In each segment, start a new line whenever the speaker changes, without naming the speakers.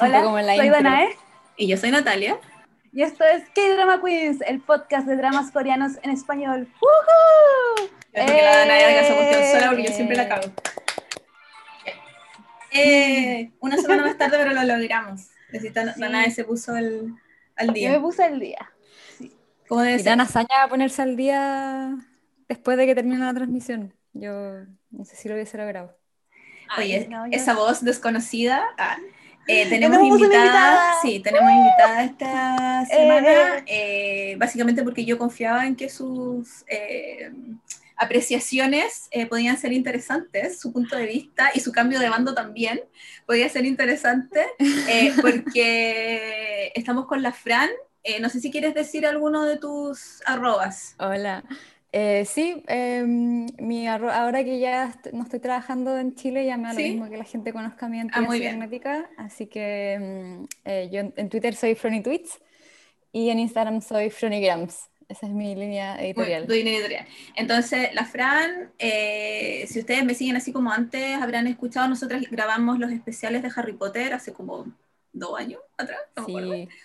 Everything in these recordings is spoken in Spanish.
Hola, soy Danae.
Y yo soy Natalia.
Y esto es K-Drama Queens, el podcast de dramas coreanos en español. ¡Woohoo!
Yo que la Danae haga esa cuestión sola porque yo siempre la cago. Eh, una semana más tarde, pero lo logramos. Necesita, sí. Danae se puso el, al día.
Yo me puse al día.
Sí. ¿Cómo debe ser? hazaña a ponerse al día después de que termine la transmisión. Yo no sé si lo hubiese logrado.
Oye, no, esa voz desconocida. Ah, eh, tenemos, tenemos invitada, invitada, sí, tenemos invitada esta semana, eh, básicamente porque yo confiaba en que sus eh, apreciaciones eh, podían ser interesantes, su punto de vista y su cambio de bando también podía ser interesante, eh, porque estamos con la Fran. Eh, no sé si quieres decir alguno de tus arrobas.
Hola. Eh, sí, eh, mi ahora que ya no estoy trabajando en Chile, ya me da ¿Sí? lo mismo que la gente conozca mi entidad ah, cibernética, así que mm, eh, yo en Twitter soy FronyTweets y en Instagram soy FronyGrams. Esa es mi línea editorial.
Tu línea editorial. Entonces, la Fran, eh, si ustedes me siguen así como antes, habrán escuchado, nosotras grabamos los especiales de Harry Potter hace como dos años atrás. No
sí,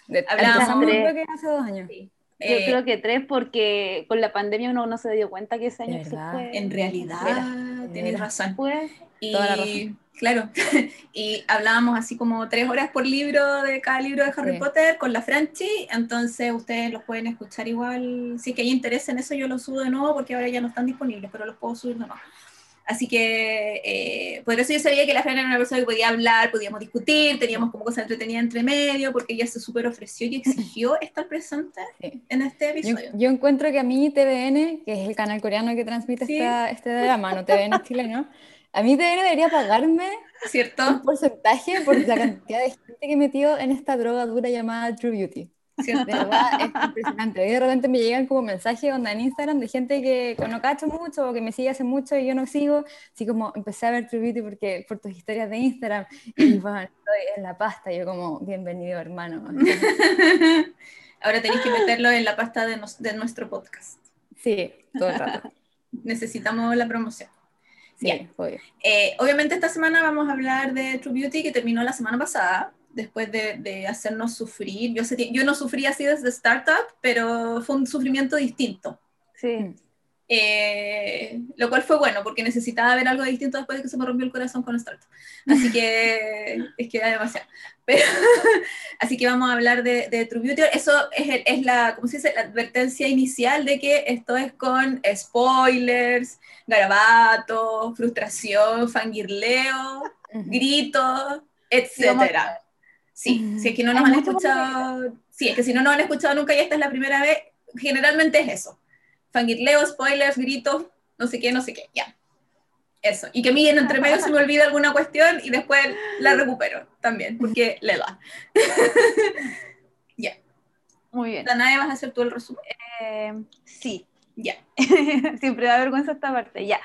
de, creo que hace dos años. Sí.
Yo eh, creo que tres, porque con la pandemia uno no se dio cuenta que ese año se
fue. En realidad, tienes razón. Fue. Y, Toda la razón. Claro, y hablábamos así como tres horas por libro de cada libro de Harry sí. Potter con la Franchi, entonces ustedes los pueden escuchar igual, si es que hay interés en eso yo los subo de nuevo porque ahora ya no están disponibles, pero los puedo subir de nuevo. Así que eh, por eso yo sabía que la Fran era una persona que podía hablar, podíamos discutir, teníamos como cosas entretenidas entre medio, porque ella se súper ofreció y exigió estar presente sí. en este episodio.
Yo, yo, encuentro que a mí TVN, que es el canal coreano que transmite sí. esta, este drama, no TVN chileno, a mí TVN debería pagarme
¿cierto?
un porcentaje por la cantidad de gente que he metido en esta droga dura llamada True Beauty. ¿Cierto? De verdad es impresionante. De repente me llegan como mensajes onda en Instagram de gente que no cacho mucho o que me sigue hace mucho y yo no sigo. Así como empecé a ver True Beauty porque, por tus historias de Instagram y bueno, estoy en la pasta. Yo como, bienvenido hermano.
Ahora tenéis que meterlo en la pasta de, nos, de nuestro podcast.
Sí, todo el rato.
Necesitamos la promoción.
Sí, Bien. obvio.
Eh, obviamente esta semana vamos a hablar de True Beauty que terminó la semana pasada después de, de, hacernos sufrir. Yo, sé, yo no sufrí así desde Startup, pero fue un sufrimiento distinto.
Sí.
Eh, lo cual fue bueno, porque necesitaba ver algo distinto después de que se me rompió el corazón con Startup. Así que es que era demasiado. Pero, así que vamos a hablar de, de True Beauty. Eso es, el, es la, ¿cómo se dice? la advertencia inicial de que esto es con spoilers, garabato, frustración, fangirleo, uh -huh. gritos, etcétera. Sí, si es que no nos han escuchado, sí, es que si no nos han escuchado nunca y esta es la primera vez, generalmente es eso. Fangirleo, spoilers, gritos, no sé qué, no sé qué, ya. Eso. Y que a mí en entre medio se me olvida alguna cuestión y después la recupero también, porque le da. ya.
Muy bien.
Danae, ¿vas a hacer tú el resumen?
Eh, sí.
Ya.
Siempre da vergüenza esta parte, ya.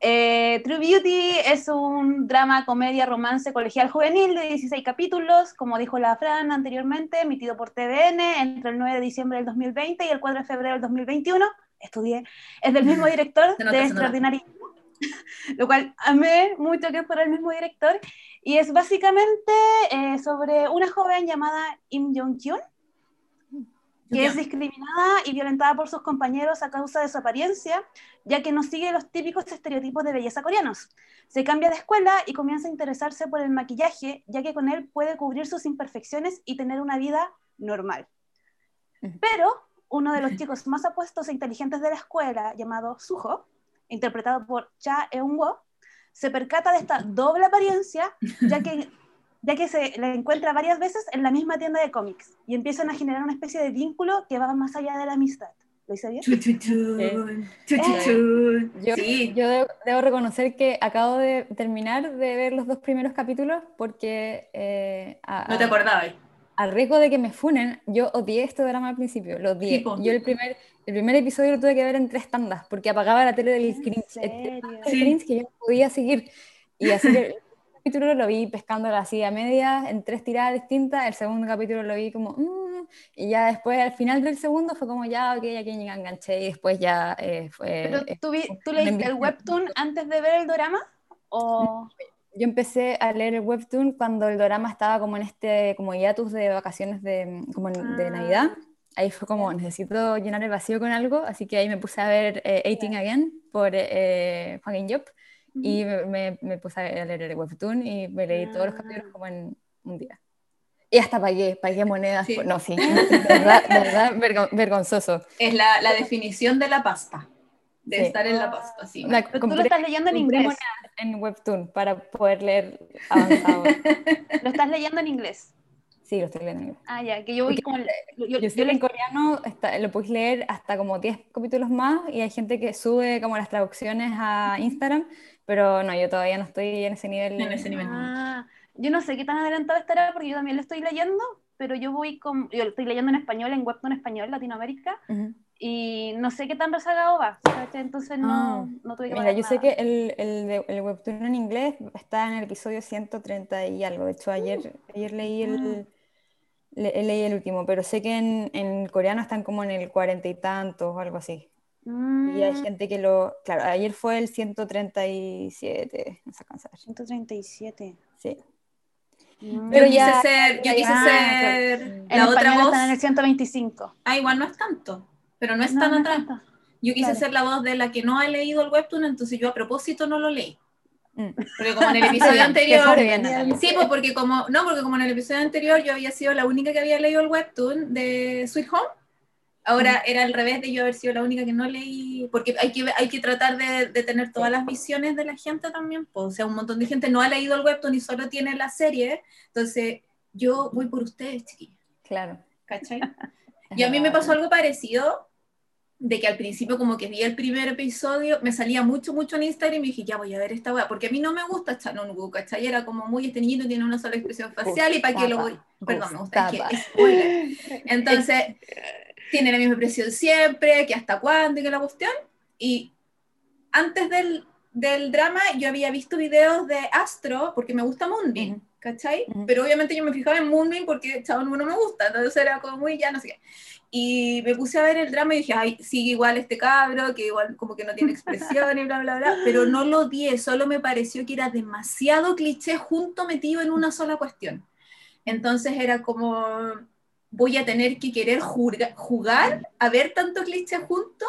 Eh, True Beauty es un drama, comedia, romance colegial juvenil de 16 capítulos, como dijo la Fran anteriormente, emitido por TVN entre el 9 de diciembre del 2020 y el 4 de febrero del 2021. Estudié. Es del mismo director de Extraordinario, lo cual amé mucho que fuera el mismo director. Y es básicamente eh, sobre una joven llamada Im Jong-kyun, que es discriminada y violentada por sus compañeros a causa de su apariencia, ya que no sigue los típicos estereotipos de belleza coreanos. Se cambia de escuela y comienza a interesarse por el maquillaje, ya que con él puede cubrir sus imperfecciones y tener una vida normal. Pero uno de los chicos más apuestos e inteligentes de la escuela, llamado Suho, interpretado por Cha Eun-woo, se percata de esta doble apariencia, ya que ya que se la encuentra varias veces en la misma tienda de cómics y empiezan a generar una especie de vínculo que va más allá de la amistad. ¿Lo hice bien?
Eh,
yo, sí. yo debo, debo, reconocer que acabo de terminar de ver los dos primeros capítulos porque... Eh,
a, no te acordabas.
A riesgo de que me funen, yo odié este drama al principio, lo odié. Sí, yo el primer, el primer episodio lo tuve que ver en tres tandas porque apagaba la tele del cringe, el, el cringe que yo no podía seguir. Y así que capítulo lo vi pescando así a media, en tres tiradas distintas, el segundo capítulo lo vi como, mmm, y ya después al final del segundo fue como ya, ok, aquí ya enganché y después ya eh, fue...
¿Pero tú, vi, ¿tú leíste el webtoon antes de ver el drama? ¿O...
Yo empecé a leer el webtoon cuando el drama estaba como en este, como hiatus de vacaciones de, como de
Ah.
Navidad. Ahí fue como, necesito llenar el vacío con algo, así que ahí me puse a ver eh, 18 Again por eh, Hwang In-yeop y me, me- puse a leer el webtoon y me leí todos los
Ah.
capítulos como en un día. Y hasta pagué, pagué monedas.
Sí.
por- No, sí, de verdad, de verdad vergon- vergonzoso.
Es la, la definición de la pasta. De
Sí.
estar en la pasta, sí.
La-
Pero tú lo
compré-
estás leyendo en
compré
inglés.
monedas en webtoon para poder leer avanzado.
Lo estás leyendo en inglés.
sí, lo estoy leyendo en inglés.
Ah, ya, que yo voy
Porque
como... Yo, yo,
Yo
yo
en coreano está- lo puedes leer hasta como 10 capítulos más y hay gente que sube como las traducciones a Instagram, pero no, yo todavía no estoy en ese nivel.
En ese nivel.
Ah, yo no sé qué tan adelantado estará porque yo también lo estoy leyendo, pero yo voy con... Yo lo estoy leyendo en español, en webtoon español, Latinoamérica,
Ujú.
y no sé qué tan rezagado va, ¿cachai? Entonces no,
Ah,
no tuve que
Mira, yo sé
nada.
que el, el, el webtoon en inglés está en el episodio 130 y algo. De hecho, ayer, ayer leí el, le- leí el último, pero sé que en, en coreano están como en el cuarenta y tantos o algo así. Y hay
Mm,
gente que lo... Claro, ayer fue el 137, no se alcanza a ver.
137.
Sí.
Mm.
Pero
yo
ya-
quise ser, yo
ya-
quise
ah,
ser
claro.
En
la otra
español
voz.
están en el 125.
Ah, igual no es tanto, pero no es
No,
tan
no es
atrás.
tanto.
Yo quise
Claro.
ser la voz de la que no ha leído el webtoon, entonces yo a propósito no lo leí.
Mm.
Porque como en el episodio anterior.
bien.
Sí, pues porque como, no, porque como en el episodio anterior yo había sido la única que había leído el webtoon de Sweet Home, ahora era al revés de yo haber sido la única que no leí, porque hay que, hay que tratar de, de tener todas las visiones de la gente también, pues, o sea, un montón de gente no ha leído el webtoon y solo tiene la serie, entonces yo voy por ustedes, chiquillos,
Claro.
¿cachai?
es
Y a mí me pasó algo parecido, de que al principio como que vi el primer episodio, me salía mucho, mucho en Instagram y dije, ya voy a ver esta weá, porque a mí no me gusta Chanongu, ¿cachai? Era como muy, este niñito tiene una sola expresión facial y para qué lo voy... Perdón, me gusta, es que
Gustaba.
spoiler. Entonces, tiene la misma expresión siempre, que hasta cuándo y que la cuestión. Y antes del, del drama yo había visto videos de Astro, porque me gusta Moonbeam. ¿cachai? Pero obviamente yo me fijaba en Moonbeam porque Chabón no me gusta, entonces era como muy ya no sé qué. Y me puse a ver el drama y dije, ay, sigue igual este cabro, que igual como que no tiene expresión y bla, bla, bla, pero no lo odié, solo me pareció que era demasiado cliché junto metido en una sola cuestión. Entonces era como, voy a tener que querer jurga- jugar a ver tanto cliché junto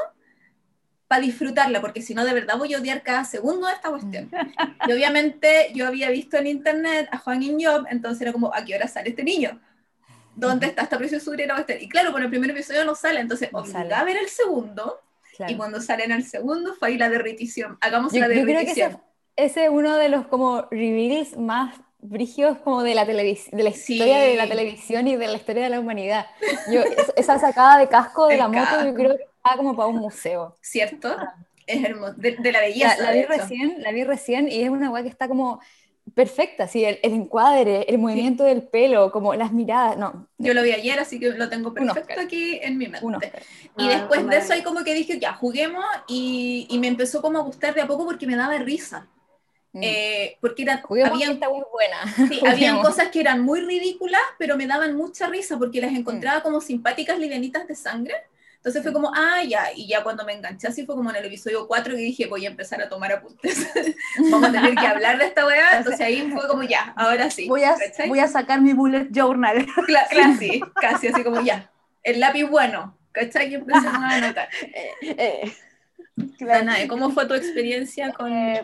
para disfrutarla, porque si no, de verdad voy a odiar cada segundo de esta cuestión. Y obviamente yo había visto en internet a Juan Job, entonces era como, ¿a qué hora sale este niño? ¿Dónde está esta preciosura? Y la cuestión? Y claro, con el primer episodio no sale, entonces
No sale.
a ver el segundo,
Claro.
y cuando sale en el segundo fue ahí la derritición. Hagamos
Yo,
la
yo creo que
derritición.
ese, ese es uno de los como reveals más brígidos como de la, televis- de la
Sí.
historia de la televisión y de la historia de la humanidad. Yo, es- esa sacada de casco de
El
la moto
casco.
yo creo que está como para un museo.
¿Cierto? Es hermoso. De, de la
La,
belleza.
la
de
vi
hecho.
recién, la vi recién y es una weá que está como perfecta, sí, el, el encuadre, el movimiento del pelo, como las miradas, no,
Yo lo vi ayer, así que lo tengo perfecto aquí en mi mente. Y
Ah,
después de eso ahí como que dije, ya, juguemos y, y me empezó como a gustar de a poco porque me daba risa.
Mm.
Eh, porque era,
Juguemos que
habían,
esta es buena.
sí, habían cosas que eran muy ridículas, pero me daban mucha risa porque las encontraba como simpáticas, livianitas de sangre. Entonces fue como, ah, ya, y ya cuando me enganché así fue como en el episodio 4 que dije, voy a empezar a tomar apuntes. Vamos a tener que hablar de esta weá. Entonces ahí fue como, ya, ahora sí.
Voy a,
¿cachai?
voy a sacar mi bullet journal.
Cla- casi, casi, así como ya. El lápiz bueno, ¿cachai? Y empezamos a anotar.
Eh, claro.
Danae, ¿cómo fue tu experiencia con
Eh?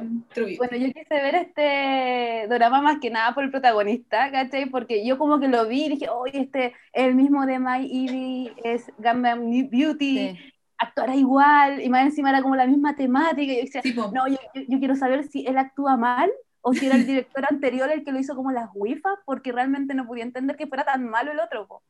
Bueno, yo quise ver este drama más que nada por el protagonista, ¿cachai? Porque yo como que lo vi y dije, oye, este es el mismo de My Evie, es Gangnam Beauty,
Sí.
actuará igual, y más encima era como la misma temática, y yo decía,
Sí, po.
no, yo, yo- yo quiero saber si él actúa mal o si era el director anterior el que lo hizo como las wifas, porque realmente no podía entender que fuera tan malo el otro. po.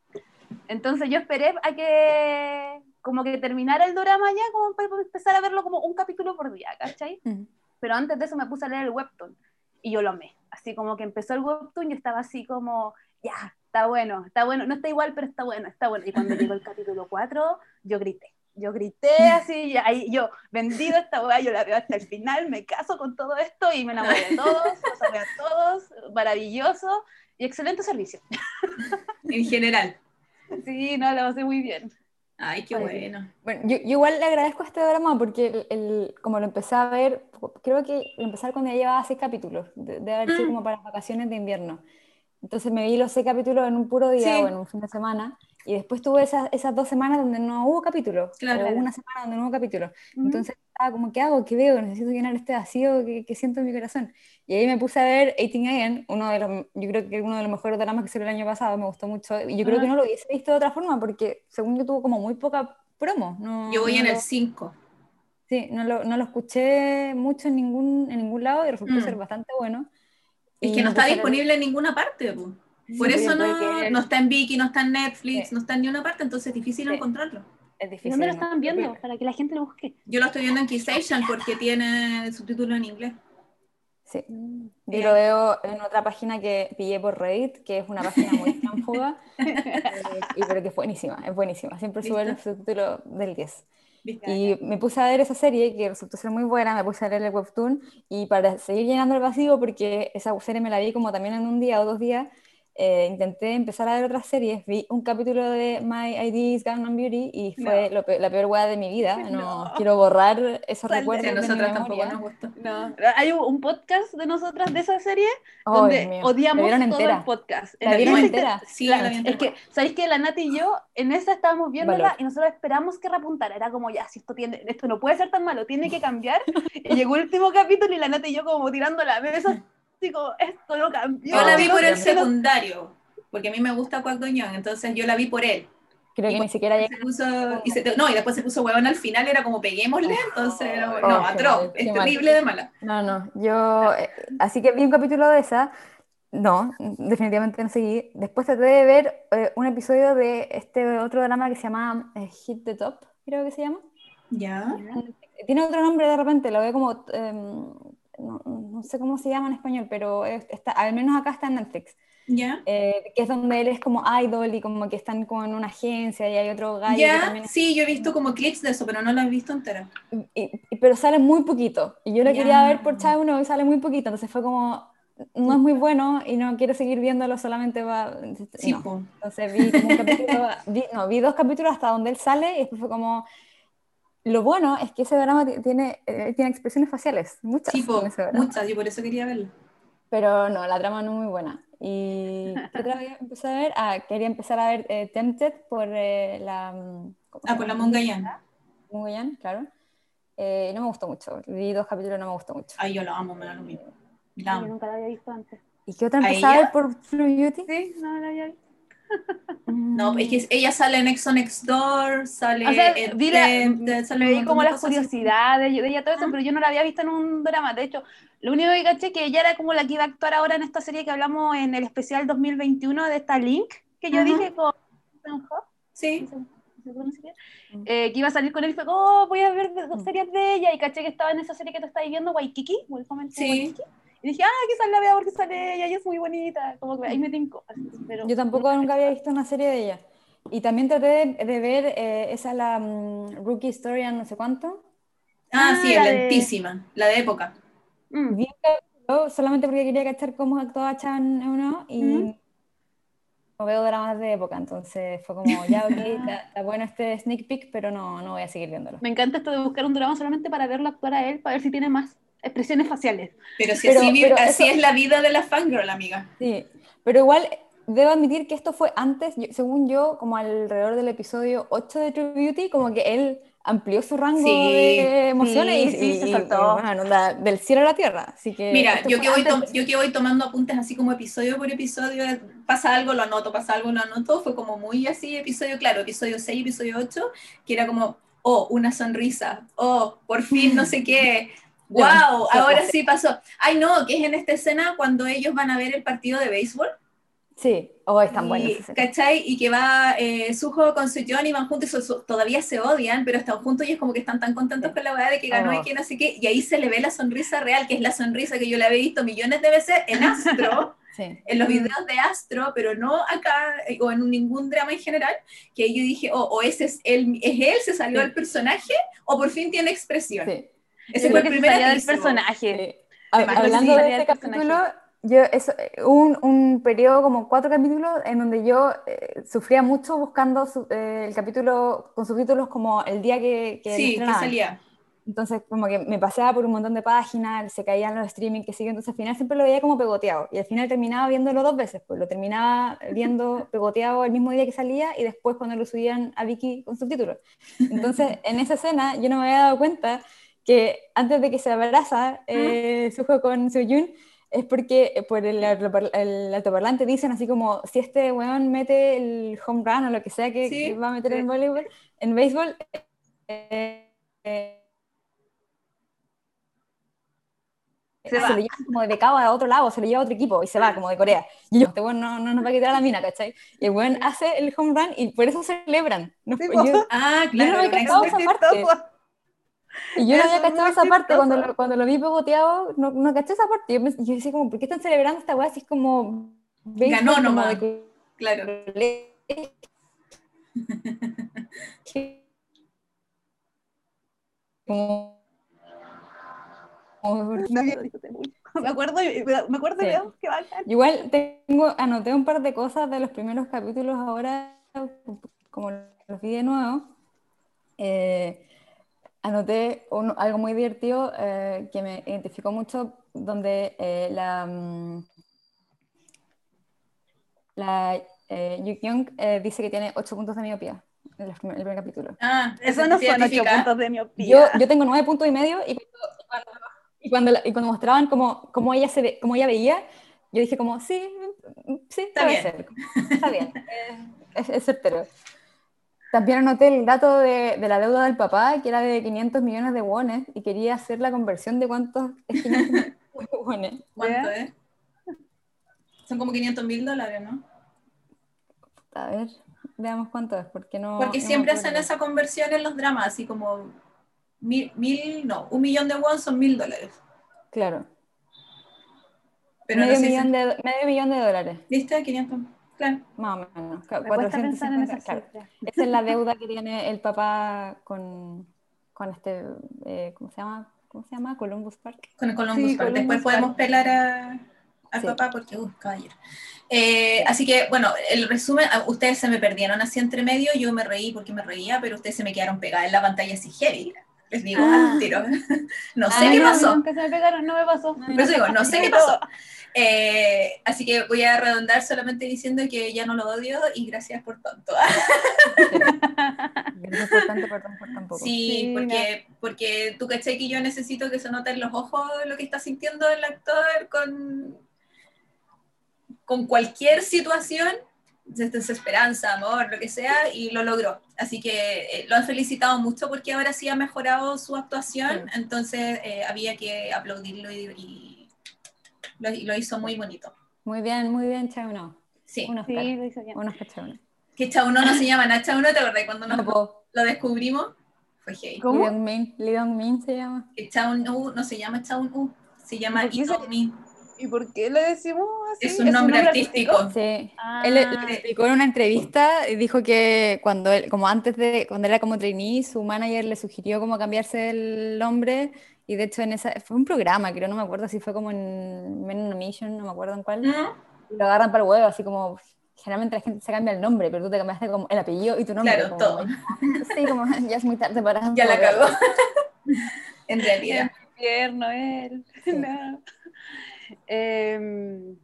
Entonces yo esperé a que como que terminara el drama ya, como para empezar a verlo como un capítulo por día, ¿cachai?
Mm.
Pero antes de eso me puse a leer el webtoon y yo lo amé. Así como que empezó el webtoon, yo estaba así como, ya, está bueno, está bueno, no está igual, pero está bueno, está bueno. Y cuando llegó el capítulo 4, yo grité. Yo grité así, y ahí yo, vendido esta weá, yo la veo hasta el final, me caso con todo esto y me enamoré de todos, los amé a todos, maravilloso y excelente servicio.
En general.
Sí, no, lo pasé muy bien.
Ay, qué bueno.
Bueno, yo, igual le agradezco a este drama porque el, como lo empecé a ver, creo que empezar cuando ya llevaba seis capítulos, de, de haber sido mm. como para vacaciones de invierno. Entonces me vi los seis capítulos en un puro día o en un fin de semana. Y después tuve esas, esas dos semanas donde no hubo capítulo. Claro. O una semana donde no hubo capítulo. Entonces estaba como, ¿qué hago? ¿Qué veo? Necesito llenar este vacío que, que, siento en mi corazón. Y ahí me puse a ver 18 Again, uno de los, yo creo que uno de los mejores dramas que salió el año pasado, me gustó mucho. Y yo creo que no lo hubiese visto de otra forma porque, según yo, tuvo como muy poca promo. No,
yo voy en el 5.
Sí, no lo, no lo, escuché mucho en ningún, en ningún lado y resultó mm. ser bastante bueno.
Es que no está disponible en ninguna parte. Pues. Por eso no, no, está en Viki, no está en Netflix, no está en ninguna parte, entonces es difícil encontrarlo.
Es difícil. ¿Dónde lo están viendo? Para que la gente lo busque.
Yo lo estoy viendo en Kissation porque tiene subtítulo en inglés.
Sí. Mm. Yo lo veo en otra página que pillé por Reddit, que es una página muy trampuda, eh, y pero que es buenísima, es buenísima. Siempre sube el subtítulo del 10. Y me puse a ver esa serie que resultó ser muy buena, me puse a leer el webtoon y para seguir llenando el vacío, porque esa serie me la vi como también en un día o dos días, eh, intenté empezar a ver otras series, vi un capítulo de My ID is Gangnam Beauty y fue la peor hueá de mi vida. No, quiero borrar esos recuerdos. nosotras tampoco nos
gustó. No. Hay un podcast de nosotras de esa serie donde odiamos todo el podcast.
¿La vieron entera?
Sí, la, es que, ¿sabéis que la Nati y yo en esa estábamos viéndola y nosotros esperamos que repuntara? Era como, ya, si esto, tiene, esto no puede ser tan malo, tiene que cambiar. y llegó el último capítulo y la Nati y yo como tirando la mesa digo, esto no cambió.
Yo la vi por el secundario, porque a mí me gusta Kwak entonces yo la vi por él.
Creo que ni siquiera llegó.
no, y después se puso huevón al final, era como peguémosle, entonces, no, oh, atroz, es terrible de mala.
No, no, yo, eh, así que vi un capítulo de esa, no, definitivamente no seguí. Después traté de ver eh, un episodio de este otro drama que se llama eh, Hit the Top, creo que se llama.
Ya.
Tiene otro nombre de repente, lo veo como em, no, sé cómo se llama en español, pero está, al menos acá está en Netflix.
¿Ya?
Eh, que es donde él es como idol y como que están como en una agencia y hay otro gallo.
¿Ya? Sí, yo he visto como clips de eso, pero no lo he visto entera.
pero sale muy poquito. Y yo lo quería ver por Chai uno y sale muy poquito. Entonces fue como, no es muy bueno y no quiero seguir viéndolo, solamente va... Sí, Entonces vi como un capítulo, no, vi dos capítulos hasta donde él sale y después fue como lo bueno es que ese drama tiene, eh, tiene expresiones faciales, muchas.
Sí, muchas, yo por eso quería verlo.
Pero no, la trama no es muy buena. ¿Y qué otra vez empecé a ver? Ah, quería empezar a ver eh, Tempted por eh, la...
Mm, ah, por la Mungayan.
Mungayan, claro. no me gustó mucho. Vi dos capítulos y no me gustó mucho.
Ay, yo lo amo, me da lo mismo.
Yo nunca la había visto antes.
¿Y qué otra empezó a ver por True Beauty?
Sí, no la había visto.
No, es que ella sale en Exo Next Door, sale
en vi me vi como las curiosidades de ella, todo eso, pero yo no la había visto en un drama. De hecho, lo único que caché que ella era como la que iba a actuar ahora en esta serie que hablamos en el especial 2021 de esta Link, que yo dije con
Sí.
Eh, que iba a salir con él y fue, oh, voy a ver dos series de ella. Y caché que estaba en esa serie que te estáis viendo, Waikiki,
sí. Waikiki.
Y dije, ah, quizás la vea porque sale ella, ella es muy bonita. Como que ahí me tinco. Pero...
Yo tampoco nunca había visto una serie de ella. Y también traté de, ver, eh, esa la mm, Rookie Story, no sé cuánto.
Ah, ah sí, es lentísima, la de época.
Mm. solamente porque quería cachar cómo actuaba Chan uno y mm. no veo dramas de época, entonces fue como, ya, ok, está, bueno este sneak peek, pero no, no voy a seguir viéndolo.
Me encanta esto de buscar un drama solamente para verlo actuar a él, para ver si tiene más expresiones faciales.
Pero si así, es la vida de la fangirl, amiga.
Sí, pero igual debo admitir que esto fue antes, según yo, como alrededor del episodio 8 de True Beauty, como que él amplió su rango de emociones y, se saltó del cielo a la tierra. Así que
Mira, yo que, voy yo que voy tomando apuntes así como episodio por episodio, pasa algo, lo anoto, pasa algo, lo anoto, fue como muy así, episodio, claro, episodio 6, episodio 8, que era como, oh, una sonrisa, oh, por fin no sé qué, ¡Wow! Ahora sí pasó. Ay, no, que es en esta escena cuando ellos van a ver el partido de béisbol.
Sí, oh, están buenos.
¿Cachai? Y que va eh, Sujo con su John y van juntos, y todavía se odian, pero están juntos y es como que están tan contentos con la verdad de que ganó y oh. que no sé qué. Y ahí se le ve la sonrisa real, que es la sonrisa que yo le había visto millones de veces en Astro. en los videos de Astro, pero no acá eh, o en ningún drama en general, que yo dije, oh, o ese es él, es él, se salió el personaje, o por fin tiene expresión.
Ese fue el primer del personaje.
hablando de este capítulo, yo, eso, un, un periodo como cuatro capítulos en donde yo eh, sufría mucho buscando eh, el capítulo con subtítulos como el día que, que
sí, que salía.
Entonces, como que me paseaba por un montón de páginas, se caían los streaming que siguen, entonces al final siempre lo veía como pegoteado. Y al final terminaba viéndolo dos veces, pues lo terminaba viendo pegoteado el mismo día que salía y después cuando lo subían a Vicky con subtítulos. Entonces, en esa escena yo no me había dado cuenta que antes de que se abraza eh, Suho con Soo-Jun, es porque eh, por el, el, altoparlante dicen así como, si este weón mete el home run o lo que sea que, va a meter en voleibol, en béisbol, eh, se, lo lleva como de becado a otro lado, se lo lleva a otro equipo y se va como de Corea. Y yo, este weón no, no, nos va a quitar la mina, ¿cachai? Y el weón hace el home run y por eso celebran. No, yo,
ah, claro.
Yo no había cachado esa parte. Y yo no había cachado esa parte cuando lo, cuando lo vi pegoteado, no, no caché esa parte. Yo, me, yo decía como, ¿por qué están celebrando esta weá si es como...
Ganó nomás. De... Claro.
como
me acuerdo, me acuerdo sí. que
Igual tengo, anoté un par de cosas de los primeros capítulos ahora, como los vi de nuevo. Eh, anoté algo muy divertido eh, que me identificó mucho, donde eh, la, mm, la Yu Kyung dice que tiene 8 puntos de miopía en el primer, capítulo.
Ah,
eso no son 8 puntos de miopía.
Yo, yo tengo 9 puntos y medio y cuando, y cuando, y cuando mostraban cómo, cómo, ella se ve, cómo ella veía, yo dije como, sí, sí, está bien. ser. Está bien, es, es, certero. También anoté el dato de, de, la deuda del papá, que era de 500 millones de wones, y quería hacer la conversión de cuántos es 500 millones
de wones. ¿Cuánto es? Son como 500 mil dólares, ¿no?
A ver, veamos cuánto es, porque no...
Porque
no
siempre hacen esa conversión en los dramas, así como mil, mil, no, un millón de won son mil dólares.
Claro. Pero medio, millón de, medio millón de dólares.
¿Viste? 500. Claro.
Más o menos. 450, claro. Esa es la deuda que tiene el papá con, con este, eh, ¿cómo se llama? ¿Cómo se llama? Columbus Park.
Con el Columbus sí, Park. Columbus Después Park. podemos pelar a, al sí. papá porque, uh, caballero. Eh, así que, bueno, el resumen, ustedes se me perdieron así entre medio, yo me reí porque me reía, pero ustedes se me quedaron pegadas en la pantalla así heavy les digo ah. al tiro. no sé qué pasó.
No, se me pegaron, no me pasó.
Pero digo, no sé qué pasó. Eh, así que voy a redondar solamente diciendo que ya no lo odio y gracias por tanto.
gracias por tanto, por, por tampoco.
Sí, sí porque, no. porque tú caché que yo necesito que se note en los ojos lo que está sintiendo el actor con, con cualquier situación desesperanza, amor, lo que sea, y lo logró. Así que eh, lo han felicitado mucho porque ahora sí ha mejorado su actuación, sí. entonces eh, había que aplaudirlo y, y lo, y lo, hizo muy bonito.
Muy bien, muy bien, Chauno.
Sí,
unos
sí lo hizo bien.
Unos Chauno.
Que Chauno no se llama Chauno, ¿te acordás cuando nos, no, lo descubrimos? Fue gay.
¿Cómo? Lee Dong Min, Lee Dong Min se llama.
Que Chauno no se llama Chauno, se llama Lee Dong Min.
¿Y por qué le decimos así?
Es un nombre, ¿Es un nombre artístico? artístico.
Sí. Ah. Él lo explicó en una entrevista y dijo que cuando él, como antes de, cuando era como trainee, su manager le sugirió como cambiarse el nombre y de hecho en esa, fue un programa, creo, no me acuerdo si fue como en Men Mission, no me acuerdo en cuál, ¿Mm? lo agarran para el huevo, así como, generalmente la gente se cambia el nombre, pero tú te cambiaste como el apellido y tu nombre.
Claro,
como,
todo.
Sí, como ya es muy tarde para...
Ya la cagó. en realidad.
Infierno, él. Sí. No. Eh,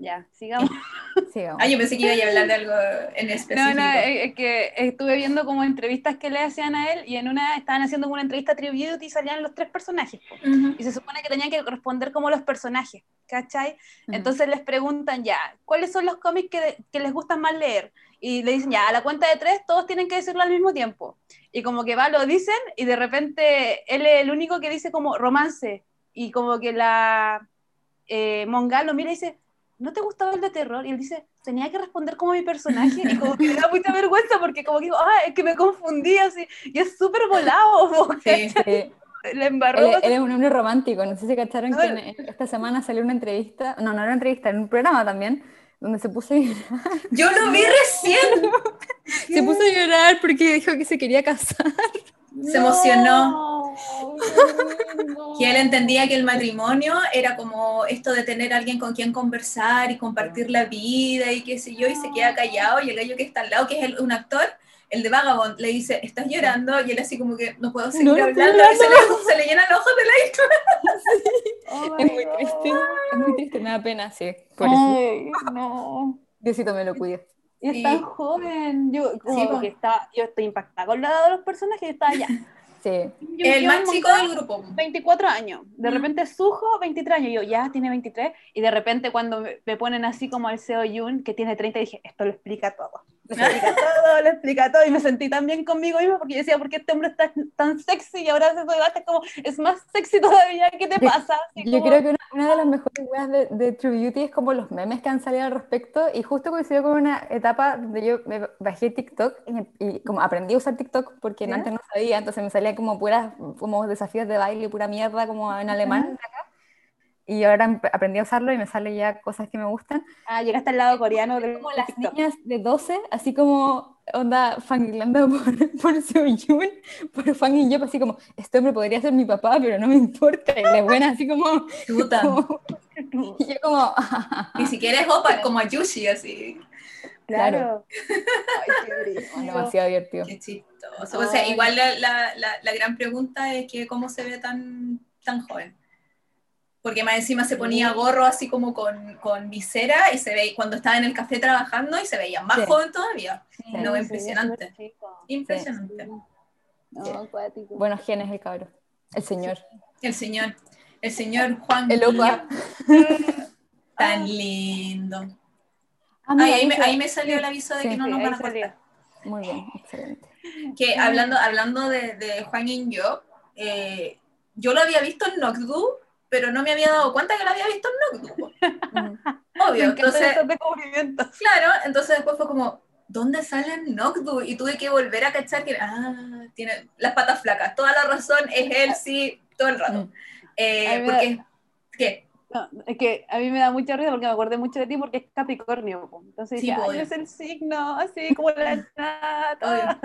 ya, sigamos.
sigamos.
Ah, yo pensé que iba a hablar de algo en específico.
No, no, es que estuve viendo como entrevistas que le hacían a él y en una estaban haciendo una entrevista tribute y salían los tres personajes. Uh -huh. Y se supone que tenían que responder como los personajes, ¿cachai? Uh -huh. Entonces les preguntan ya, ¿cuáles son los cómics que, que les gustan más leer? Y le dicen ya, a la cuenta de tres todos tienen que decirlo al mismo tiempo. Y como que va, lo dicen y de repente él es el único que dice como romance. Y como que la eh, Mongal lo mira y dice, ¿no te gustaba el de terror? Y él dice, tenía que responder como mi personaje, y como que me da mucha vergüenza, porque como que digo, ah, es que me confundí así, y es súper volado,
sí, sí.
Le embarró.
Él, él, es un hombre romántico, no sé si cacharon no, que esta semana salió una entrevista, no, no era una entrevista, en un programa también, donde se puso a llorar.
Yo lo vi recién.
se puso a llorar porque dijo que se quería casar.
Se emocionó. que él entendía que el matrimonio era como esto de tener alguien con quien conversar y compartir la vida y qué sé yo, y se queda callado y el gallo que está al lado, que es un actor, el de Vagabond le dice, estás llorando, y él así como que no puedo seguir hablando, y se le, se le, llenan los ojos de
la es muy triste, es muy triste, me da pena, sí.
Por Ay, no.
Diosito me lo cuide.
Y es tan joven, yo, como que está, yo estoy impactada con la de los personajes que está allá.
Sí.
el más chico del grupo.
24 años. De repente Sujo, 23 años. Y yo, ya, tiene 23. Y de repente cuando me, ponen así como el Seo Yun, que tiene 30, dije, esto lo explica todo. Lo explica todo, lo explica todo. Y me sentí tan bien conmigo mismo porque yo decía, ¿por qué este hombre está tan sexy? Y ahora se debate como, es más sexy todavía. ¿Qué te pasa?
yo creo que una, de las mejores weas de, de, True Beauty es como los memes que han salido al respecto. Y justo coincidió con una etapa donde yo me bajé TikTok y, como aprendí a usar TikTok porque antes no sabía. Entonces me salía como puras como desafíos de baile, pura mierda como en alemán. Y ahora aprendí a usarlo y me sale ya cosas que me gustan.
Ah, llegaste al lado coreano.
De como las niñas de 12, así como onda fangirlando por, por Seoyun, por Fan y yo, así como, este hombre podría ser mi papá, pero no me importa. Y la buena así como...
como
y yo como...
Ni siquiera es opa, como a Yushi, así.
Claro.
Ay, qué Demasiado divertido.
Qué chistoso. O sea, igual la, la, la, gran pregunta es que cómo se ve tan, tan joven. Porque más encima se ponía gorro así como con, con visera y se ve cuando estaba en el café trabajando y se veía más joven todavía. no, impresionante. Impresionante.
No,
Buenos genes el cabrón. El señor.
El señor. El señor Juan.
El opa.
Tan lindo. Ah, ahí, me, ahí, me, salió el aviso de que no nos van a cortar.
Muy bien, excelente.
Que hablando, hablando de, de Juan y yo, eh, yo lo había visto en Nocdu, pero no me había dado cuenta que lo había visto en Nocdu. Obvio, entonces. Claro, entonces después fue como, ¿dónde sale Nocdu? Y tuve que volver a cachar que, ah, tiene las patas flacas. Toda la razón es él, sí, todo el rato. Eh, porque, ¿qué?
No, es que a mí me da mucha risa porque me acordé mucho de ti porque es Capricornio. Entonces, sí, es el signo, así como la nata.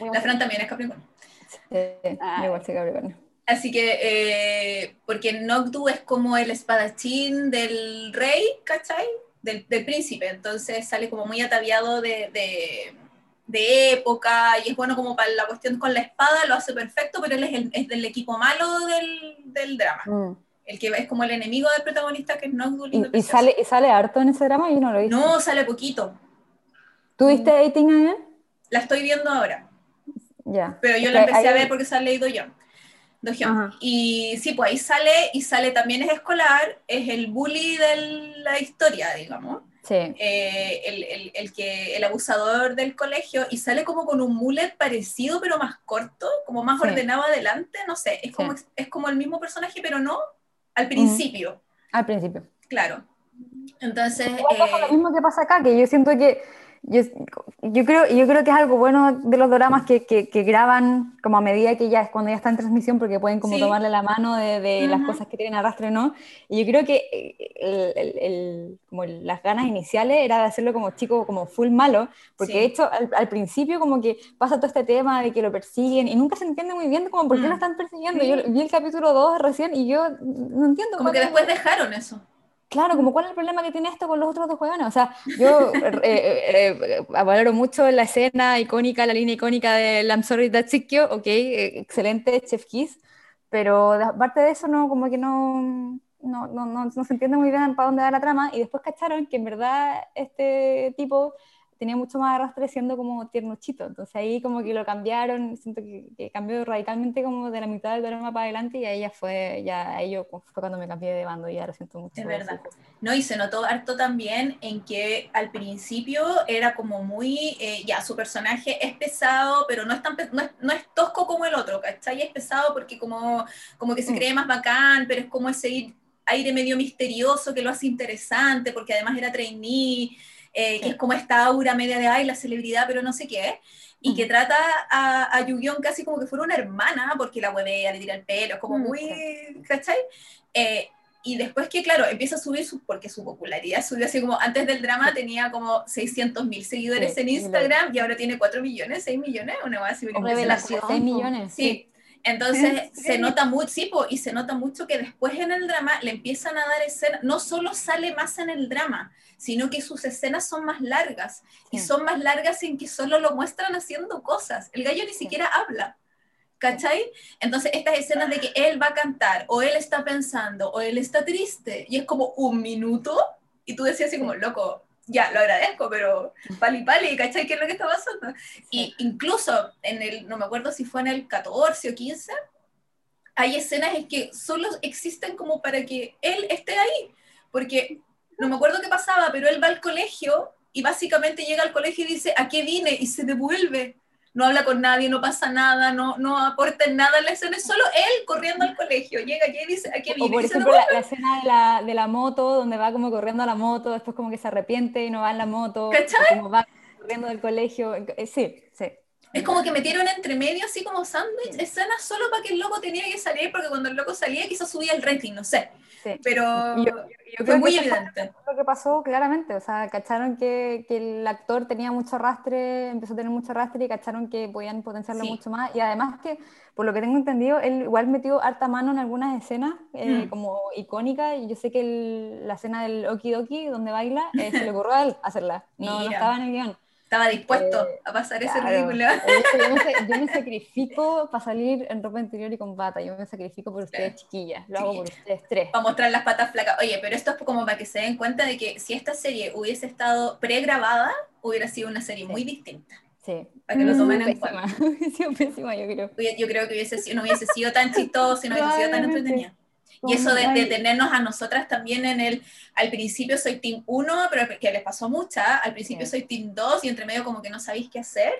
la Fran también es Capricornio.
Ah. igual soy Capricornio.
Así que, eh, porque Noctu es como el espadachín del rey, ¿cachai? Del, del príncipe. Entonces sale como muy ataviado de, de, de, época y es bueno como para la cuestión con la espada, lo hace perfecto, pero él es, el, es del equipo malo del, del drama. Mm el que es como el enemigo del protagonista, que es Noctul.
¿Y, y sale, ¿Y sale harto en ese drama? Yo no lo he visto.
No, sale poquito.
¿Tú viste Dating Again?
La estoy viendo ahora.
Ya.
Pero yo la empecé a ver porque sale leído yo. Y sí, pues ahí sale, y sale también es escolar, es el bully de la historia, digamos.
Sí.
Eh, el, el, el, que, el abusador del colegio, y sale como con un mullet parecido, pero más corto, como más ordenado adelante, no sé, es como, es como el mismo personaje, pero no al principio.
Al principio.
Claro. Entonces...
Eh... lo mismo que pasa acá, que yo siento que yo, yo, creo, yo creo que es algo bueno de los dramas que, que, graban como a medida que ya es cuando ya está en transmisión porque pueden como tomarle la mano de, de las cosas que tienen arrastre no y yo creo que eh, el, el, como las ganas iniciales era de hacerlo como chico como full malo porque de hecho al, al, principio como que pasa todo este tema de que lo persiguen y nunca se entiende muy bien como por qué lo mm. están persiguiendo. Yo vi el capítulo 2 recién y yo no entiendo
como que después dejaron eso
Claro, como cuál es el problema que tiene esto con los otros dos jugadores. O sea, yo eh, eh, eh, valoro mucho la escena icónica, la línea icónica de I'm sorry that's ok, excelente Chef Kiss, pero aparte de eso, no, como que no, no, no, no, no se entiende muy bien para dónde va la trama, y después cacharon que en verdad este tipo tenía mucho más arrastre siendo como tiernuchito. Entonces ahí como que lo cambiaron, siento que, cambió radicalmente como de la mitad del drama para adelante y ahí ya fue, ya ahí yo fue cuando me cambié de bando y ya lo siento mucho.
Es verdad. No, y se notó harto también en que al principio era como muy, eh, ya, su personaje es pesado, pero no es, tan, no es, no es, tosco como el otro, ¿cachai? Es pesado porque como, como que se mm. cree más bacán, pero es como ese aire medio misterioso que lo hace interesante, porque además era trainee, eh, que es como esta aura media de, ay, la celebridad, pero no sé qué, y que trata a, a yu casi como que fuera una hermana, porque la huevea, le tira el pelo, como muy, ¿cachai? Eh, y después que, claro, empieza a subir, su, porque su popularidad subió así como, antes del drama tenía como 600 mil seguidores en Instagram y ahora tiene 4 millones, 6 millones, una base
Revelación. 6 millones.
Sí. Entonces se nota mucho, sí, y se nota mucho que después en el drama le empiezan a dar escenas, no solo sale más en el drama, sino que sus escenas son más largas, y son más largas en que solo lo muestran haciendo cosas. El gallo ni siquiera habla. ¿Cachai? Entonces, estas escenas de que él va a cantar, o él está pensando, o él está triste, y es como un minuto, y tú decías así como, loco, ya, lo agradezco, pero pali pali, ¿cachai? ¿Qué es lo que está pasando? Y incluso en el, no me acuerdo si fue en el 14 o 15, hay escenas en que solo existen como para que él esté ahí, porque no me acuerdo qué pasaba, pero él va al colegio y básicamente llega al colegio y dice, ¿a qué vine? Y se devuelve no habla con nadie, no pasa nada, no, no aporta nada en la escena, es solo él corriendo al colegio, llega allí y dice, ¿a qué viene?
O por ejemplo, la, escena de la, de la, moto, donde va como corriendo a la moto, después como que se arrepiente y no va en la moto,
¿cachai?
Como va corriendo del colegio, eh, sí.
Es como que metieron entre medio, así como sándwich, escenas solo para que el loco tenía que salir, porque cuando el loco salía quizás subía el rating, no sé. Pero yo, fue muy evidente.
Lo que pasó claramente, o sea, cacharon que, que, el actor tenía mucho arrastre, empezó a tener mucho arrastre y cacharon que podían potenciarlo mucho más. Y además que, por lo que tengo entendido, él igual metió harta mano en algunas escenas eh, mm. como icónicas. Y yo sé que la escena del Okidoki, donde baila, eh, se le ocurrió a él hacerla, no, no estaba en el guion
estaba dispuesto eh, a pasar ese ridículo.
Yo me, sacrifico para salir en ropa interior y con bata, yo me sacrifico por ustedes chiquillas, lo hago por ustedes tres.
Para mostrar las patas flacas. Oye, pero esto es como para que se den cuenta de que si esta serie hubiese estado pregrabada, hubiera sido una serie muy distinta.
Sí.
Para que lo tomen en cuenta.
sido pésima, yo creo.
Yo creo que hubiese no hubiese sido tan chistoso y no hubiese sido tan entretenido. Y eso de, de, tenernos a nosotras también en el, al principio soy Team 1, pero que les pasó mucha, al principio soy Team 2 y entre medio como que no sabéis qué hacer,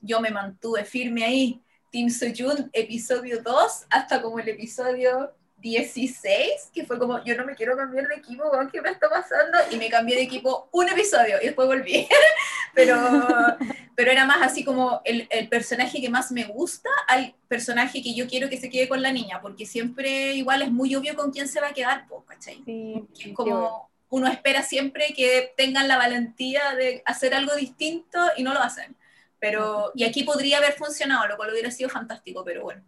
yo me mantuve firme ahí, Team Soyun, episodio 2, hasta como el episodio 16, que fue como, yo no me quiero cambiar de equipo, ¿qué me está pasando? Y me cambié de equipo un episodio y después volví. pero, pero era más así como el, el, personaje que más me gusta al personaje que yo quiero que se quede con la niña, porque siempre igual es muy obvio con quién se va a quedar, ¿cachai? Sí, es como uno espera siempre que tengan la valentía de hacer algo distinto y no lo hacen. Pero, y aquí podría haber funcionado, lo cual hubiera sido fantástico, pero bueno.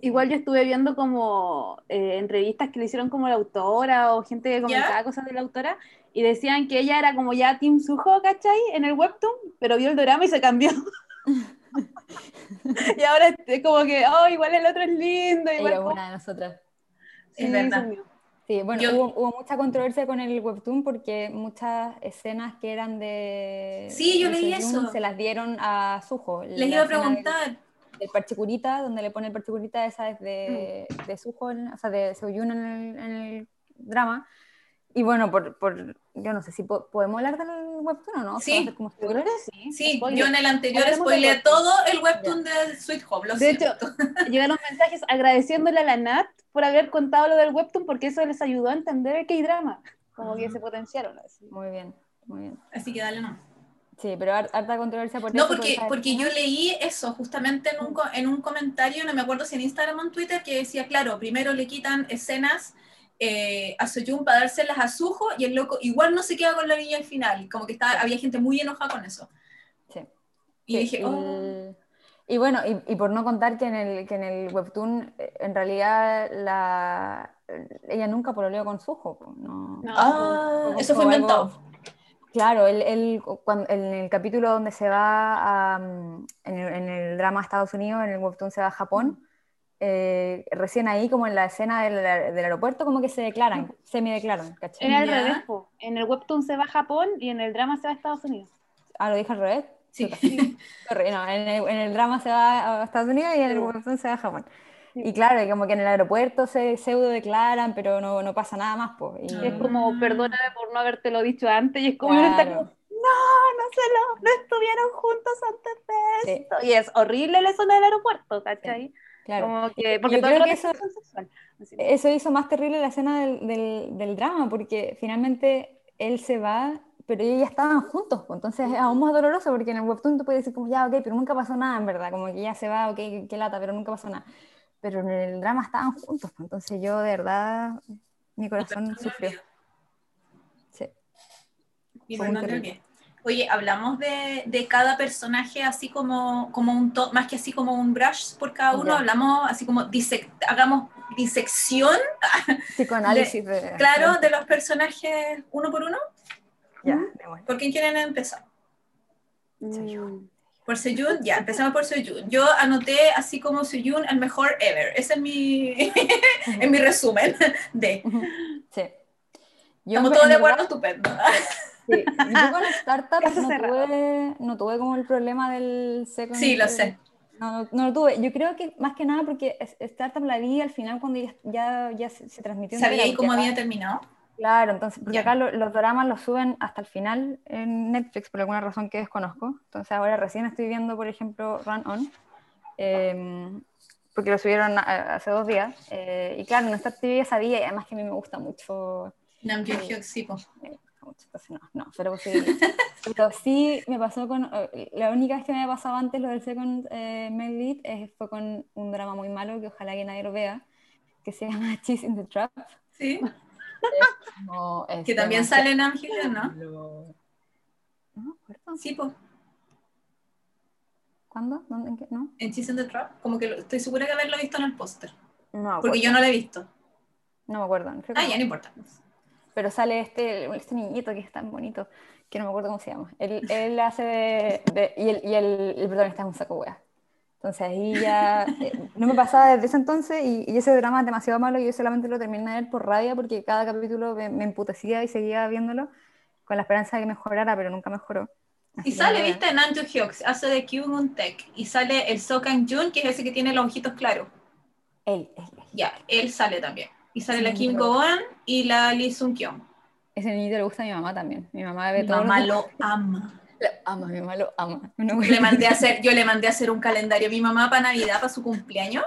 Igual yo estuve viendo como eh, entrevistas que le hicieron como la autora o gente que comentaba cosas de la autora y decían que ella era como ya Team Suho, ¿cachai? En el webtoon, pero vio el drama y se cambió. y ahora es como que, oh, igual el otro es lindo. Igual
ella es una de nosotras.
es verdad.
Sí, bueno, hubo, hubo, mucha controversia con el webtoon porque muchas escenas que eran de...
Sí, yo leí eso.
Se las dieron a Suho.
Les iba a preguntar
el parche curita, donde le pone el parche curita, esa es de, de Suho, o sea, de Seoyun en el, en el drama. Y bueno, por, por, yo no sé si podemos hablar del webtoon o no.
Sí, como sí, sí yo en el anterior spoileé todo el webtoon de Sweet Home, lo
De hecho, llegaron mensajes agradeciéndole a la Nat por haber contado lo del webtoon porque eso les ayudó a entender el K-drama, como que se potenciaron. Así.
Muy bien, muy bien.
Así que dale no.
Sí, pero harta controversia
por No, porque, porque yo leí eso justamente en un, en un comentario, no me acuerdo si en Instagram o en Twitter, que decía, claro, primero le quitan escenas eh, a Soyun para dárselas a Sujo y el loco igual no se queda con la niña al final, como que estaba, había gente muy enojada con eso.
Sí.
Y dije, oh.
Y bueno, y, y, por no contar que en el, que en el webtoon, eh, en realidad, la, ella nunca pololeó con Sujo. No,
no. Ah, eso fue inventado.
Claro, el, cuando, en el capítulo donde se va a, mm, en, el, drama Estados Unidos, en el webtoon se va a Japón, eh, recién ahí, como en la escena del, del aeropuerto, como que se declaran, semi-declaran,
¿cachai? En el revés, en el webtoon se va a Japón y en el drama se va a Estados Unidos.
Ah, ¿lo dije al revés?
Sí.
no, en, el, en el drama se va a Estados Unidos y en el webtoon se va a Japón. Y claro, como que en el aeropuerto se pseudo declaran, pero no, no pasa nada más. Pues.
Y... Es como, perdóname por no habértelo dicho antes, y es como, no, no se lo, no estuvieron juntos antes de esto. Y es horrible la zona del aeropuerto, ¿cachai?
Claro. Como que, porque todo creo que eso, eso hizo más terrible la escena del, del, del, drama, porque finalmente él se va, pero ellos ya estaban juntos, entonces es aún más doloroso, porque en el webtoon tú puedes decir como, ya, ok, pero nunca pasó nada, en verdad, como que ya se va, ok, qué lata, pero nunca pasó nada pero en el drama estaban juntos, pues, entonces yo de verdad, mi corazón sufrió. Sí.
Y Oye, hablamos de, de cada personaje así como, como un más que así como un brush por cada uno, hablamos así como hagamos disección.
Psicoanálisis
de, Claro, de los personajes uno por uno. Ya, ¿Por quién quieren empezar? Mm. Por Sejun, ya, empezamos por Sejun. Yo anoté así como Sejun el mejor ever. Ese es mi, en mi resumen de. Sí. Yo Estamos todos de acuerdo, estupendo.
Sí, yo con Startup no tuve, no tuve como el problema del
second. Sí, lo sé.
No, no, lo tuve. Yo creo que más que nada porque Startup la vi al final cuando ya, ya, se, transmitió.
¿Sabía ahí cómo había terminado?
Claro, entonces, porque acá los dramas los suben hasta el final en Netflix por alguna razón que desconozco. Entonces ahora recién estoy viendo, por ejemplo, Run On, em, porque lo subieron hace dos días. Eh, y claro, en esta TV sabía, y además que a mí me gusta mucho.
Nam eh, sí,
entonces no, no, pero sí, pero sí me pasó con, eh, la única vez que me había pasado antes lo del Second eh, Male Lead es, fue con un drama muy malo que ojalá que nadie lo vea, que se llama Cheese in the Trap.
Sí. Que también sale en Ángel, ¿no? No me acuerdo. Sí, pues.
¿Cuándo? ¿Dónde? ¿En qué? ¿No?
En Cheese the Trap, como que estoy segura de haberlo visto en el póster. No, porque yo no lo he visto.
No me acuerdo.
ah, ya no importa
pero sale este, este niñito que es tan bonito, que no me acuerdo cómo se llama. Él, él hace de, y, el, y el, el, protagonista es un saco wea. Entonces ahí ya eh, no me pasaba desde ese entonces y, y, ese drama es demasiado malo y yo solamente lo terminé de ver por rabia porque cada capítulo me, me emputecía y seguía viéndolo con la esperanza de que mejorara, pero nunca mejoró.
y sale, viste, Nanjo Hyuk, hace de Kyung Tech y sale el So Kang Jun, que es ese que tiene los ojitos claros.
Él, él.
Ya, él sale también. Y sale la Kim Go-eun y la Lee Sung-kyung.
Ese niñito le gusta a mi mamá también. Mi mamá ve
mi mamá lo ama.
Ama, mi mamá lo ama.
le mandé a hacer, yo le mandé a hacer un calendario a mi mamá para Navidad, para su cumpleaños,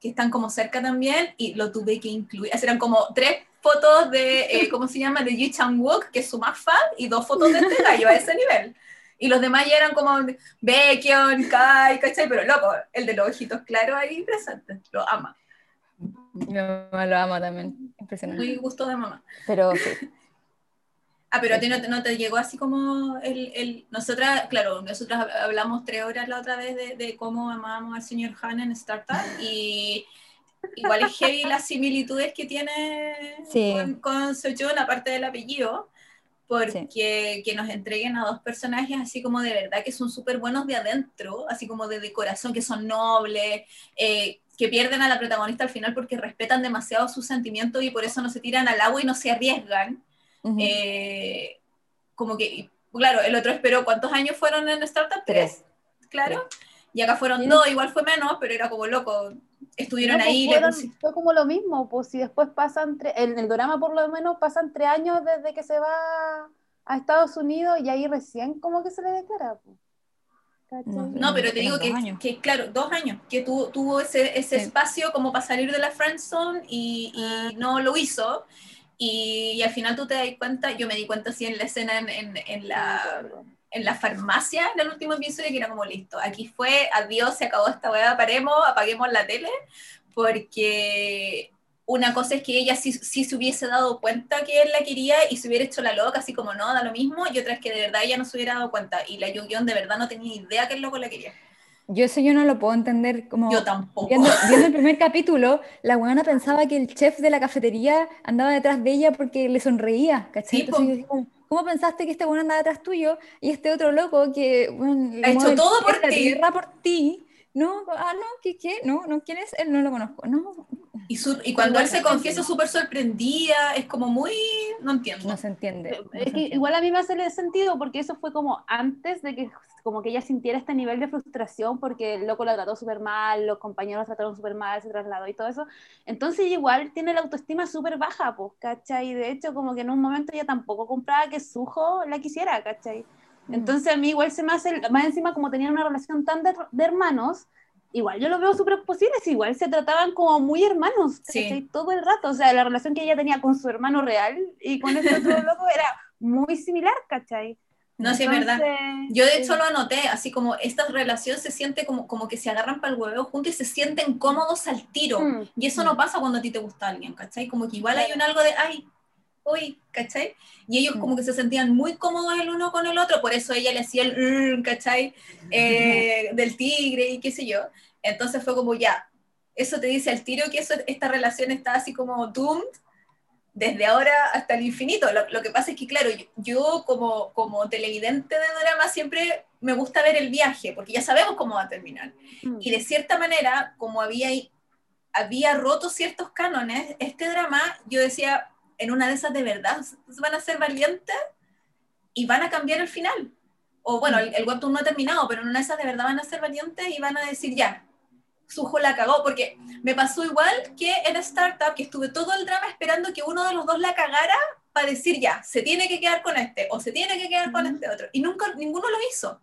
que están como cerca también, y lo tuve que incluir. Eran como tres fotos de, eh, ¿cómo se llama? De Ji Chang-wook, que es su más fan, y dos fotos de este gallo a ese nivel. Y los demás ya eran como Baekhyun, Kai, ¿cachai? Pero loco, el de los ojitos claros ahí presente, lo ama.
Mi mamá lo ama también. Impresionante.
Muy gusto de mamá.
Pero sí.
Ah, pero a ti no, no, te llegó así como el, el... Nosotras, claro, nosotras hablamos tres horas la otra vez de, de cómo amábamos al señor Han en Startup y igual es heavy las similitudes que tiene con, con Sojourn, aparte del apellido, porque que nos entreguen a dos personajes así como de verdad que son súper buenos de adentro, así como de, de corazón, que son nobles, eh, que pierden a la protagonista al final porque respetan demasiado sus sentimientos y por eso no se tiran al agua y no se arriesgan. Eh, como que, claro, el otro esperó, ¿cuántos años fueron en Startup? Tres. Claro. Y acá fueron dos, igual fue menos, pero era como loco. Estuvieron pues ahí.
fue como lo mismo, pues si después pasan, en el drama por lo menos pasan tres años desde que se va a Estados Unidos y ahí recién como que se le declara. Pues.
No, pero te digo que, que, claro, dos años, que tuvo ese, ese espacio como para salir de la friendzone y, y ah. no lo hizo. Y, al final tú te das cuenta, yo me di cuenta así en la escena en, en, en la, en la farmacia del último episodio que era como listo, aquí fue, adiós, se acabó esta weá, paremos, apaguemos la tele, porque una cosa es que ella sí, sí, se hubiese dado cuenta que él la quería y se hubiera hecho la loca, así como no, da lo mismo, y otra es que de verdad ella no se hubiera dado cuenta, y la Yu-Gi-Oh! de verdad no tenía idea que el loco la quería.
Yo eso yo no lo puedo entender como...
Yo tampoco.
Viendo, el primer capítulo, la buena pensaba que el chef de la cafetería andaba detrás de ella porque le sonreía, ¿cachai? Entonces, ¿cómo pensaste que este bueno andaba detrás tuyo y este otro loco que bueno,
ha hecho todo por ti?
por ti? No, ah, no, ¿qué, qué? No, no, ¿quién es? Él no lo conozco. No,
y, y cuando él se confiesa súper sorprendida, es como muy... no entiendo.
No se entiende.
es que igual a mí me hace sentido porque eso fue como antes de que como que ella sintiera este nivel de frustración porque el loco la trató súper mal, los compañeros la trataron súper mal, se trasladó y todo eso. Entonces igual tiene la autoestima súper baja, pues, ¿cachai? Y de hecho como que en un momento ella tampoco compraba que Sujo la quisiera, ¿cachai? Entonces a mí igual se me hace, más encima como tenían una relación tan de, de hermanos, igual yo lo veo súper posible, igual se trataban como muy hermanos, sí. todo el rato, o sea, la relación que ella tenía con su hermano real y con este otro loco era muy similar, ¿cachai?
No, sí, es verdad. Yo de hecho lo anoté, así como esta relación se siente como, como que se agarran para el huevo juntos y se sienten cómodos al tiro. Mm, y eso no mm. pasa cuando a ti te gusta alguien, ¿cachai? Como que igual hay un algo de, ay, hoy, ¿cachai? Y ellos como que se sentían muy cómodos el uno con el otro, por eso ella le hacía el, ¿cachai? Eh, del tigre y qué sé yo. Entonces fue como ya, eso te dice al tiro que eso, esta relación está así como doomed desde ahora hasta el infinito. Lo, que pasa es que, claro, yo, como, como televidente de drama siempre me gusta ver el viaje, porque ya sabemos cómo va a terminar. Mm. Y de cierta manera, como había, había roto ciertos cánones, este drama, yo decía, en una de esas de verdad van a ser valientes y van a cambiar el final. O bueno, el, el webtoon no ha terminado, pero en una de esas de verdad van a ser valientes y van a decir, ya, Sujo la cagó, porque me pasó igual que en Startup, que estuve todo el drama esperando que uno de los dos la cagara para decir ya, se tiene que quedar con este o se tiene que quedar con este otro. Y nunca, ninguno lo hizo.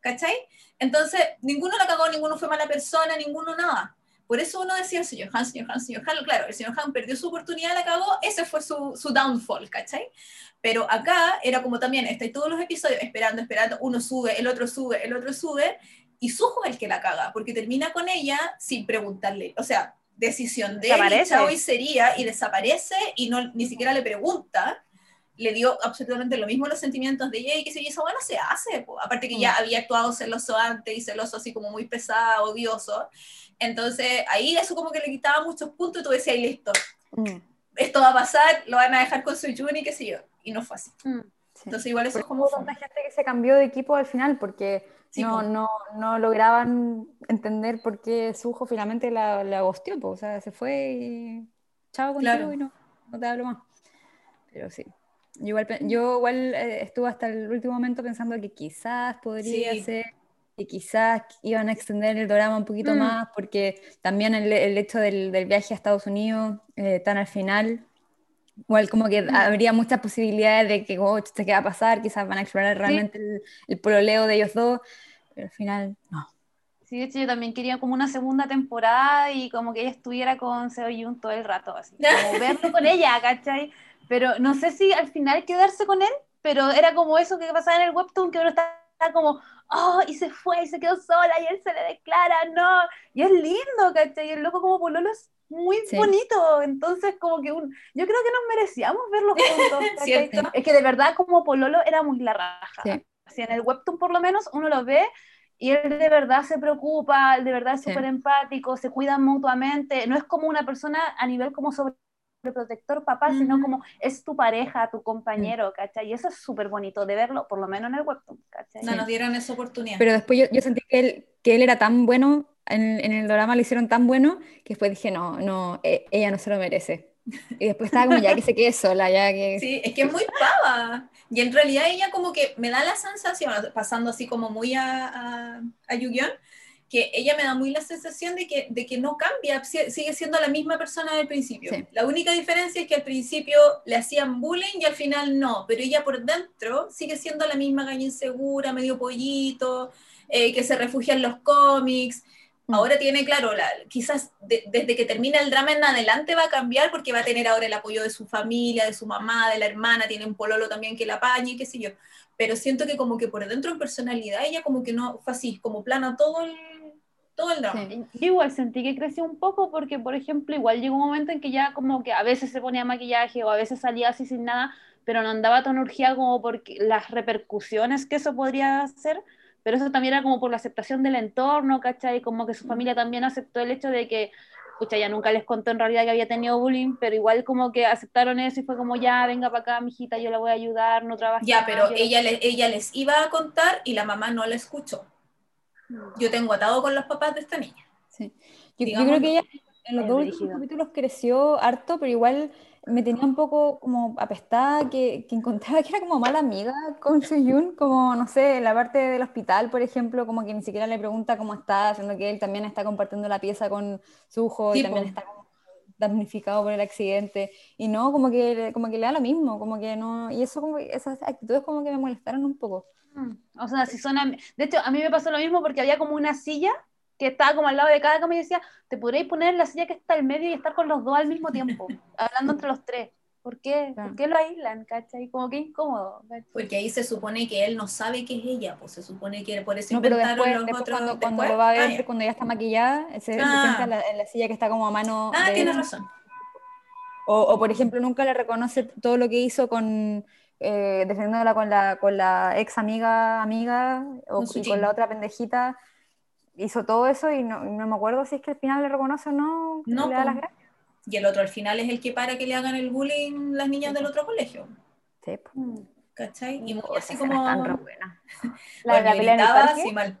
¿Cachai? Entonces, ninguno la cagó, ninguno fue mala persona, ninguno nada. Por eso uno decía, el señor Han, señor Han, señor Han, claro, el señor Han perdió su oportunidad, la cagó, ese fue su, su downfall, ¿cachai? Pero acá era como también, está todos los episodios esperando, esperando, uno sube, el otro sube, el otro sube, y Sujo es el que la caga, porque termina con ella sin preguntarle, o sea, decisión de él, hoy sería, y desaparece y no, ni siquiera le pregunta, le dio absolutamente lo mismo los sentimientos de ella y que se eso bueno se hace, aparte que ya mm. había actuado celoso antes y celoso así como muy pesado, odioso, entonces ahí eso como que le quitaba muchos puntos y tú decías, listo, mm. esto va a pasar, lo van a dejar con su y qué sé yo, y no fue así. Mm. Entonces igual eso es como...
tanta gente que se cambió de equipo al final porque no, no, no, lograban entender por qué Sujo finalmente la, la gosteó, o sea, se fue y chao contigo y no, no te hablo más. Pero sí. Yo igual, yo igual eh, estuve hasta el último momento pensando que quizás podría ser, que quizás iban a extender el drama un poquito mm. más, porque también el, el hecho del, del, viaje a Estados Unidos, eh, tan al final, Igual como que mm. habría muchas posibilidades de que, oh, ¿qué va a pasar? Quizás van a explorar realmente el, el, pololeo de ellos dos, pero al final no.
Sí, de hecho yo también quería como una segunda temporada y como que ella estuviera con Seo Yun todo el rato, así, como verlo con ella, ¿cachai? Pero no sé si al final quedarse con él, pero era como eso que pasaba en el webtoon, que uno está como, oh, y se fue, y se quedó sola, y él se le declara, no, y es lindo, ¿cachai? Y el loco como Pololo es muy bonito. Entonces, como que un, yo creo que nos merecíamos verlo juntos. es que de verdad, como Pololo era muy la raja. Sí. en el webtoon, por lo menos, uno lo ve y él de verdad se preocupa, de verdad es súper empático, se cuidan mutuamente. No es como una persona a nivel como sobreprotector papá, sino como es tu pareja, tu compañero, ¿cachai? Y eso es súper bonito de verlo, por lo menos en el webtoon, ¿cachai?
No nos dieron esa oportunidad.
Pero después yo, yo sentí que él, que él era tan bueno en, el drama lo hicieron tan bueno que después dije, no, no, e, ella no se lo merece. Y después estaba como, ya que se quede sola, ya que...
Sí, es que es muy pava. Y en realidad ella como que me da la sensación, pasando así como muy a, a, a que ella me da muy la sensación de que, de que no cambia, sigue siendo la misma persona del principio. La única diferencia es que al principio le hacían bullying y al final no, pero ella por dentro sigue siendo la misma gallina insegura, medio pollito, eh, que se refugia en los cómics, Mm. Ahora tiene, claro, la, quizás desde que termina el drama en adelante va a cambiar porque va a tener ahora el apoyo de su familia, de su mamá, de la hermana, tiene un pololo también que la apañe, qué sé yo. Pero siento que como que por dentro en personalidad ella como que no fue así, como plana todo el, todo el drama.
igual sentí que creció un poco porque, por ejemplo, igual llegó un momento en que ya como que a veces se ponía maquillaje o a veces salía así sin nada, pero no andaba tan urgida como porque las repercusiones que eso podría hacer pero eso también era como por la aceptación del entorno, ¿cachai? Como que su familia también aceptó el hecho de que, escucha, ya nunca les contó en realidad que había tenido bullying, pero igual como que aceptaron eso y fue como, ya, venga para acá, mijita, yo la voy a ayudar, no trabaja.
Ya, pero ella, le, ella les iba a contar y la mamá no la escuchó. Yo tengo atado con los papás de esta niña.
Sí. Yo, yo creo que ella en los dos capítulos creció harto, pero igual me tenía un poco como apestada, que, que encontraba que era como mala amiga con Suyun, como, no sé, en la parte del hospital, por ejemplo, como que ni siquiera le pregunta cómo está, siendo que él también está compartiendo la pieza con su hijo y también está como damnificado por el accidente, y no, como que, como que le da lo mismo, como que no, y eso como, esas actitudes como que me molestaron un poco.
O sea, si son, de hecho, a mí me pasó lo mismo porque había como una silla que estaba como al lado de cada cama y decía, te podréis poner en la silla que está al medio y estar con los dos al mismo tiempo, hablando entre los tres. ¿Por qué? ¿Por qué lo aíslan? ¿Cachai? Como que incómodo.
Porque ahí se supone que él no sabe que es ella, pues se supone que por eso no, pero después,
los después otros. Cuando, cuando lo va a ver, ah, cuando ya está maquillada, se, ah. sienta en la, silla que está como a mano.
Ah, tienes razón.
O, por ejemplo, nunca le reconoce todo lo que hizo con eh, defendiéndola con la, con la ex amiga, amiga, o con, con la otra pendejita. Hizo todo eso y no, no, me acuerdo si es que al final le reconoce o no, no le da las gracias.
Y el otro al final es el que para que le hagan el bullying las niñas del otro colegio.
Sí.
¿Cachai? Y muy así como...
Tan buena. La, la pelea en mal.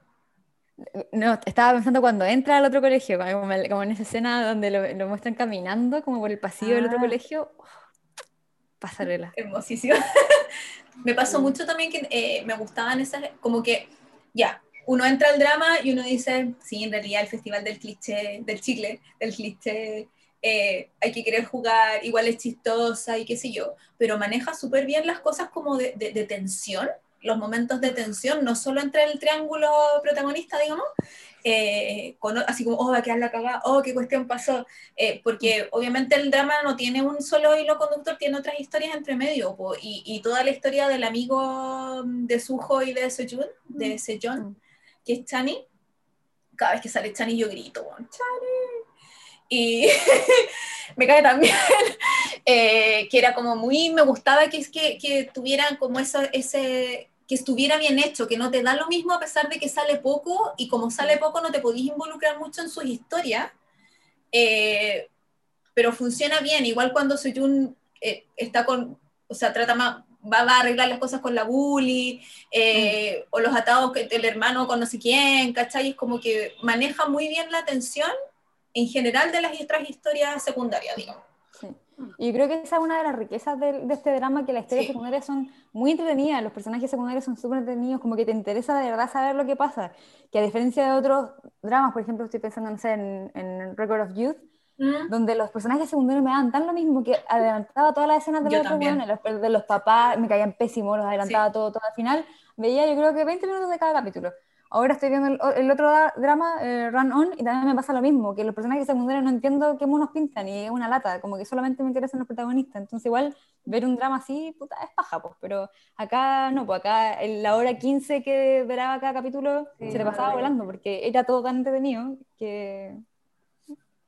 No, estaba pensando cuando entra al otro colegio, como, en esa escena donde lo, muestran caminando como por el pasillo del otro ah. colegio. Pasarela.
Hermosísimo. me pasó mucho también que eh, me gustaban esas, como que, ya, uno entra al drama y uno dice, sí, en realidad el festival del cliché, del chicle, del cliché, eh, hay que querer jugar, igual es chistosa y qué sé yo, pero maneja súper bien las cosas como de, de tensión los momentos de tensión, no solo entre el triángulo protagonista, digamos, eh, así como, oh, va a quedar la cagada, oh, qué cuestión pasó, eh, porque obviamente el drama no tiene un solo hilo conductor, tiene otras historias entre medio, y, y, toda la historia del amigo de Suho y de Sejun, de mm. Sejun, mm. que es Chani, cada vez que sale Chani yo grito, Chani, y me cae también, eh, que era como muy, me gustaba que, que, que tuvieran como eso, ese, que estuviera bien hecho, que no te da lo mismo a pesar de que sale poco y como sale poco no te podís involucrar mucho en sus historias, eh, pero funciona bien, igual cuando Soyun eh, está con, o sea, trata más, va, a arreglar las cosas con la bully, eh, o los atados del hermano con no sé quién, ¿cachai? Es como que maneja muy bien la atención en general de las otras historias secundarias, digamos.
Y creo que esa es una de las riquezas de, este drama, que las historias secundarias son muy entretenidas, los personajes secundarios son súper entretenidos, como que te interesa de verdad saber lo que pasa, que a diferencia de otros dramas, por ejemplo, estoy pensando en, en Record of Youth, mm. donde los personajes secundarios me dan tan lo mismo que adelantaba todas las escenas de los, de los papás, me caían pésimos, los adelantaba todo, todo al final, veía yo creo que 20 minutos de cada capítulo. Ahora estoy viendo el, otro drama, eh, Run On, y también me pasa lo mismo, que los personajes secundarios no entiendo qué monos pintan y es una lata, como que solamente me interesan los protagonistas. Entonces, igual ver un drama así, puta, es paja, pues. Pero acá no, pues acá en la hora 15 que verá cada capítulo se le pasaba volando, porque era todo tan entretenido que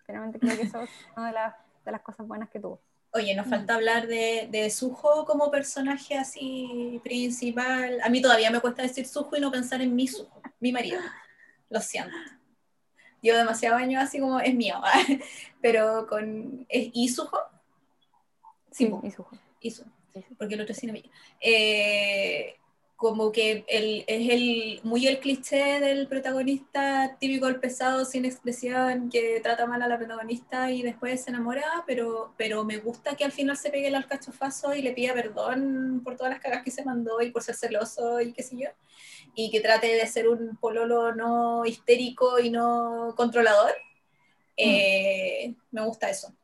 realmente creo que eso es una de las, de las cosas buenas que tuvo.
Oye, nos falta hablar de, de Suho como personaje así principal. A mí todavía me cuesta decir Suho y no pensar en mi Suho, mi marido. Lo siento. Llevo demasiado años así como es mío. Pero con. ¿Es Isuho?
Sí, Isuho.
Isuho. Porque el otro es cine eh, como que el, es el, muy el cliché del protagonista típico, el pesado, sin expresión, que trata mal a la protagonista y después se enamora, pero, pero me gusta que al final se pegue el alcachofazo y le pida perdón por todas las cagas que se mandó y por ser celoso y qué sé yo, y que trate de ser un pololo no histérico y no controlador. Mm. Eh, me gusta eso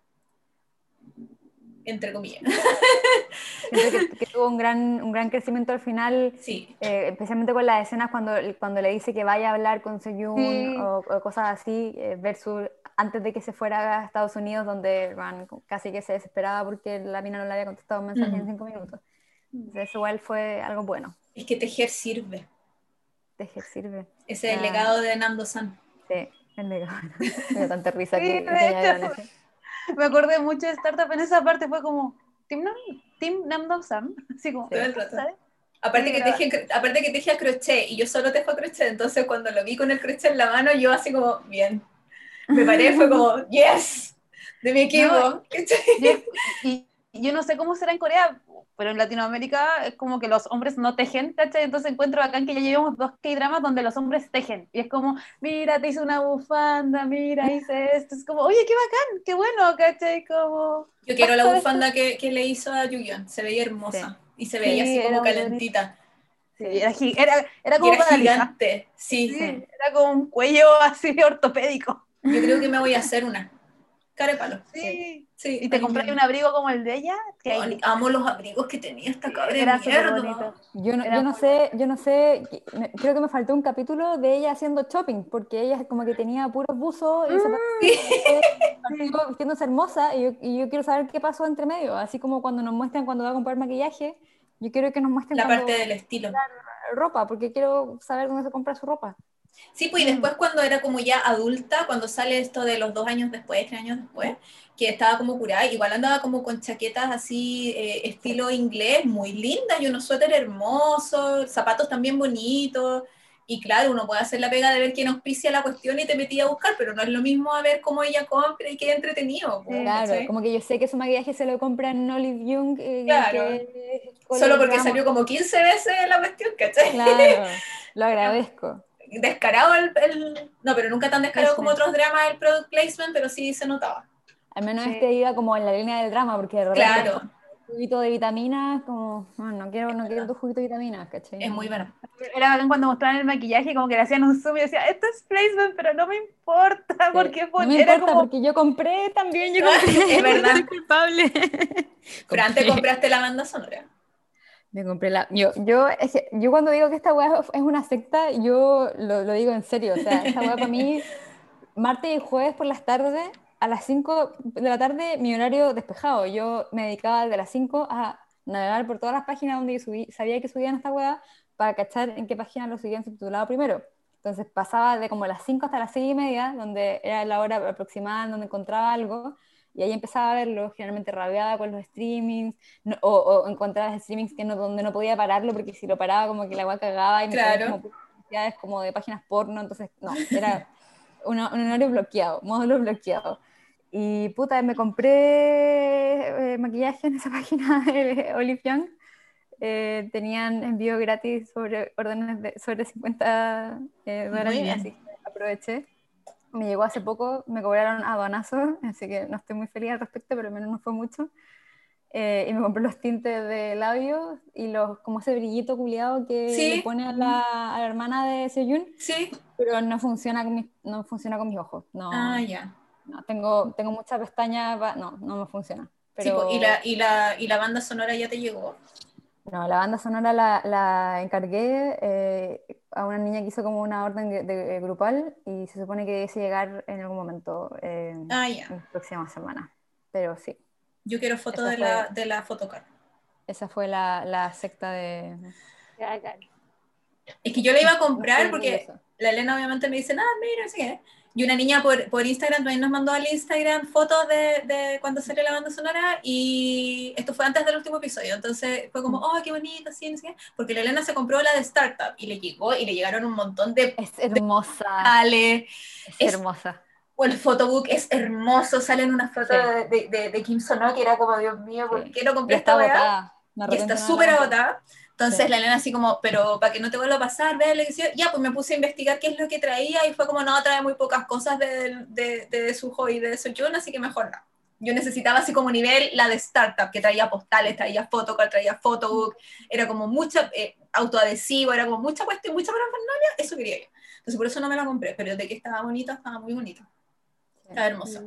entre comillas.
que, tuvo un gran, un gran crecimiento al final,
sí.
Eh, especialmente con las escenas cuando, cuando le dice que vaya a hablar con Seyun o, cosas así, eh, versus antes de que se fuera a Estados Unidos, donde casi que se desesperaba porque la mina no le había contestado un mensaje en cinco minutos. Entonces, eso igual fue algo bueno.
Es que tejer sirve.
Tejer sirve.
Ese es el legado de Nando San.
Sí, el legado. Me dio tanta risa que, que
me acordé mucho de Startup en esa parte, fue como, Team, Nam, team Namdam Sam, así como,
¿sabes? Aparte, que teje, aparte que teje a crochet y yo solo tejo crochet, entonces cuando lo vi con el crochet en la mano, yo así como, bien. Me paré, fue como, yes, de mi equipo.
y, yo no sé cómo será en Corea, pero en Latinoamérica es como que los hombres no tejen, ¿cachai? Entonces encuentro acá que ya llevamos dos K-dramas donde los hombres tejen. Y es como, mira, te hice una bufanda, mira, hice esto. Es como, oye, qué bacán, qué bueno, ¿cachai? Como...
Yo quiero la bufanda que, que, le hizo a Yuyeon, se veía hermosa. Y se veía así como calentita.
Sí, era, era, era como
era gigante, sí.
sí. Era como un cuello así ortopédico.
Yo creo que me voy a hacer una. Carépalo.
Sí. sí. ¿Y te compraste un abrigo como el de ella?
Que amo los abrigos que tenía esta cabra Era mierda.
Yo no, yo no sé, yo no sé, creo que me faltó un capítulo de ella haciendo shopping, porque ella como que tenía puros buzos y se mm. vistiéndose hermosa y yo, y yo, quiero saber qué pasó entre medio, así como cuando nos muestran cuando va a comprar maquillaje, yo quiero que nos muestren
la parte del estilo.
Ropa, porque quiero saber dónde se compra su ropa.
Sí, pues y mm. después cuando era como ya adulta, cuando sale esto de los dos años después, tres años después, que estaba como curada, igual andaba como con chaquetas así, eh, estilo inglés, muy linda, y unos suéter hermosos, zapatos también bonitos, y claro, uno puede hacer la pega de ver quién auspicia la cuestión y te metí a buscar, pero no es lo mismo a ver cómo ella compra y qué entretenido.
claro, como que yo sé que su maquillaje se lo compra en Olive Young.
Eh, claro. Solo porque salió como 15 veces la cuestión, ¿cachai?
Claro, lo agradezco.
Descarado el, el, No, pero nunca tan descarado como otros dramas el product placement, pero sí se notaba.
Al menos este iba como en la línea del drama, porque de
claro.
un juguito de vitaminas, como, no, quiero, no quiero tu juguito de vitaminas, ¿cachai?
Es muy bueno.
Era bacán cuando mostraban el maquillaje, como que le hacían un zoom y decía, esto es placement, pero no me importa, porque
no me importa, porque yo compré también, yo compré.
es verdad.
Soy culpable.
Pero antes compraste la banda sonora.
Me compré la. Yo, yo, es que, yo cuando digo que esta weá es una secta, yo lo, lo digo en serio. O sea, esta weá para mí, martes y jueves por las tardes a las 5 de la tarde mi horario despejado. Yo me dedicaba de las 5 a navegar por todas las páginas donde subí, sabía que subían esta web para cachar en qué página lo subían subtitulado primero. Entonces pasaba de como las 5 hasta las 6 y media, donde era la hora aproximada donde encontraba algo, y ahí empezaba a verlo, generalmente rabiada con los streamings, o, o, encontraba streamings que no, donde no podía pararlo, porque si lo paraba como que la web cagaba y me
claro.
como como de páginas porno, entonces no, era un horario bloqueado, módulo bloqueado. Y puta, me compré eh, maquillaje en esa página de Olive Young. Eh, tenían envío gratis sobre órdenes de sobre 50 eh, dólares, así que aproveché. Me llegó hace poco, me cobraron aduanazo, así que no estoy muy feliz al respecto, pero al menos no fue mucho. y me compré los tintes de labios y los como ese brillito culiado que le pone a la, a la, hermana de Seyun.
Sí.
Pero no funciona con, mi, no funciona con mis ojos. No,
ah, ya
no, tengo, tengo muchas pestañas, no, no me funciona. Pero...
¿y, la, y, la, ¿y la banda sonora ya te llegó?
No, la banda sonora la, la encargué eh, a una niña que hizo como una orden de, grupal y se supone que debe llegar en algún momento eh,
ah, en
la próxima semana. Pero sí.
Yo quiero foto de, la, de la photocard.
Esa fue la, la secta de...
Es que yo la iba a comprar porque la Elena obviamente me dice, ah, mira, así que y una niña por, por Instagram también nos mandó al Instagram fotos de, de, cuando salió la banda sonora y esto fue antes del último episodio. Entonces fue como, oh, qué bonito, así, no sé Porque la Elena se compró la de Startup y le llegó y le llegaron un montón de...
Es hermosa.
Ale,
es, hermosa.
O el photobook es hermoso, salen unas fotos de, de, de, Kim Sono que era como, Dios mío, ¿por qué no compré esta weá? Y está súper agotada. Entonces la Elena así como, pero para que no te vuelva a pasar, ve la edición. Ya, pues me puse a investigar qué es lo que traía y fue como, no, trae muy pocas cosas de, de, de Suho y de Soyun, así que mejor no. Yo necesitaba así como nivel la de startup, que traía postales, traía photocard, traía photobook, era como mucha, eh, autoadhesivo, era como mucha cuestión, mucha parafernalia, eso quería yo. Entonces por eso no me la compré, pero de que estaba bonita, estaba muy bonita. Estaba hermosa.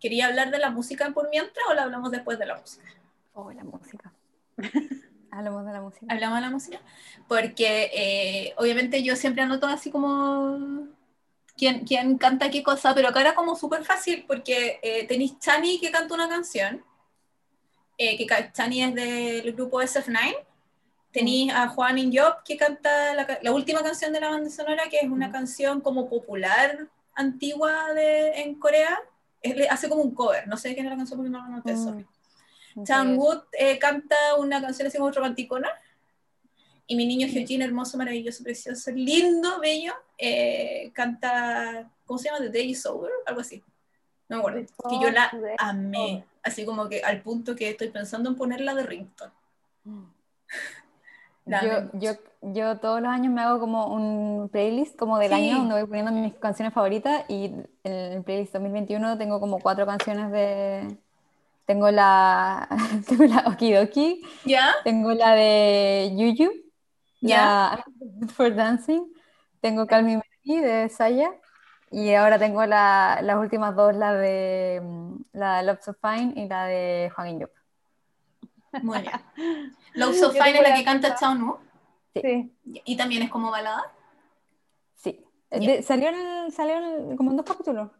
¿Quería hablar de la música por mientras o la hablamos después de la música?
Oh, la música. Hablamos de la música.
Hablamos de la música. Porque eh, obviamente yo siempre anoto así como quién, quién canta qué cosa, pero acá era como súper fácil porque eh, tenéis Chani que canta una canción, eh, que Chani es del grupo SF9. Tenéis a Juan Job que canta la, la, última canción de la banda sonora, que es una canción como popular antigua de, en Corea. Es, hace como un cover, no sé qué es la canción porque no la noté, mm. Chan Wood eh, canta una canción así como romanticona. Y mi niño Hyojin, hermoso, maravilloso, precioso, lindo, bello, eh, canta, ¿cómo se llama? The Day is Over, algo así. No me acuerdo. Que yo la amé. Así como que al punto que estoy pensando en ponerla de ringtone.
Yo, yo, yo, todos los años me hago como un playlist como del año donde voy poniendo mis canciones favoritas y en el playlist 2021 tengo como cuatro canciones de, tengo la, tengo la Okidoki.
¿Ya?
Tengo la de Yuyu. ¿Ya? Good for Dancing. Tengo Call Me de Saya. Y ahora tengo la, las últimas dos, la de la de Love So Fine y la de Juan Yop.
Muy bien. Love So Fine es la que canta Chao Nu.
Sí.
¿Y también es como balada?
Sí. salió, salió como en dos capítulos.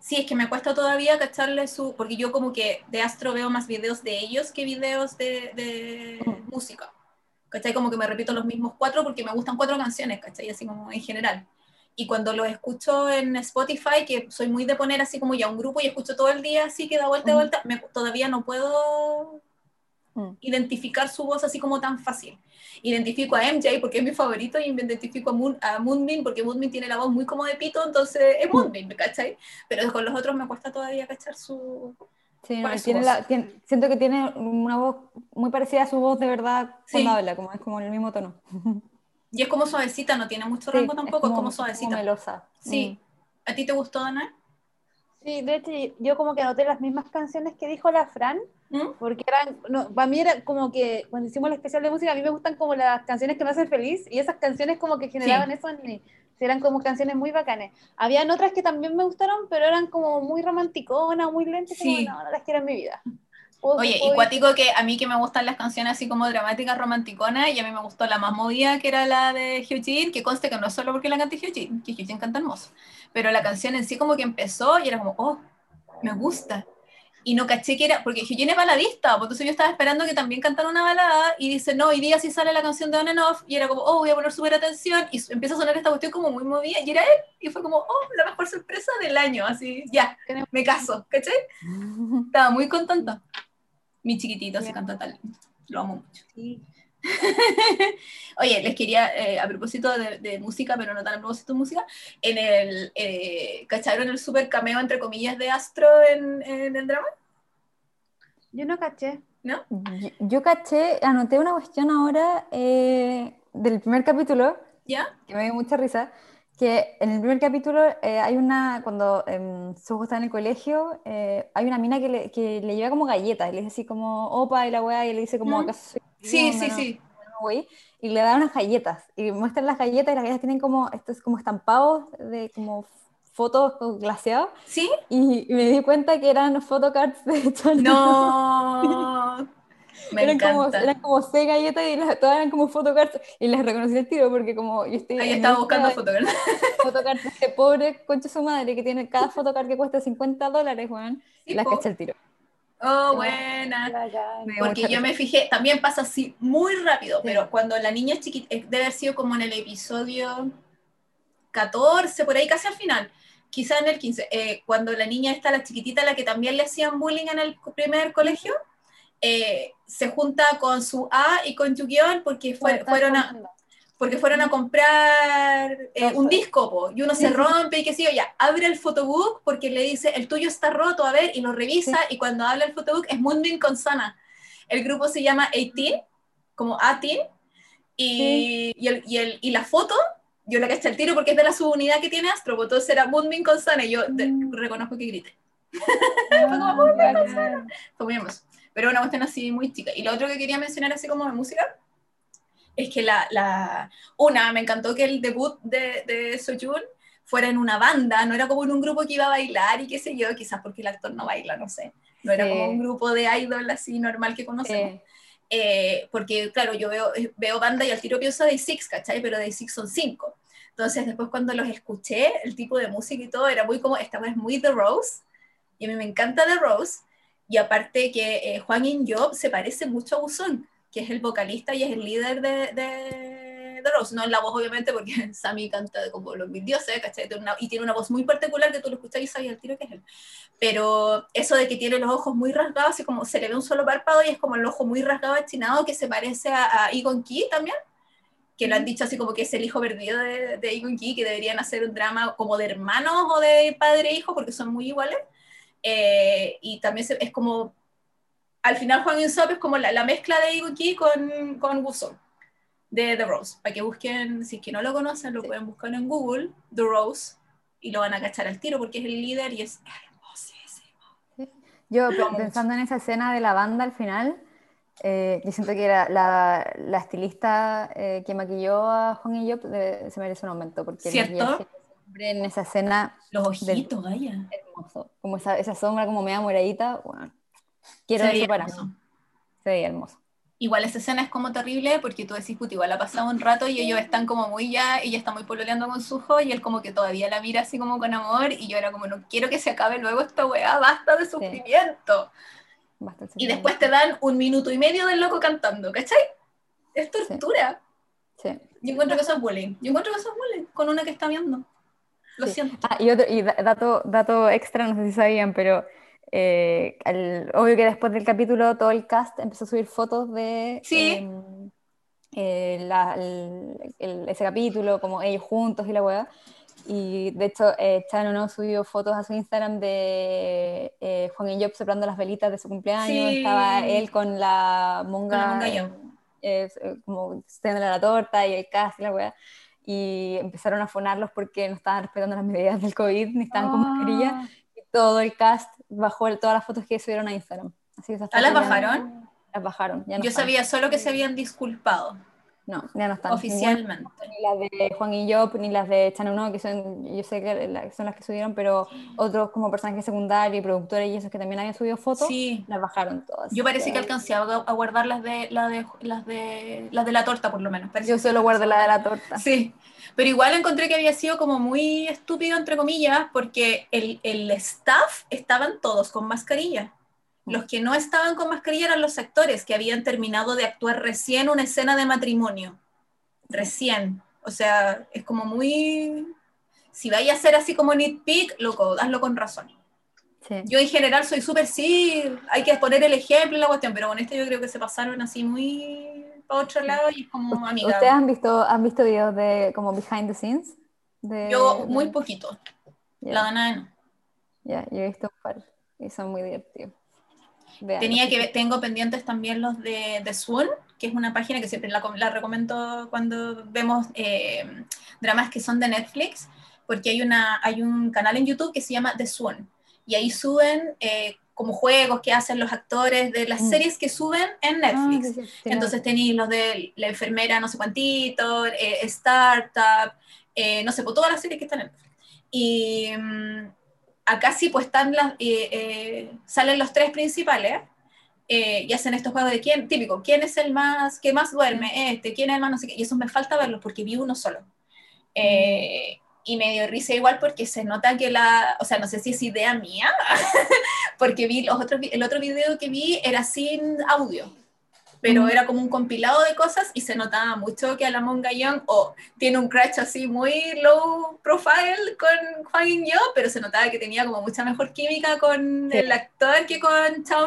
Sí, es que me cuesta todavía cacharle su, porque yo como que de Astro veo más videos de ellos que videos de, de música. ¿Cachai? Como que me repito los mismos cuatro porque me gustan cuatro canciones, ¿cachai? Así como en general. y cuando lo escucho en Spotify, que soy muy de poner así como ya un grupo y escucho todo el día así que da vuelta y vuelta, todavía no puedo mm. identificar su voz así como tan fácil. Identifico a MJ porque es mi favorito y me identifico a, Moon, a Moonbeam porque Moonbeam tiene la voz muy como de pito, entonces es mm. Moonbeam, ¿cachai? Pero con los otros me cuesta todavía cachar su...
Sí, tiene la, siento que tiene una voz muy parecida a su voz de verdad cuando habla, como es como el mismo tono.
Y es como suavecita, no tiene mucho rango tampoco, es como, suavecita.
melosa.
Sí. Mm. ¿A ti te gustó, Ana?
Sí, de hecho yo como que anoté las mismas canciones que dijo la Fran, ¿Mm? porque eran, no, para mí era como que cuando hicimos el especial de música, a mí me gustan como las canciones que me hacen feliz, y esas canciones como que generaban eso en mí, eran como canciones muy bacanes. Habían otras que también me gustaron, pero eran como muy romanticonas, muy lentas, sí. como no, no las quiero en mi vida.
Oye, y cuático que a mí que me gustan las canciones así como dramáticas, romanticonas, y a mí me gustó la más movida, que era la de Eugene, que conste que no es solo porque la cante Eugene, que Eugene canta hermoso, pero la canción en sí como que empezó y era como, oh, me gusta. Y no caché que era, porque Eugene es baladista, pues entonces yo estaba esperando que también cantara una balada, y dice, no, hoy día sí sale la canción de On and Off, y era como, oh, voy a poner súper atención, y empieza a sonar esta cuestión como muy movida, y era él, y fue como, oh, la mejor sorpresa del año, así, ya, me caso, ¿caché? Estaba muy contenta mi chiquitito se canta tal. Lo amo mucho. Oye, les quería, eh, a propósito de, música, pero no tan a propósito de música, en el, eh, ¿cacharon el super cameo, entre comillas, de Astro en, el drama?
Yo no caché.
¿No?
Yo, caché, anoté una cuestión ahora eh, del primer capítulo,
¿Ya?
que me dio mucha risa, que en el primer capítulo eh, hay una, cuando eh, está en el colegio, eh, hay una mina que le, que le, lleva como galletas, y le dice así como, opa, y la weá, y le dice como, ¿acaso soy
Sí, sí, sí.
y le da unas galletas, y muestran las galletas, y las galletas tienen como, estos como estampados de como fotos glaseados.
¿Sí?
Y, me di cuenta que eran photocards de Chanel.
No. Me
eran,
encanta.
Como, eran como seis galletas y las, todas eran como fotocards y las reconocí el tiro porque como yo estoy...
Ahí estaba buscando fotocards.
Fotocards de pobre concha su madre que tiene cada fotocard que cuesta 50 dólares, Juan, y las caché el tiro.
Oh, buena. Porque yo me fijé, también pasa así muy rápido, pero cuando la niña es chiquita, eh, debe haber sido como en el episodio 14, por ahí casi al final, quizá en el 15, eh, cuando la niña está, la chiquitita, la que también le hacían bullying en el primer colegio, eh, se junta con su A y con Yu-Gi-Oh! porque fueron a porque fueron a comprar eh, un disco, y uno se rompe y qué sé yo, ya, abre el photobook porque le dice, el tuyo está roto, a ver, y lo revisa, y cuando habla el photobook es Moonbeam con Sana. El grupo se llama 18, como A-Teen, y, y, el, y, el, y, la foto, yo la caché el tiro porque es de la subunidad que tiene Astro, pues entonces era Moonbeam con Sana, y yo mm. reconozco que grité. Fue como Sana. Fue muy hermoso pero una cuestión así muy chica. Y lo otro que quería mencionar así como de música, es que la, la una, me encantó que el debut de, de Sojourn fuera en una banda, no era como en un grupo que iba a bailar y qué sé yo, quizás porque el actor no baila, no sé. No era como un grupo de idol así normal que conocemos. Eh, porque, claro, yo veo, veo banda y al tiro pienso de Six, ¿cachai? Pero de Six son cinco. Entonces, después cuando los escuché, el tipo de música y todo, era muy como, esta vez muy The Rose, y a mí me encanta The Rose, y aparte que eh, Juan In Job se parece mucho a Guzón, que es el vocalista y es el líder de, de, de Rose. No en la voz, obviamente, porque Sammy canta como los mis dioses, ¿cachai? y tiene una voz muy particular que tú lo escuchas y sabes al tiro que es él. Pero eso de que tiene los ojos muy rasgados, así como se le ve un solo párpado y es como el ojo muy rasgado, achinado, que se parece a, a Egon Key también que lo han dicho así como que es el hijo perdido de, de Egon Key, que deberían hacer un drama como de hermanos o de padre e hijo, porque son muy iguales. Eh, y también es como, al final Juan Insop es como la, mezcla de Ibuki con, con Wuso, de The Rose. Para que busquen, si es que no lo conocen, lo pueden buscar en Google, The Rose, y lo van a cachar al tiro porque es el líder y es hermosísimo.
Yo pensando en esa escena de la banda al final, eh, yo siento que la, la, la estilista eh, que maquilló a Juan y yo se merece un aumento porque
¿Cierto?
En esa escena.
Los ojitos, vaya.
Hermoso. Como esa, esa sombra como media moradita. Bueno, quiero eso para mí. Se veía hermoso.
Igual esa escena es como terrible porque tú decís, puta, igual ha pasado un rato y ellos están como muy ya, ella está muy pololeando con su hijo y él como que todavía la mira así como con amor y yo era como, no quiero que se acabe luego esta weá, basta de sufrimiento. y después te dan un minuto y medio del loco cantando, ¿cachai? Es tortura.
Sí.
Yo encuentro que eso es bullying. Yo encuentro que eso es bullying con una que está viendo. Lo siento.
Ah, y, otro, y dato, dato extra, no sé si sabían, pero eh, obvio que después del capítulo todo el cast empezó a subir fotos de em, eh, ese capítulo, como ellos juntos y la weá. Y de hecho, eh, Chan subió fotos a su Instagram de eh, Juan y Job soplando las velitas de su cumpleaños. Estaba él con la monga, eh, como extendiendo la torta y el cast y la weá. Y empezaron a fonarlos porque no estaban respetando las medidas del COVID, ni estaban con mascarilla. Ah. Y todo el cast bajó todas las fotos que subieron a Instagram. Así
que ¿Ah, las bajaron?
Las bajaron.
Yo sabía solo que se habían disculpado.
No, ya no están.
Oficialmente.
Ni, las de Juan y Job, ni las de Chano que son, yo sé que son las que subieron, pero otros como personajes secundarios y productores y esos que también habían subido fotos,
sí.
las bajaron todas.
Yo parece que, alcancé a, guardar las de, la de, las de las de la torta, por lo menos.
yo solo guardé la de la torta.
Sí, pero igual encontré que había sido como muy estúpido, entre comillas, porque el, el staff estaban todos con mascarilla. Los que no estaban con mascarilla eran los actores que habían terminado de actuar recién una escena de matrimonio. Recién. O sea, es como muy... Si vaya a ser así como nitpick, loco, hazlo con razón. Yo en general soy súper sí, hay que poner el ejemplo en la cuestión, pero con este yo creo que se pasaron así muy para otro lado y es como amiga.
¿Ustedes han visto, han visto videos de como behind the scenes?
yo muy poquito. La Dana no.
Ya, yo he visto un par y son muy divertidos.
Tenía que, tengo pendientes también los de, de Swoon, que es una página que siempre la, la recomiendo cuando vemos eh, dramas que son de Netflix, porque hay, una, hay un canal en YouTube que se llama The Swoon, y ahí suben eh, como juegos que hacen los actores de las mm. series que suben en ah, Netflix. Entonces tenéis los de la enfermera no sé cuántito, eh, Startup, no sé, por todas las series que están en Netflix. Y... Mm, acá sí pues están las, eh, eh, salen los tres principales eh, y hacen estos juegos de quién, típico, quién es el más, que más duerme, este, quién es el más no sé qué, y eso me falta verlos porque vi uno solo. Mm. Y me dio risa igual porque se nota que la, o sea, no sé si es idea mía, porque vi los otros, el otro video que vi era sin audio pero era como un compilado de cosas y se notaba mucho que Alamón Gallón o tiene un crash así muy low profile con Juan Yo, pero se notaba que tenía como mucha mejor química con el actor que con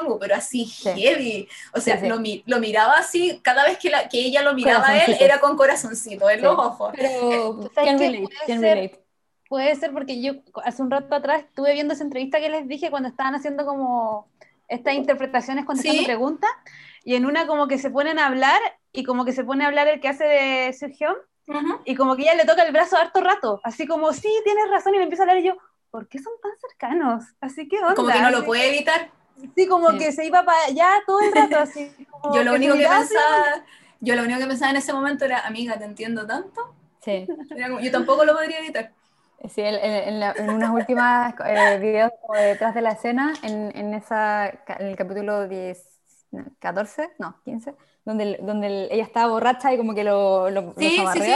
Wu, pero así heavy. O sea, Lo, lo, miraba así, cada vez que, la, que ella lo miraba a él era con corazoncito en los ojos.
Pero, eh, relate, puede ser porque yo hace un rato atrás estuve viendo esa entrevista que les dije cuando estaban haciendo como estas interpretaciones cuando ¿Sí? preguntas y en una como que se ponen a hablar y como que se pone a hablar el que hace de Sergio y como que ella le toca el brazo harto rato, así como, sí, tienes razón y le empieza a hablar y yo, ¿por qué son tan cercanos? Así que onda.
Como que no lo puede evitar.
Sí, como que se iba para allá todo el rato, así.
yo lo único que pensaba, yo lo único que pensaba en ese momento era, amiga, ¿te entiendo tanto?
Sí.
yo tampoco lo podría evitar.
Sí, en, en, unas últimas eh, videos detrás de la escena, en, en, esa, en el capítulo 10, 14, no, 15, donde, donde ella estaba borracha y como que lo, lo, sí, sí, sí.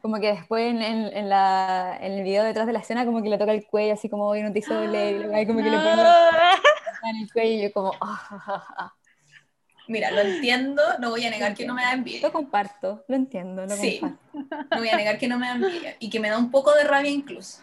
Como que después en, en, la, en, el video detrás de la escena como que le toca el cuello así como hoy no te hizo doble, y como que le pone en el cuello y yo como... Oh,
Mira, lo entiendo, no voy a negar que no me da envidia.
Lo comparto, lo entiendo, lo
sí, no voy a negar que no me da envidia y que me da un poco de rabia incluso.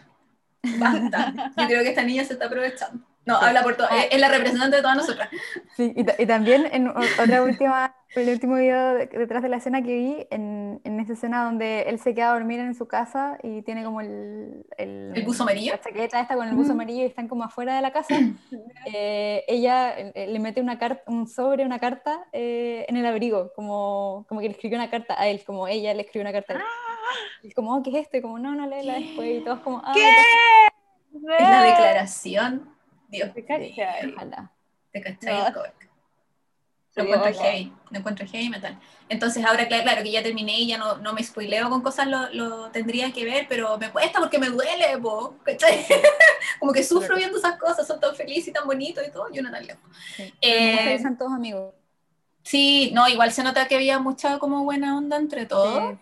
Basta. Yo creo que esta niña se está aprovechando. No, habla por todo. Ah. Es la representante de todas nosotras.
Sí, y, y también en otra última, el último video detrás de la escena que vi, en, en, esa escena donde él se queda a dormir en su casa y tiene como el...
¿El, ¿El buzo amarillo?
La chaqueta esta con el buzo amarillo y están como afuera de la casa. eh, ella eh, le mete una carta, un sobre, una carta eh, en el abrigo, como, como que le escribió una carta a él, como ella le escribió una carta a él. Y como, oh, ¿qué es esto? Y como, no, no léela después. Y todos como, ah,
¿qué? Es la declaración Dios.
Te cachai.
Ojalá. Te cachai no. Lo encuentro heavy, lo encuentro heavy metal. Entonces ahora, claro, que ya terminé y ya no, no me spoileo con cosas, lo, lo, tendría que ver, pero me cuesta porque me duele, po, Como que sufro viendo esas cosas, son tan felices y tan bonitos y todo, yo no tan lejos.
Sí. Eh, todos amigos.
Sí, no, igual se nota que había mucha como buena onda entre todos.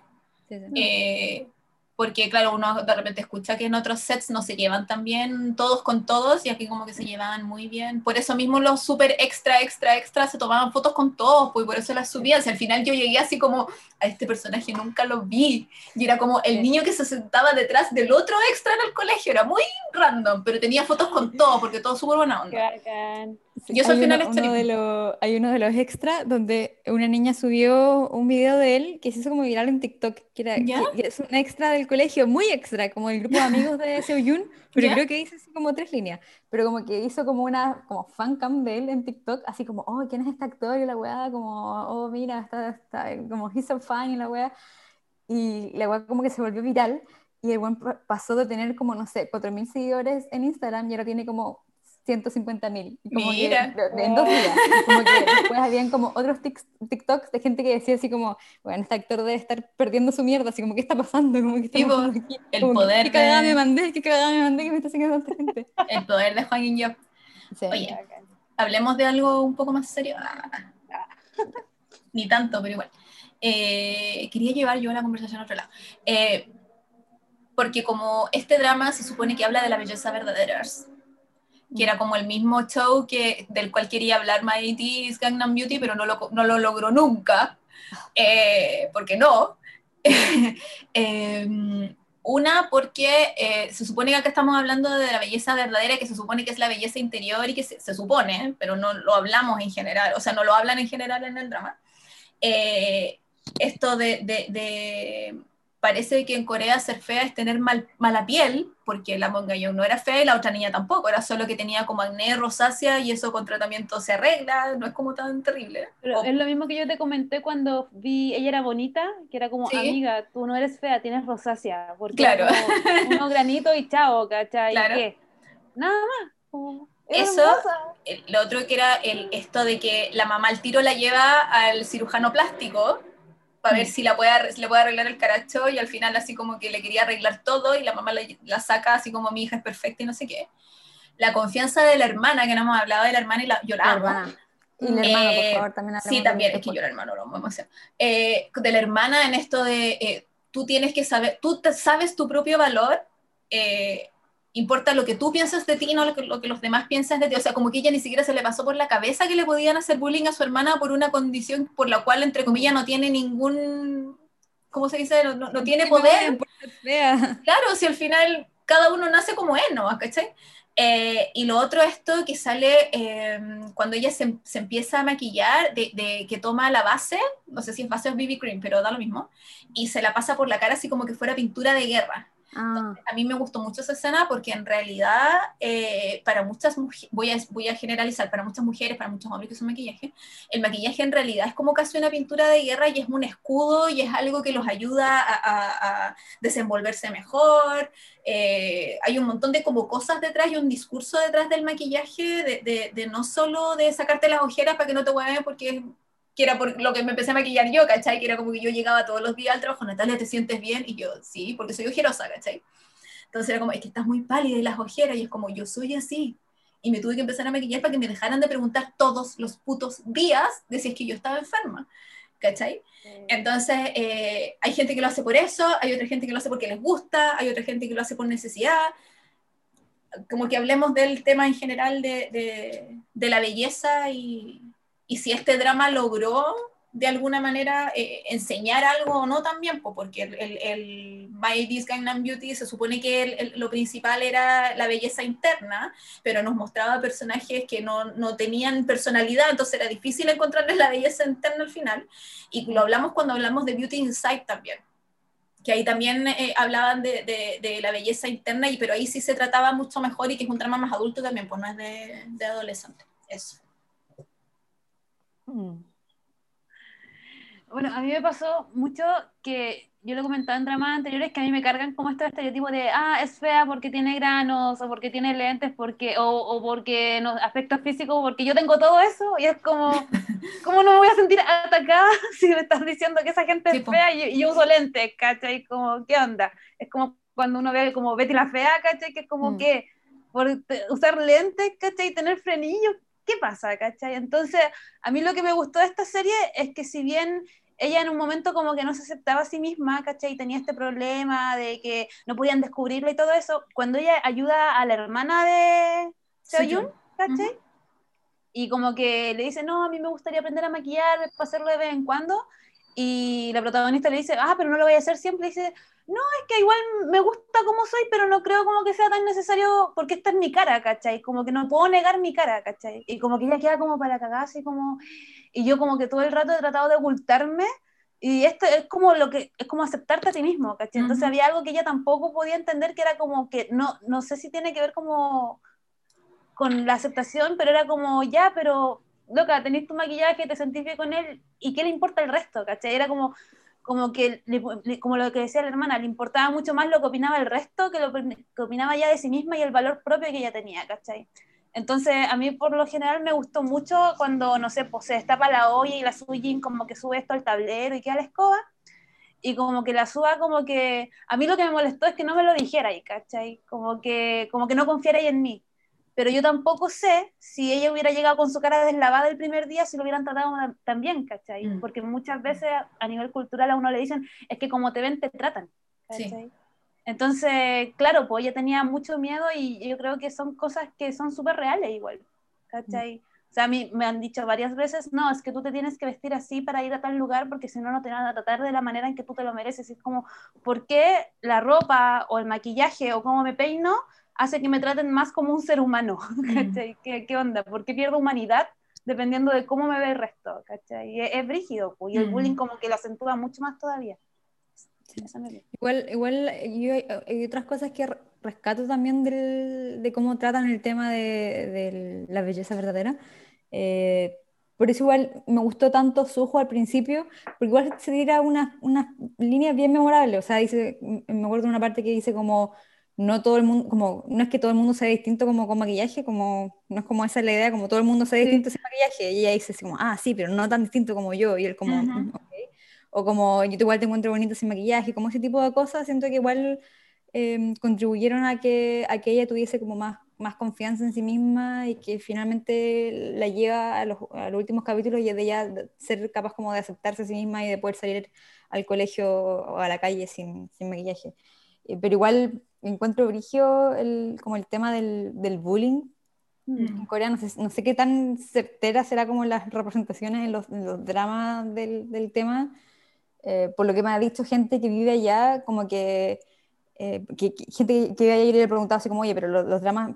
Sí, sí, eh, porque claro, uno de repente escucha que en otros sets no se llevan tan bien todos con todos y aquí como que se llevaban muy bien. Por eso mismo los súper extra, extra, extra se tomaban fotos con todos, pues por eso las subían. al final yo llegué así como a este personaje nunca lo vi y era como el niño que se sentaba detrás del otro extra en el colegio, era muy random, pero tenía fotos con todos porque todo súper buena onda.
Y eso al final uno, de Hay uno de los extras donde una niña subió un video de él que se hizo como viral en TikTok, que, era, que es un extra del colegio, muy extra, como el grupo de amigos de Seoyun, pero creo que hizo así como tres líneas, pero como que hizo como una como fan cam de él en TikTok, así como, oh, ¿quién es este actor? Y la weá, como, oh, mira, está, está como, he's so fine, y la weá, y la weá como que se volvió viral, y el buen pasó de tener como, no sé, 4.000 seguidores en Instagram y ahora tiene como 150 mil.
Mira.
en dos días. Como que después habían como otros TikToks de gente que decía así como, bueno, este actor debe estar perdiendo su mierda, así como, ¿qué está pasando? Como que está
aquí? El poder
¿Qué cagada me mandé? ¿Qué cagada me mandé que me está haciendo tanta gente?
El poder de Juan Guiño. Sí. Oye, hablemos de algo un poco más serio. Ah. Ni tanto, pero igual. Eh, quería llevar yo la conversación a otro lado. Eh, porque como este drama se supone que habla de la belleza verdadera, que era como el mismo show que, del cual quería hablar My 80 Gangnam Beauty, pero no lo, no lo logró nunca, eh, porque no. Em, una, porque eh, se supone que acá estamos hablando de la belleza verdadera, que se supone que es la belleza interior y que se, supone, pero no lo hablamos en general, o sea, no lo hablan en general en el drama. Eh, esto de, de, de parece que en Corea ser fea es tener mal, mala piel, porque la Monga no era fea y la otra niña tampoco, era solo que tenía como acné, rosácea y eso con tratamiento se arregla, no es como tan terrible.
Pero es lo mismo que yo te comenté cuando vi, ella era bonita, que era como, amiga, tú no eres fea, tienes rosácea, porque
claro.
unos granitos y chao, ¿cachai? Claro. ¿Qué? Nada más.
Eso, lo otro que era el, esto de que la mamá al tiro la lleva al cirujano plástico, para ver mm. si, la puede, le puede arreglar el caracho y al final así como que le quería arreglar todo y la mamá la, saca así como mi hija es perfecta y no sé qué. La confianza de la hermana, que no hemos hablado de la hermana y la lloramos.
Y el hermano, por eh, favor, también
Sí, también, es que yo el hermano lo vamos a eh, De la hermana en esto de, eh, tú tienes que saber, tú sabes tu propio valor, eh, importa lo que tú piensas de ti no lo que, lo que, los demás piensan de ti. O sea, como que ella ni siquiera se le pasó por la cabeza que le podían hacer bullying a su hermana por una condición por la cual, entre comillas, no tiene ningún, ¿cómo se dice? No, no, tiene poder. Claro, si al final cada uno nace como es, ¿no? ¿Cachai? Eh, y lo otro, esto que sale eh, cuando ella se, se, empieza a maquillar, de, de, que toma la base, no sé si es base o BB cream, pero da lo mismo, y se la pasa por la cara así como que fuera pintura de guerra. Ah. A mí me gustó mucho esa escena porque en realidad eh, para muchas mujeres, voy a, voy a generalizar, para muchas mujeres, para muchos hombres que usan maquillaje, el maquillaje en realidad es como casi una pintura de guerra y es un escudo y es algo que los ayuda a, desenvolverse mejor. Eh, hay un montón de como cosas detrás y un discurso detrás del maquillaje de, de, no solo de sacarte las ojeras para que no te hueven porque que era por lo que me empecé a maquillar yo, ¿cachai? Que era como que yo llegaba todos los días al trabajo, Natalia, ¿te sientes bien? Y yo, sí, porque soy ojerosa, ¿cachai? Entonces era como, es que estás muy pálida y las ojeras, y es como, yo soy así. Y me tuve que empezar a maquillar para que me dejaran de preguntar todos los putos días de si es que yo estaba enferma, ¿cachai? Entonces, eh, hay gente que lo hace por eso, hay otra gente que lo hace porque les gusta, hay otra gente que lo hace por necesidad. Como que hablemos del tema en general de, de, de la belleza y, y si este drama logró de alguna manera eh, enseñar algo o no también, porque el, el, el My This Gangnam Beauty se supone que lo principal era la belleza interna, pero nos mostraba personajes que no, no, tenían personalidad, entonces era difícil encontrarles la belleza interna al final, y lo hablamos cuando hablamos de Beauty Inside también, que ahí también eh, hablaban de, de, de, la belleza interna, y, pero ahí sí se trataba mucho mejor y que es un drama más adulto también, pues no es de, de adolescente, eso.
Bueno, a mí me pasó mucho que yo lo comentaba en dramas anteriores que a mí me cargan como este estereotipo de, ah, es fea porque tiene granos, o porque tiene lentes, porque, o, o porque no, aspecto físico, porque yo tengo todo eso, y es como, ¿cómo no me voy a sentir atacada si me estás diciendo que esa gente es fea y, yo uso lentes, ¿cachai? Como, ¿qué onda? Es como cuando uno ve como Betty la fea, ¿cachai? Que es como mm. que por usar lentes, ¿cachai? Y tener frenillos, ¿qué pasa? ¿cachai? Entonces, a mí lo que me gustó de esta serie es que si bien ella en un momento como que no se aceptaba a sí misma, ¿cachai? Y tenía este problema de que no podían descubrirla y todo eso. Cuando ella ayuda a la hermana de Seoyun, ¿cachai? Y como que le dice, no, a mí me gustaría aprender a maquillar, para hacerlo de vez en cuando. Y la protagonista le dice, ah, pero no lo voy a hacer siempre. Y dice, no, es que igual me gusta como soy, pero no creo como que sea tan necesario porque esta es mi cara, ¿cachai? Como que no puedo negar mi cara, ¿cachai? Y como que ella queda como para cagarse, como... Y yo como que todo el rato he tratado de ocultarme y esto es como lo que es como aceptarte a ti mismo, ¿cachai? Entonces había algo que ella tampoco podía entender que era como que no no sé si tiene que ver como con la aceptación, pero era como ya, pero loca, tenés tu maquillaje, te sentís bien con él y qué le importa el resto, ¿cachai? Era como como que como lo que decía la hermana, le importaba mucho más lo que opinaba el resto que lo que opinaba ya de sí misma y el valor propio que ella tenía, ¿cachai? Entonces, a mí por lo general me gustó mucho cuando, no sé, pues se destapa la olla y la Sujin como que sube esto al tablero y queda la escoba. Y como que la suba como que... A mí lo que me molestó es que no me lo dijera ¿cachai? Como que, como que no confiara en mí. Pero yo tampoco sé si ella hubiera llegado con su cara deslavada el primer día, si lo hubieran tratado tan bien, ¿cachai? Mm. Porque muchas veces a nivel cultural a uno le dicen, es que como te ven, te tratan, ¿cachai? Sí. Entonces, claro, pues ella tenía mucho miedo y yo creo que son cosas que son súper reales igual, ¿cachai? O sea, a mí me han dicho varias veces, no, es que tú te tienes que vestir así para ir a tal lugar porque si no, no te van a tratar de la manera en que tú te lo mereces. Es como, ¿por qué la ropa o el maquillaje o cómo me peino hace que me traten más como un ser humano? ¿Cachai? ¿Qué, ¿Qué, onda? ¿Por qué pierdo humanidad dependiendo de cómo me ve el resto? ¿Cachai? Es, es brígido, pues, y el bullying como que lo acentúa mucho más todavía.
Igual, igual yo, hay otras cosas que rescato también del, de cómo tratan el tema de, de la belleza verdadera. Eh, por eso igual me gustó tanto Sujo al principio, porque igual se tira unas una líneas bien memorables. O sea, dice, me acuerdo de una parte que dice como no todo el mundo, como no es que todo el mundo sea distinto como con maquillaje, como no es como esa la idea, como todo el mundo sea distinto sin maquillaje. Y ella dice así como, ah, sí, pero no tan distinto como yo. Y él como, o como yo igual te encuentro bonito sin maquillaje, como ese tipo de cosas, siento que igual em, contribuyeron a que, a que ella tuviese como más, más confianza en sí misma y que finalmente la lleva a los, a los últimos capítulos y de ella ser capaz como de aceptarse a sí misma y de poder salir al colegio o a la calle sin, sin maquillaje. Eh, pero igual encuentro brigio el, como el tema del, del bullying mm. en Corea, no sé, no sé, qué tan certera será como las representaciones en los, en los dramas del, del tema, eh, por lo que me ha dicho gente que vive allá, como que, eh, que, gente que vive allá y le he preguntado así como, oye, pero los, dramas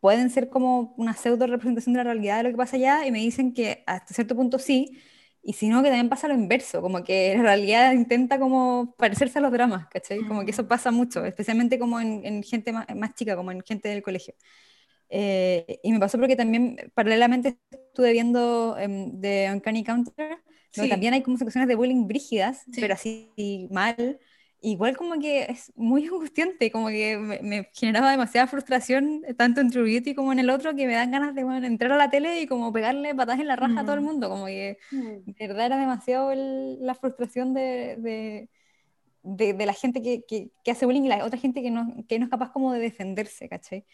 pueden ser como una pseudo representación de la realidad de lo que pasa allá, y me dicen que hasta cierto punto sí, y si no, que también pasa lo inverso, como que la realidad intenta como parecerse a los dramas, ¿cachai? Como que eso pasa mucho, especialmente como en, gente más, más, chica, como en gente del colegio. Eh, y me pasó porque también paralelamente estuve viendo um, The Uncanny Counter, también hay como situaciones de bullying brígidas, pero así mal. Igual como que es muy angustiante, como que me, generaba demasiada frustración tanto en True Beauty como en el otro, que me dan ganas de entrar a la tele y como pegarle patas en la raja a todo el mundo, como que de verdad era demasiado la frustración de, de, de, la gente que, que, hace bullying y la otra gente que no, que no es capaz como de defenderse, ¿cachai?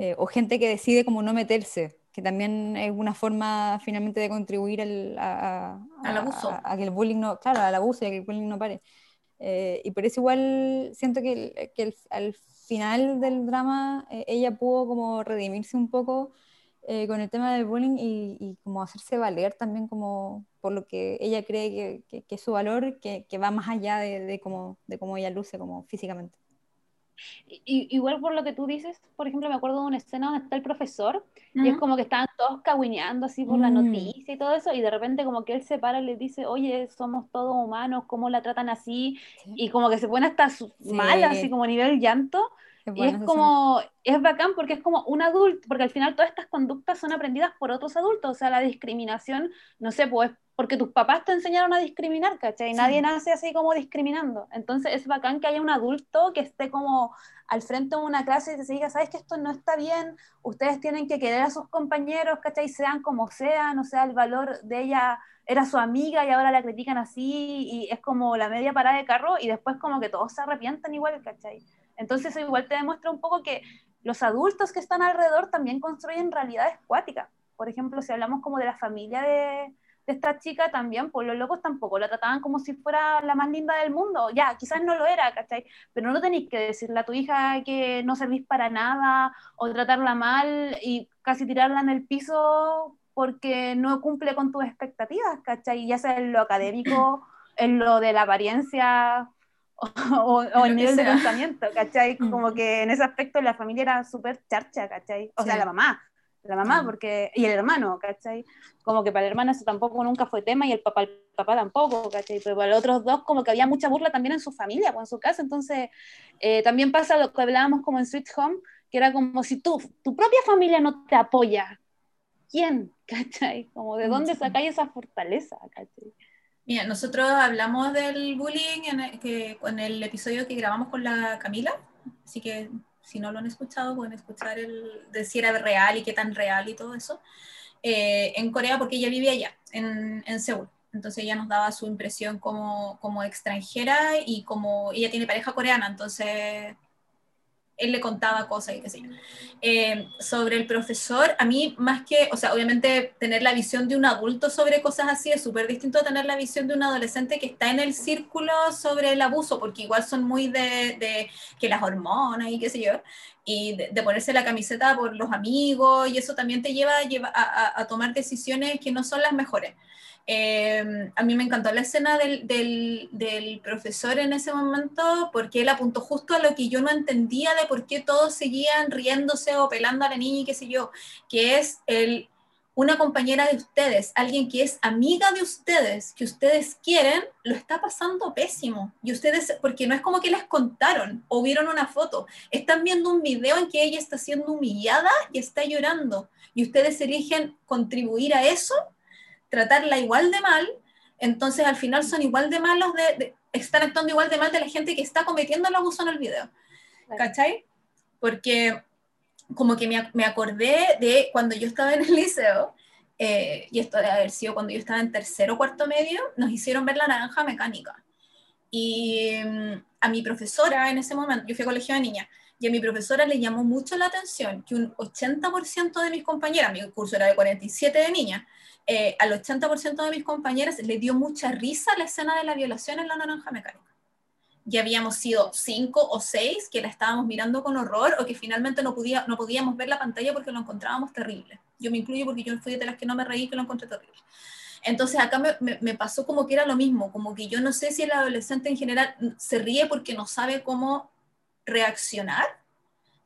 Eh, o gente que decide como no meterse, que también es una forma finalmente de contribuir al, a,
al abuso.
A, que el bullying no, claro, al abuso y a que el bullying no pare. Eh, y por eso igual siento que, que al final del drama eh, ella pudo como redimirse un poco eh, con el tema del bullying y, como hacerse valer también como por lo que ella cree que, que, es su valor, que, que, va más allá de, de, cómo, de cómo ella luce como físicamente.
Y, igual por lo que tú dices, por ejemplo, me acuerdo de una escena donde está el profesor y es como que estaban todos caguineando así por la mm. noticia y todo eso, y de repente como que él se para y le dice, oye, somos todos humanos, ¿cómo la tratan así? Y como que se pone hasta mal, así como a nivel llanto. Y es como, es bacán porque es como un adulto, porque al final todas estas conductas son aprendidas por otros adultos, o sea, la discriminación, no sé, pues porque tus papás te enseñaron a discriminar, ¿cachai? Nadie nace así como discriminando. Entonces es bacán que haya un adulto que esté como al frente de una clase y te diga, ¿sabes que esto no está bien? Ustedes tienen que querer a sus compañeros, ¿cachai? Sean como sean, o sea, el valor de ella era su amiga y ahora la critican así y es como la media parada de carro y después como que todos se arrepientan igual, ¿cachai? Entonces eso igual te demuestra un poco que los adultos que están alrededor también construyen realidades cuáticas. Por ejemplo, si hablamos como de la familia de de esta chica también, pues los locos tampoco la trataban como si fuera la más linda del mundo. Ya, quizás no lo era, ¿cachai? Pero no tenéis que decirle a tu hija que no servís para nada o tratarla mal y casi tirarla en el piso porque no cumple con tus expectativas, ¿cachai? Ya sea en lo académico, en lo de la apariencia o, o el nivel de pensamiento, ¿cachai? Mm. Como que en ese aspecto la familia era súper charcha, ¿cachai? O sea, la mamá, la mamá, porque, y el hermano, ¿cachai? Como que para el hermano eso tampoco nunca fue tema y el papá, el papá tampoco, ¿cachai? Pero para los otros dos como que había mucha burla también en su familia, pues, en su casa, entonces eh, también pasa lo que hablábamos como en Sweet Home, que era como si tú, tu propia familia no te apoya, ¿quién? ¿Cachai? Como de dónde sacáis esa fortaleza, ¿cachai?
Mira, nosotros hablamos del bullying en el, que, en el episodio que grabamos con la Camila, así que si no lo han escuchado, pueden escuchar el de si era real y qué tan real y todo eso, eh, en Corea, porque ella vivía allá, en, en, Seúl. Entonces ella nos daba su impresión como, como extranjera y como ella tiene pareja coreana, entonces él le contaba cosas y qué sé yo. Eh, sobre el profesor, a mí más que, o sea, obviamente tener la visión de un adulto sobre cosas así es súper distinto a tener la visión de un adolescente que está en el círculo sobre el abuso, porque igual son muy de, de que las hormonas y qué sé yo, y de, ponerse la camiseta por los amigos, y eso también te lleva, lleva a, a tomar decisiones que no son las mejores. Em, a mí me encantó la escena del, del, profesor en ese momento porque él apuntó justo a lo que yo no entendía de por qué todos seguían riéndose o pelando a la niña y qué sé yo, que es el, una compañera de ustedes, alguien que es amiga de ustedes, que ustedes quieren, lo está pasando pésimo. Y ustedes, porque no es como que les contaron o vieron una foto, están viendo un video en que ella está siendo humillada y está llorando. Y ustedes eligen contribuir a eso tratarla igual de mal, entonces al final son igual de malos, de, están actuando igual de mal de la gente que está cometiendo el abuso en el video. ¿Cachai? Porque como que me, me, acordé de cuando yo estaba en el liceo, eh, y esto debe haber sido cuando yo estaba en tercero o cuarto medio, nos hicieron ver la naranja mecánica. Y mm, a mi profesora en ese momento, yo fui a colegio de niña, y a mi profesora le llamó mucho la atención que un 80% de mis compañeras, mi curso era de 47 de niñas, eh, al 80% de mis compañeras le dio mucha risa la escena de la violación en la naranja mecánica. Ya habíamos sido cinco o seis que la estábamos mirando con horror o que finalmente no, podía, no podíamos ver la pantalla porque lo encontrábamos terrible. Yo me incluyo porque yo fui de las que no me reí que lo encontré terrible. Entonces acá me, me, pasó como que era lo mismo, como que yo no sé si el adolescente en general se ríe porque no sabe cómo reaccionar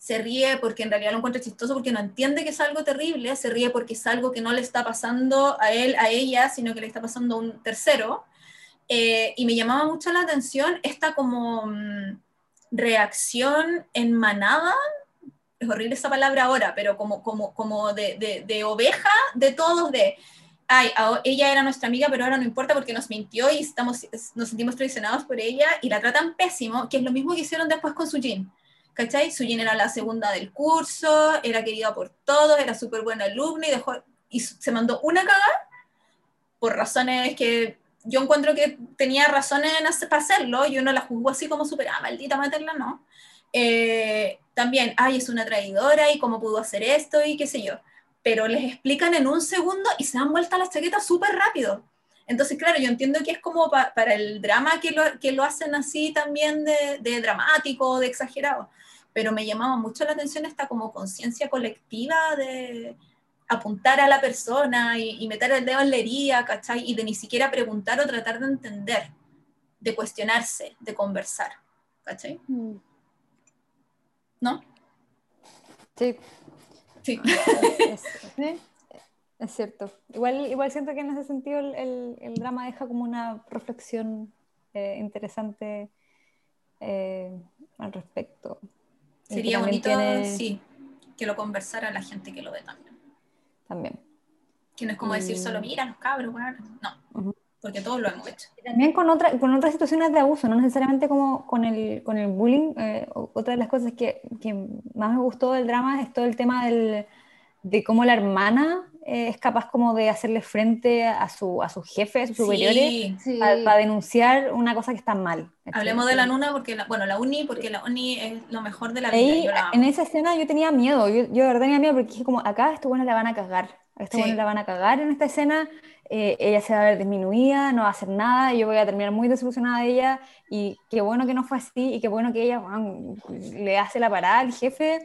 se ríe porque en realidad lo encuentra chistoso porque no entiende que es algo terrible, se ríe porque es algo que no le está pasando a él, a ella, sino que le está pasando a un tercero. Eh, y me llamaba mucho la atención esta como mm, reacción en manada, es horrible esa palabra ahora, pero como, como, como de, de, de oveja de todos, de, ay, ella era nuestra amiga, pero ahora no importa porque nos mintió y estamos, nos sentimos traicionados por ella y la tratan pésimo, que es lo mismo que hicieron después con su Jin. ¿Cachai? Sujin era la segunda del curso, era querida por todos, era súper buena alumna y, dejó, y se mandó una cagada por razones que yo encuentro que tenía razones para hacerlo, yo no la juzgo así como súper, ah, maldita materna, no. Eh, también, ay, es una traidora y cómo pudo hacer esto y qué sé yo. Pero les explican en un segundo y se dan vuelta las chaquetas súper rápido. Entonces, claro, yo entiendo que es como para el drama que lo, que lo hacen así también de, de dramático, de exagerado pero me llamaba mucho la atención esta como conciencia colectiva de apuntar a la persona y, meter el dedo en la herida, ¿cachai? Y de ni siquiera preguntar o tratar de entender, de cuestionarse, de conversar, ¿cachai? Mm. ¿No?
Sí.
Sí.
Es, cierto. Igual, igual siento que en ese sentido el, el, drama deja como una reflexión eh, interesante eh, al respecto.
Sería bonito, sí, que lo conversara la gente que lo ve también.
También.
Que no es como decir solo, mira, los cabros, bueno, no, porque todos lo hemos hecho.
también con, otra, con otras situaciones de abuso, no necesariamente como con el, con el bullying. Eh, otra de las cosas que, que, más me gustó del drama es todo el tema del, de cómo la hermana eh, es capaz como de hacerle frente a su, a sus jefes, a sus superiores, para denunciar una cosa que está mal.
Hablemos de la Nuna, porque la, bueno, la Uni, porque la Uni es lo mejor de la vida.
En esa escena yo tenía miedo, yo, yo de verdad tenía miedo porque dije como, acá estos buenos la van a cagar, estos buenos la van a cagar en esta escena, eh, ella se va a ver disminuida, no va a hacer nada, y yo voy a terminar muy desilusionada de ella, y qué bueno que no fue así, y qué bueno que ella le hace la parada al jefe,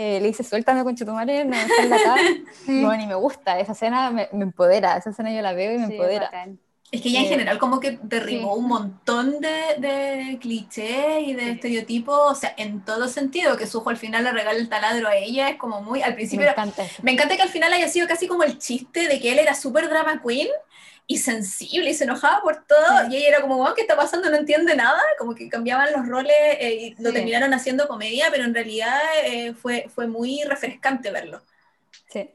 eh, le dice, suéltame con Chetumare, no me la cara. Bueno, y me gusta, esa escena me, empodera, esa escena yo la veo y me empodera.
Es que ella en eh, general como que derribó un montón de, de clichés y de estereotipos, o sea, en todo sentido, que Sujo al final le regala el taladro a ella, es como muy, al principio... Me encanta, me encanta que al final haya sido casi como el chiste de que él era súper drama queen y sensible y se enojaba por todo, y ella era como, wow, ¿qué está pasando? No entiende nada, como que cambiaban los roles eh, y lo terminaron haciendo comedia, pero en realidad eh, fue, fue muy refrescante verlo.
Sí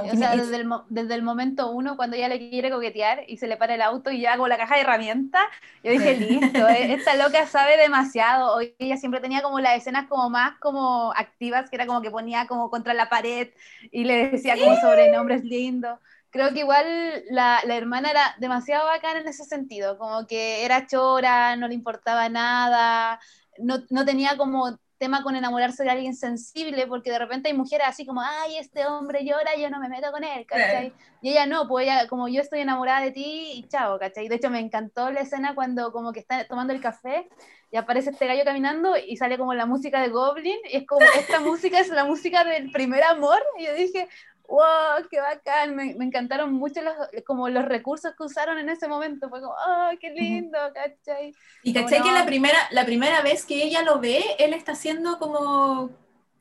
o sea, desde el, desde el, momento uno, cuando ella le quiere coquetear y se le para el auto y ya con la caja de herramientas, yo dije, listo, eh, esta loca sabe demasiado. ella siempre tenía como las escenas como más como activas, que era como que ponía como contra la pared y le decía como sobrenombres lindos. Creo que igual la, la hermana era demasiado bacana en ese sentido, como que era chora, no le importaba nada, no, no tenía como tema con enamorarse de alguien sensible, porque de repente hay mujeres así como, ay, este hombre llora, yo no me meto con él, ¿cachai? Y ella no, pues ella, como yo estoy enamorada de ti, y chao, ¿cachai? De hecho, me encantó la escena cuando como que está tomando el café y aparece este gallo caminando y sale como la música de Goblin, y es como, esta música es la música del primer amor, y yo dije, wow, qué bacán, me, me, encantaron mucho los, como los recursos que usaron en ese momento, fue como, oh, qué lindo, ¿cachai?
Y cachai que la primera, la primera vez que ella lo ve, él está haciendo como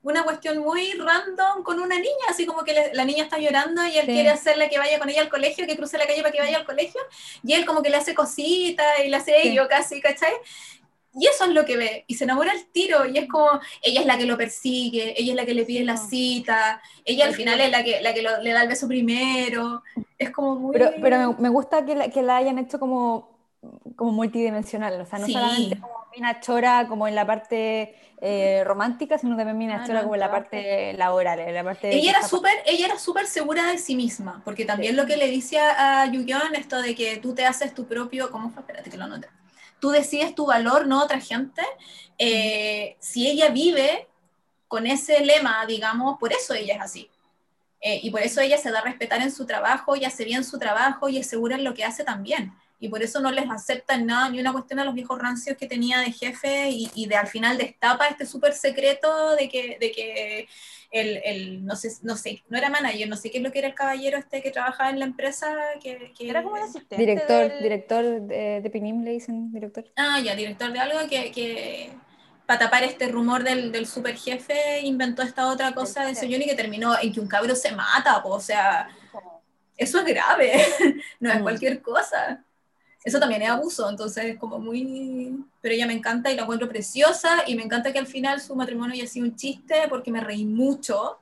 una cuestión muy random con una niña, así como que la niña está llorando y él quiere hacerle que vaya con ella al colegio, que cruce la calle para que vaya al colegio, y él como que le hace cositas y le hace ello casi, ¿cachai? Y eso es lo que ve, y se enamora al tiro, y es como, ella es la que lo persigue, ella es la que le pide la cita, ella al final es la que, la que le da el beso primero, es como muy...
Pero, pero me, gusta que la, que la, hayan hecho como, como multidimensional, o sea, no solamente como Mina Chora como en la parte eh, romántica, sino también Mina ah, Chora como en la parte laboral, en la parte...
Ella era súper ella era súper segura de sí misma, porque también lo que le decía a Yuyon, esto de que tú te haces tu propio, ¿cómo fue? Espérate que lo noté tú decides tu valor, no otra gente. Eh, si ella vive con ese lema, digamos, por eso ella es así. Eh, y por eso ella se da a respetar en su trabajo y hace bien su trabajo y es segura en lo que hace también. Y por eso no les aceptan nada, ni una cuestión a los viejos rancios que tenía de jefe y, y de al final destapa este súper secreto de que, de que el, el, no, sé, no sé, no era manager, no sé qué es lo que era el caballero este que trabajaba en la empresa, que,
era como el asistente.
Director, director de, de, Pinim, le dicen director.
Ah, ya, director de algo que, que para tapar este rumor del, del super jefe inventó esta otra cosa de Soyoni que terminó en que un cabro se mata, o sea, eso es grave, no es mm. cualquier cosa eso también es abuso, entonces es como muy... Pero ella me encanta y la encuentro preciosa y me encanta que al final su matrimonio haya sido un chiste porque me reí mucho,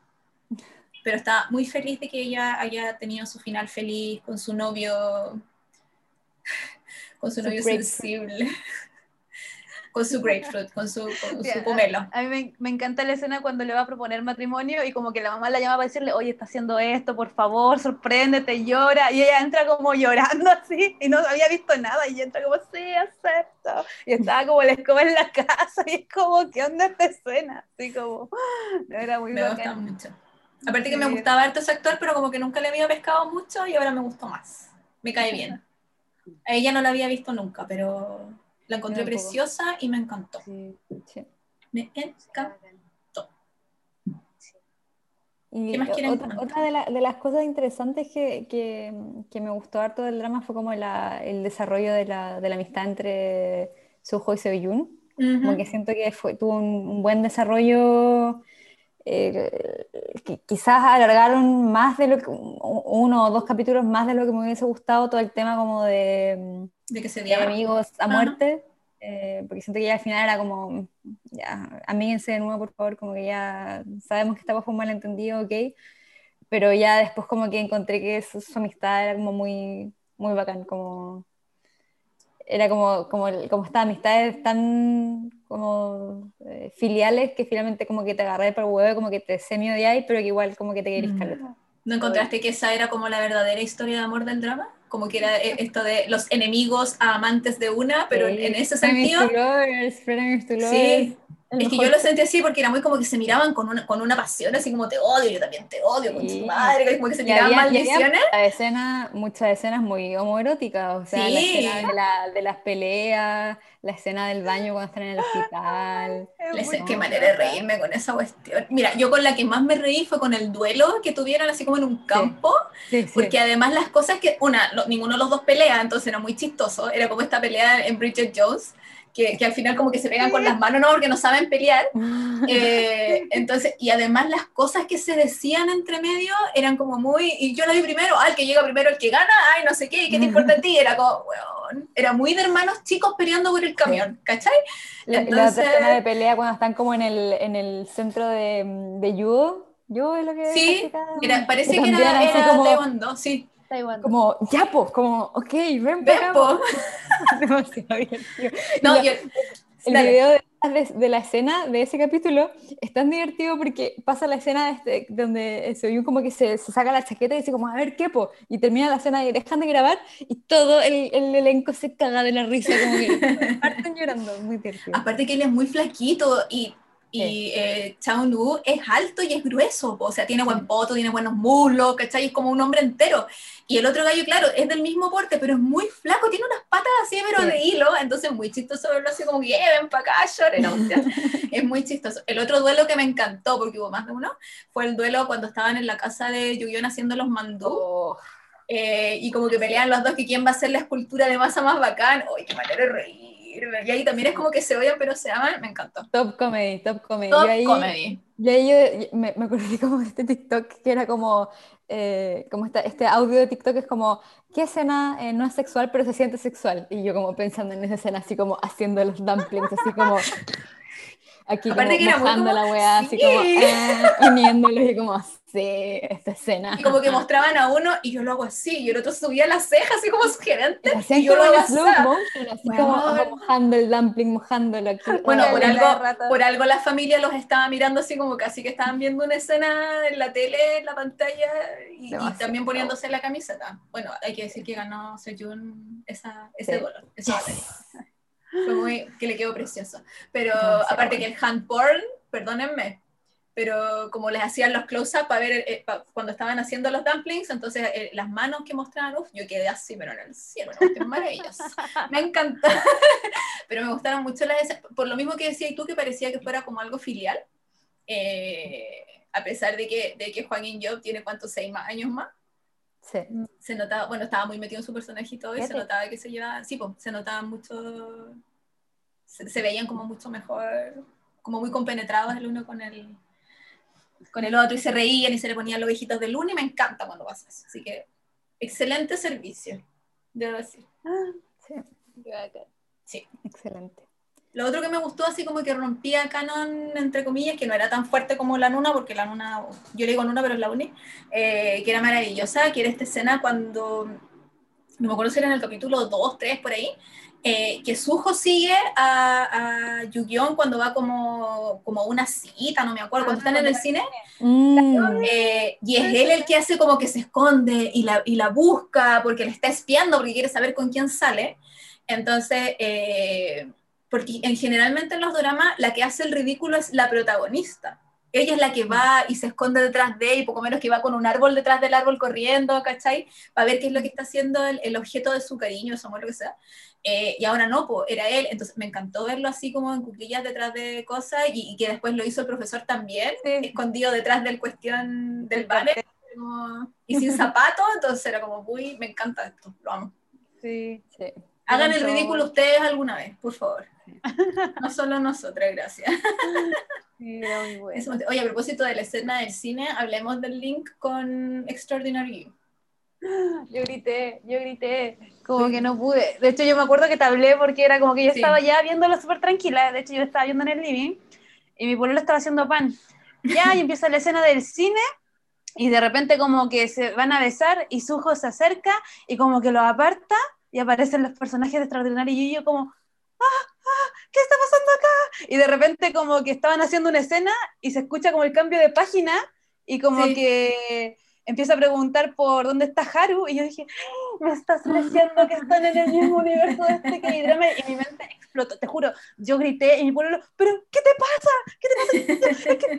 pero está muy feliz de que ella haya tenido su final feliz con su novio, con su novio sensible con su grapefruit, con su, con su pomelo.
A, mí me, encanta la escena cuando le va a proponer matrimonio y como que la mamá la llama para decirle, oye, está haciendo esto, por favor, sorpréndete, llora. Y ella entra como llorando así y no había visto nada y entra como, sí, acepto. Y estaba como la escoba en la casa y es como, ¿qué onda esta escena? Así como, era muy
Me gusta mucho. Aparte que me gustaba harto ese actor, pero como que nunca le había pescado mucho y ahora me gustó más. Me cae bien. A ella no la había visto nunca, pero la encontré preciosa y me encantó. Sí, sí. Me encantó.
Y ¿Qué más otra, otra de, de, las cosas interesantes que, que, que, me gustó harto del drama fue como la, el desarrollo de la, de la amistad entre Suho y Seoyun. Como que siento que fue, tuvo un, buen desarrollo. Eh, quizás alargaron más de lo que, uno o dos capítulos más de lo que me hubiese gustado todo el tema como de
de que se
de amigos a muerte, eh, porque siento que ya al final era como, ya, amíguense de nuevo, por favor, como que ya sabemos que estaba fue un malentendido, ok, pero ya después como que encontré que su, amistad era como muy, muy bacán, como era como, como, como estas amistades tan como eh, filiales que finalmente como que te agarré por huevo, como que te semi odiáis, pero que igual como que te querís mm.
¿No encontraste que esa era como la verdadera historia de amor del drama? como que era eh, esto de los enemigos a amantes de una, pero en ese sentido...
To lovers, to lovers.
Sí, Es que yo lo sentí así porque era muy como que se miraban con una, con una pasión, así como te odio, yo también te odio, con tu madre, como que se miraban maldiciones.
La escena, muchas escenas muy homoeróticas, o sea, la escena de, la, de, las peleas, la escena del baño cuando están en el hospital.
Es qué manera de reírme con esa cuestión. Mira, yo con la que más me reí fue con el duelo que tuvieron así como en un campo, porque además las cosas que, una, ninguno de los dos pelea, entonces era muy chistoso, era como esta pelea en Bridget Jones que, que, al final como que se pegan con las manos, no, porque no saben pelear. Eh, entonces, y además las cosas que se decían entre medio eran como muy, y yo lo vi primero, ah, el que llega primero, el que gana, ay, no sé qué, ¿qué te importa a ti? Era como, weón, era muy de hermanos chicos peleando por el camión, ¿cachai?
Entonces, la, escena de pelea cuando están como en el, en el centro de, de judo, judo es lo que...
Sí, mira, parece que, era, era como, sí.
Como, ya, pues, como, ok, ven,
ven Demasiado
bien, No, el video de, de, la escena de ese capítulo es tan divertido porque pasa la escena este, donde se oye como que se, se, saca la chaqueta y dice como, a ver, ¿qué, po? Y termina la escena y dejan de grabar y todo el, el elenco se caga de la risa, como que parten llorando, muy divertido.
Aparte que él es muy flaquito y y eh, Chao Nu es alto y es grueso, o sea, tiene buen poto, tiene buenos muslos, ¿cachai? Es como un hombre entero. Y el otro gallo, claro, es del mismo porte, pero es muy flaco, tiene unas patas así, pero de hilo, entonces muy chistoso verlo así como, yeah, ven para acá, lloren, o sea, es muy chistoso. El otro duelo que me encantó, porque hubo más de uno, fue el duelo cuando estaban en la casa de Yuyon haciendo los mandú. Oh. Eh, y como que pelean los dos que quién va a hacer la escultura de masa más bacán. ¡Ay, qué manera de reír! Y ahí también es como que se odian pero se aman, me encantó.
Top comedy, top comedy.
Top ahí, comedy.
Y ahí yo me, me acordé como de este TikTok que era como, eh, como esta, este audio de TikTok es como, ¿qué escena eh, no es sexual pero se siente sexual? Y yo como pensando en esa escena así como haciendo los dumplings, así como... Aquí como mojando la weá, así como uniéndolos y como así, esta escena.
Y como que mostraban a uno y yo lo hago así, y el otro subía las cejas así como sugerente. Y yo lo hago así.
así como, mojando el dumpling, mojándolo aquí.
Bueno, por algo, por algo la familia los estaba mirando así como casi que estaban viendo una escena en la tele, en la pantalla, y, también poniéndose la camiseta. Bueno, hay que decir que ganó Sejun esa, ese sí. dolor, fue muy, que le quedó precioso. Pero aparte que el hand porn, perdónenme, pero como les hacían los close-up para ver eh, cuando estaban haciendo los dumplings, entonces eh, las manos que mostraban, uf, yo quedé así, pero en el cielo, ¿no? maravilloso. Me encantó. pero me gustaron mucho las por lo mismo que decías tú, que parecía que fuera como algo filial, eh, a pesar de que, de que Joaquín Job tiene cuántos, seis más, años más.
Sí.
Se notaba, bueno, estaba muy metido en su personaje y todo, y se notaba que se llevaba, sí, pues, se notaba mucho, se, veían como mucho mejor, como muy compenetrados el uno con el, con el otro, y se reían y se le ponían los viejitos del uno, y me encanta cuando pasa eso. Así que, excelente servicio, debo decir.
Ah, sí.
Sí.
Excelente.
Lo otro que me gustó, así como que rompía canon, entre comillas, que no era tan fuerte como la Nuna, porque la Nuna, yo le digo Nuna, pero es la Uni, eh, que era maravillosa, que era esta escena cuando, no me acuerdo si era en el capítulo 2, 3, por ahí, eh, que Sujo sigue a, a yu cuando va como, como una cita, no me acuerdo, cuando están en el cine, mm. eh, y es él el que hace como que se esconde y la, y la busca porque le está espiando, porque quiere saber con quién sale. Entonces, porque en, generalmente en los dramas la que hace el ridículo es la protagonista. Ella es la que va y se esconde detrás de él, y poco menos que va con un árbol detrás del árbol corriendo, ¿cachai? Para ver qué es lo que está haciendo el, objeto de su cariño, su amor, lo que sea. Eh, y ahora no, pues era él. Entonces me encantó verlo así como en cuclillas detrás de cosas y, que después lo hizo el profesor también, escondido detrás del cuestión del banner y sin zapato. Entonces era como, uy, me encanta esto, lo amo.
Sí, sí.
Hagan el ridículo ustedes alguna vez, por favor. No solo nosotras, gracias.
Sí, muy bueno.
Oye, a propósito de la escena del cine, hablemos del link con Extraordinary You.
Yo grité, yo grité, como que no pude. De hecho, yo me acuerdo que te hablé porque era como que yo estaba ya viéndolo súper tranquila. De hecho, yo estaba viendo en el living y mi pueblo estaba haciendo pan. Ya, y empieza la escena del cine y de repente como que se van a besar y Sujo se acerca y como que lo aparta y aparecen los personajes de Extraordinario y yo como, ¡ah! ¡ah! ¿Qué está pasando acá? Y de repente como que estaban haciendo una escena y se escucha como el cambio de página y como que empieza a preguntar por dónde está Haru y yo dije, me estás diciendo que están en el mismo universo de este K-drama y mi mente explotó, te juro, yo grité y mi pueblo, pero ¿qué te pasa? ¿Qué te pasa?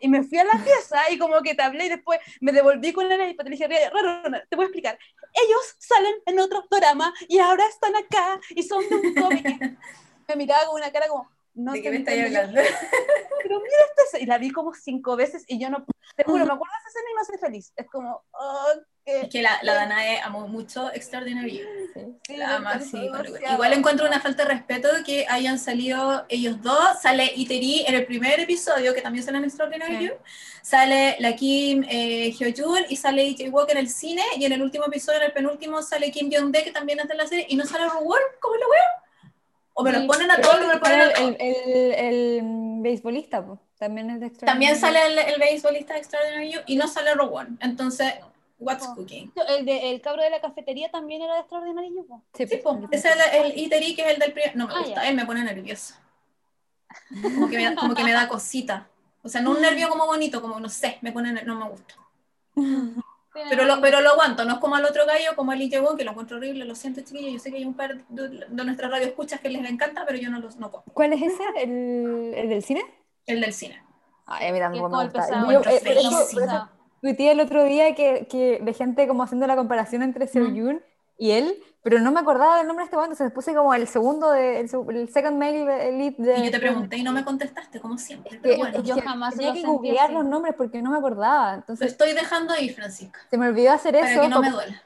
y me fui a la pieza y como que te hablé y después me devolví con él y te dije, te voy a explicar. Ellos salen en otro drama y ahora están acá y son de un cómic. me miraba con una cara como, no
¿De qué me estáis hablando?
Pero mira esta y la vi como cinco veces y yo no, te juro, me acuerdo de esa escena y me hace feliz. Es como, oh,
es que la, la Danae amó mucho Extraordinary sí, la ama, sí, Igual encuentro una falta de respeto que hayan salido ellos dos. Sale Iteri en el primer episodio, que también sale en Extraordinary Sale la Kim eh, Hyo-jun y sale J. Walker en el cine. Y en el último episodio, en el penúltimo, sale Kim Jong-de, que también está en la serie. Y no sale Ruwon, ¿cómo es la wea? O me lo ponen a todos, me lo ponen a
todos. El, el, el, beisbolista, también es de
También sale el, el beisbolista de Extraordinary y no sale Rowan. Entonces, What's Cooking.
El, de, el cabro de la cafetería también era de Extraordinary
You. Sí, sí ese es el, el Iteri que es el del primer. No me ah, gusta, él me pone nervioso. Como que, me, como que me da cosita. O sea, no un nervio como bonito, como no sé, me pone no me gusta. Pero lo, pero lo aguanto, no es como al otro gallo, como el Itaewon, que lo encuentro horrible, lo siento chiquillos, yo sé que hay un par de, de nuestras radioescuchas que les encanta, pero yo no los no puedo.
¿Cuál es ese? ¿El, ¿El, del cine?
El del cine.
Ay, a mí tampoco me gusta. Eh, tuiteé el otro día que, que, de gente como haciendo la comparación entre Seo Yoon y él, pero no me acordaba del nombre de este momento, se puse como el segundo, de, el, second male lead de...
Y yo te pregunté y no me contestaste, como siempre.
yo jamás tenía que googlear los nombres porque no me acordaba. Entonces,
Lo estoy dejando ahí, Francisca.
Se me olvidó hacer
para
eso.
que no me duele.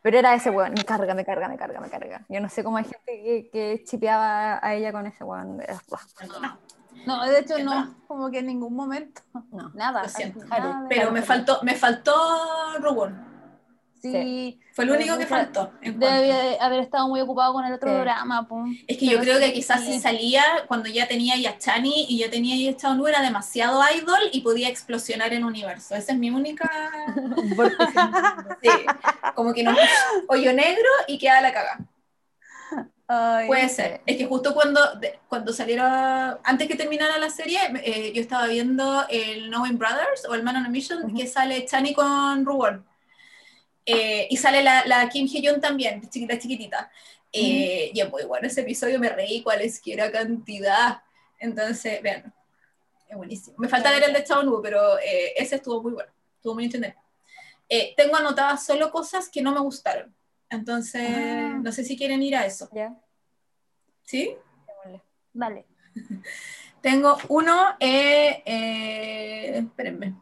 Pero era ese weón, me carga, me carga, me carga, me carga. Yo no sé cómo hay gente que, que chipeaba a ella con ese weón.
No. No, de hecho no, como que en ningún momento.
No, nada.
Lo siento. pero me faltó, me faltó Rubón.
Sí,
Fue el único que faltó.
Debe haber estado muy ocupado con el otro programa.
Es que yo creo que quizás si salía cuando ya tenía ya Chani y ya tenía ya estado no era demasiado idol y podía explosionar en universo. Esa es mi única. sí, como que no. Hoyo negro y queda la caga. Puede ser. Es que justo cuando, cuando saliera, antes que terminara la serie, eh, yo estaba viendo el Knowing Brothers o el Man on a Mission, que sale Chani con Ruwon. Eh, y sale la, la Kim Hye-jun también, chiquita, chiquitita. Eh, y es muy bueno ese episodio, me reí cualesquiera cantidad. Entonces, vean, es buenísimo. Me falta ver el de Nu, pero ese estuvo muy bueno, estuvo muy entendido. tengo anotadas solo cosas que no me gustaron. Entonces, ah. no sé si quieren ir a eso.
¿Ya?
¿Sí?
Vale.
Tengo uno, eh, eh, espérenme.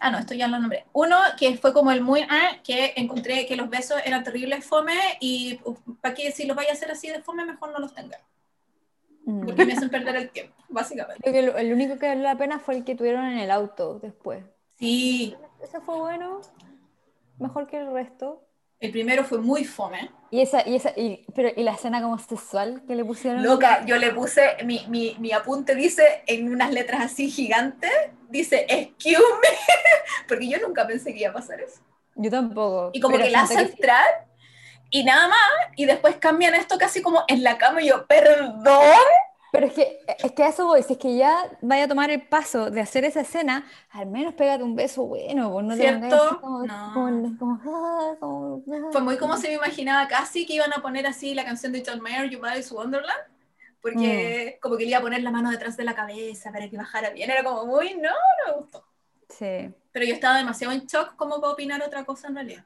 Ah, no, esto ya lo nombré. Uno que fue como el muy, ah, que encontré que los besos eran terribles fome y para que si los vaya a hacer así de fome, mejor no los tenga. Mm. Porque me hacen perder el tiempo, básicamente.
Creo que el, único que valió la pena fue el que tuvieron en el auto después.
Sí.
Ese fue bueno, mejor que el resto.
El primero fue muy fome.
Y esa, y esa, y, pero, ¿y la escena como sexual que le pusieron?
Loca, yo le puse, mi, mi, mi apunte dice en unas letras así gigantes, dice, excuse me, porque yo nunca pensé que iba a pasar eso.
Yo tampoco.
Y como que la hace entrar y nada más, y después cambian esto casi como en la cama y yo, perdón.
Pero es que, es que a eso voy, si es que ya vaya a tomar el paso de hacer esa escena, al menos pégate un beso bueno, pues no
¿Cierto? Como, no. Ah, ah. Fue muy como se me imaginaba casi que iban a poner así la canción de John Mayer, You Body Wonderland, porque mm. como que le iba a poner la mano detrás de la cabeza para que bajara bien, era como muy, no, no me gustó.
Sí.
Pero yo estaba demasiado en shock como para opinar otra cosa en realidad.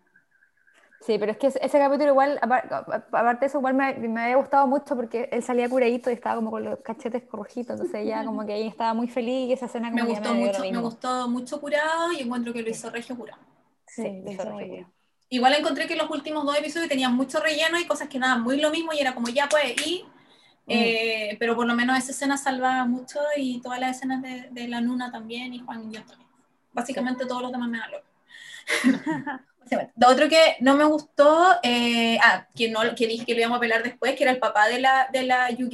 Sí, pero es que ese capítulo igual, aparte de eso, igual me, me, había gustado mucho porque él salía curadito y estaba como con los cachetes rojitos, entonces ya como que ahí estaba muy feliz y esa escena
como me gustó mucho, me gustó mucho curado y encuentro que lo hizo Regio curado.
Sí, lo hizo Regio
Igual encontré que los últimos dos episodios tenían mucho relleno y cosas que nada, muy lo mismo y era como ya pues, y... Mm. Eh, pero por lo menos esa escena salvaba mucho y todas las escenas de, de la Nuna también y Juan y yo también. Básicamente todos los demás me dan loco. Lo otro que no me gustó, eh, ah, que, no, que dije que lo íbamos a pelar después, que era el papá de la, de la yu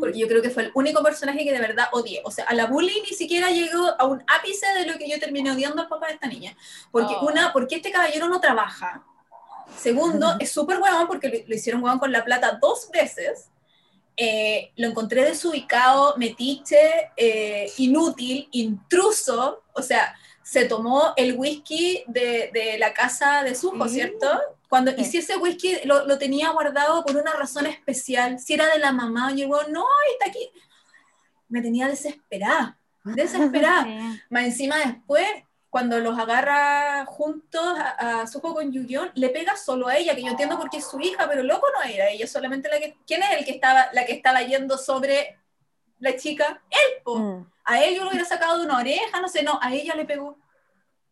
porque yo creo que fue el único personaje que de verdad odié. O sea, a la bully ni siquiera llegó a un ápice de lo que yo terminé odiando al papá de esta niña. Porque oh. una, porque este caballero no trabaja. Segundo, es súper huevón porque lo, hicieron huevón con la plata dos veces. Eh, lo encontré desubicado, metiche, eh, inútil, intruso. O sea, se tomó el whisky de, de la casa de Sujo, ¿cierto? Cuando, Y si ese whisky lo, lo, tenía guardado por una razón especial, si era de la mamá, y llegó, no, está aquí. Me tenía desesperada, desesperada. Más encima después, cuando los agarra juntos a, a Suho con Yuyon, le pega solo a ella, que yo entiendo porque es su hija, pero loco no era ella, solamente la que... ¿Quién es el que estaba, la que estaba yendo sobre la chica? Él, mm. A él yo lo hubiera sacado de una oreja, no sé, no, a ella le pegó.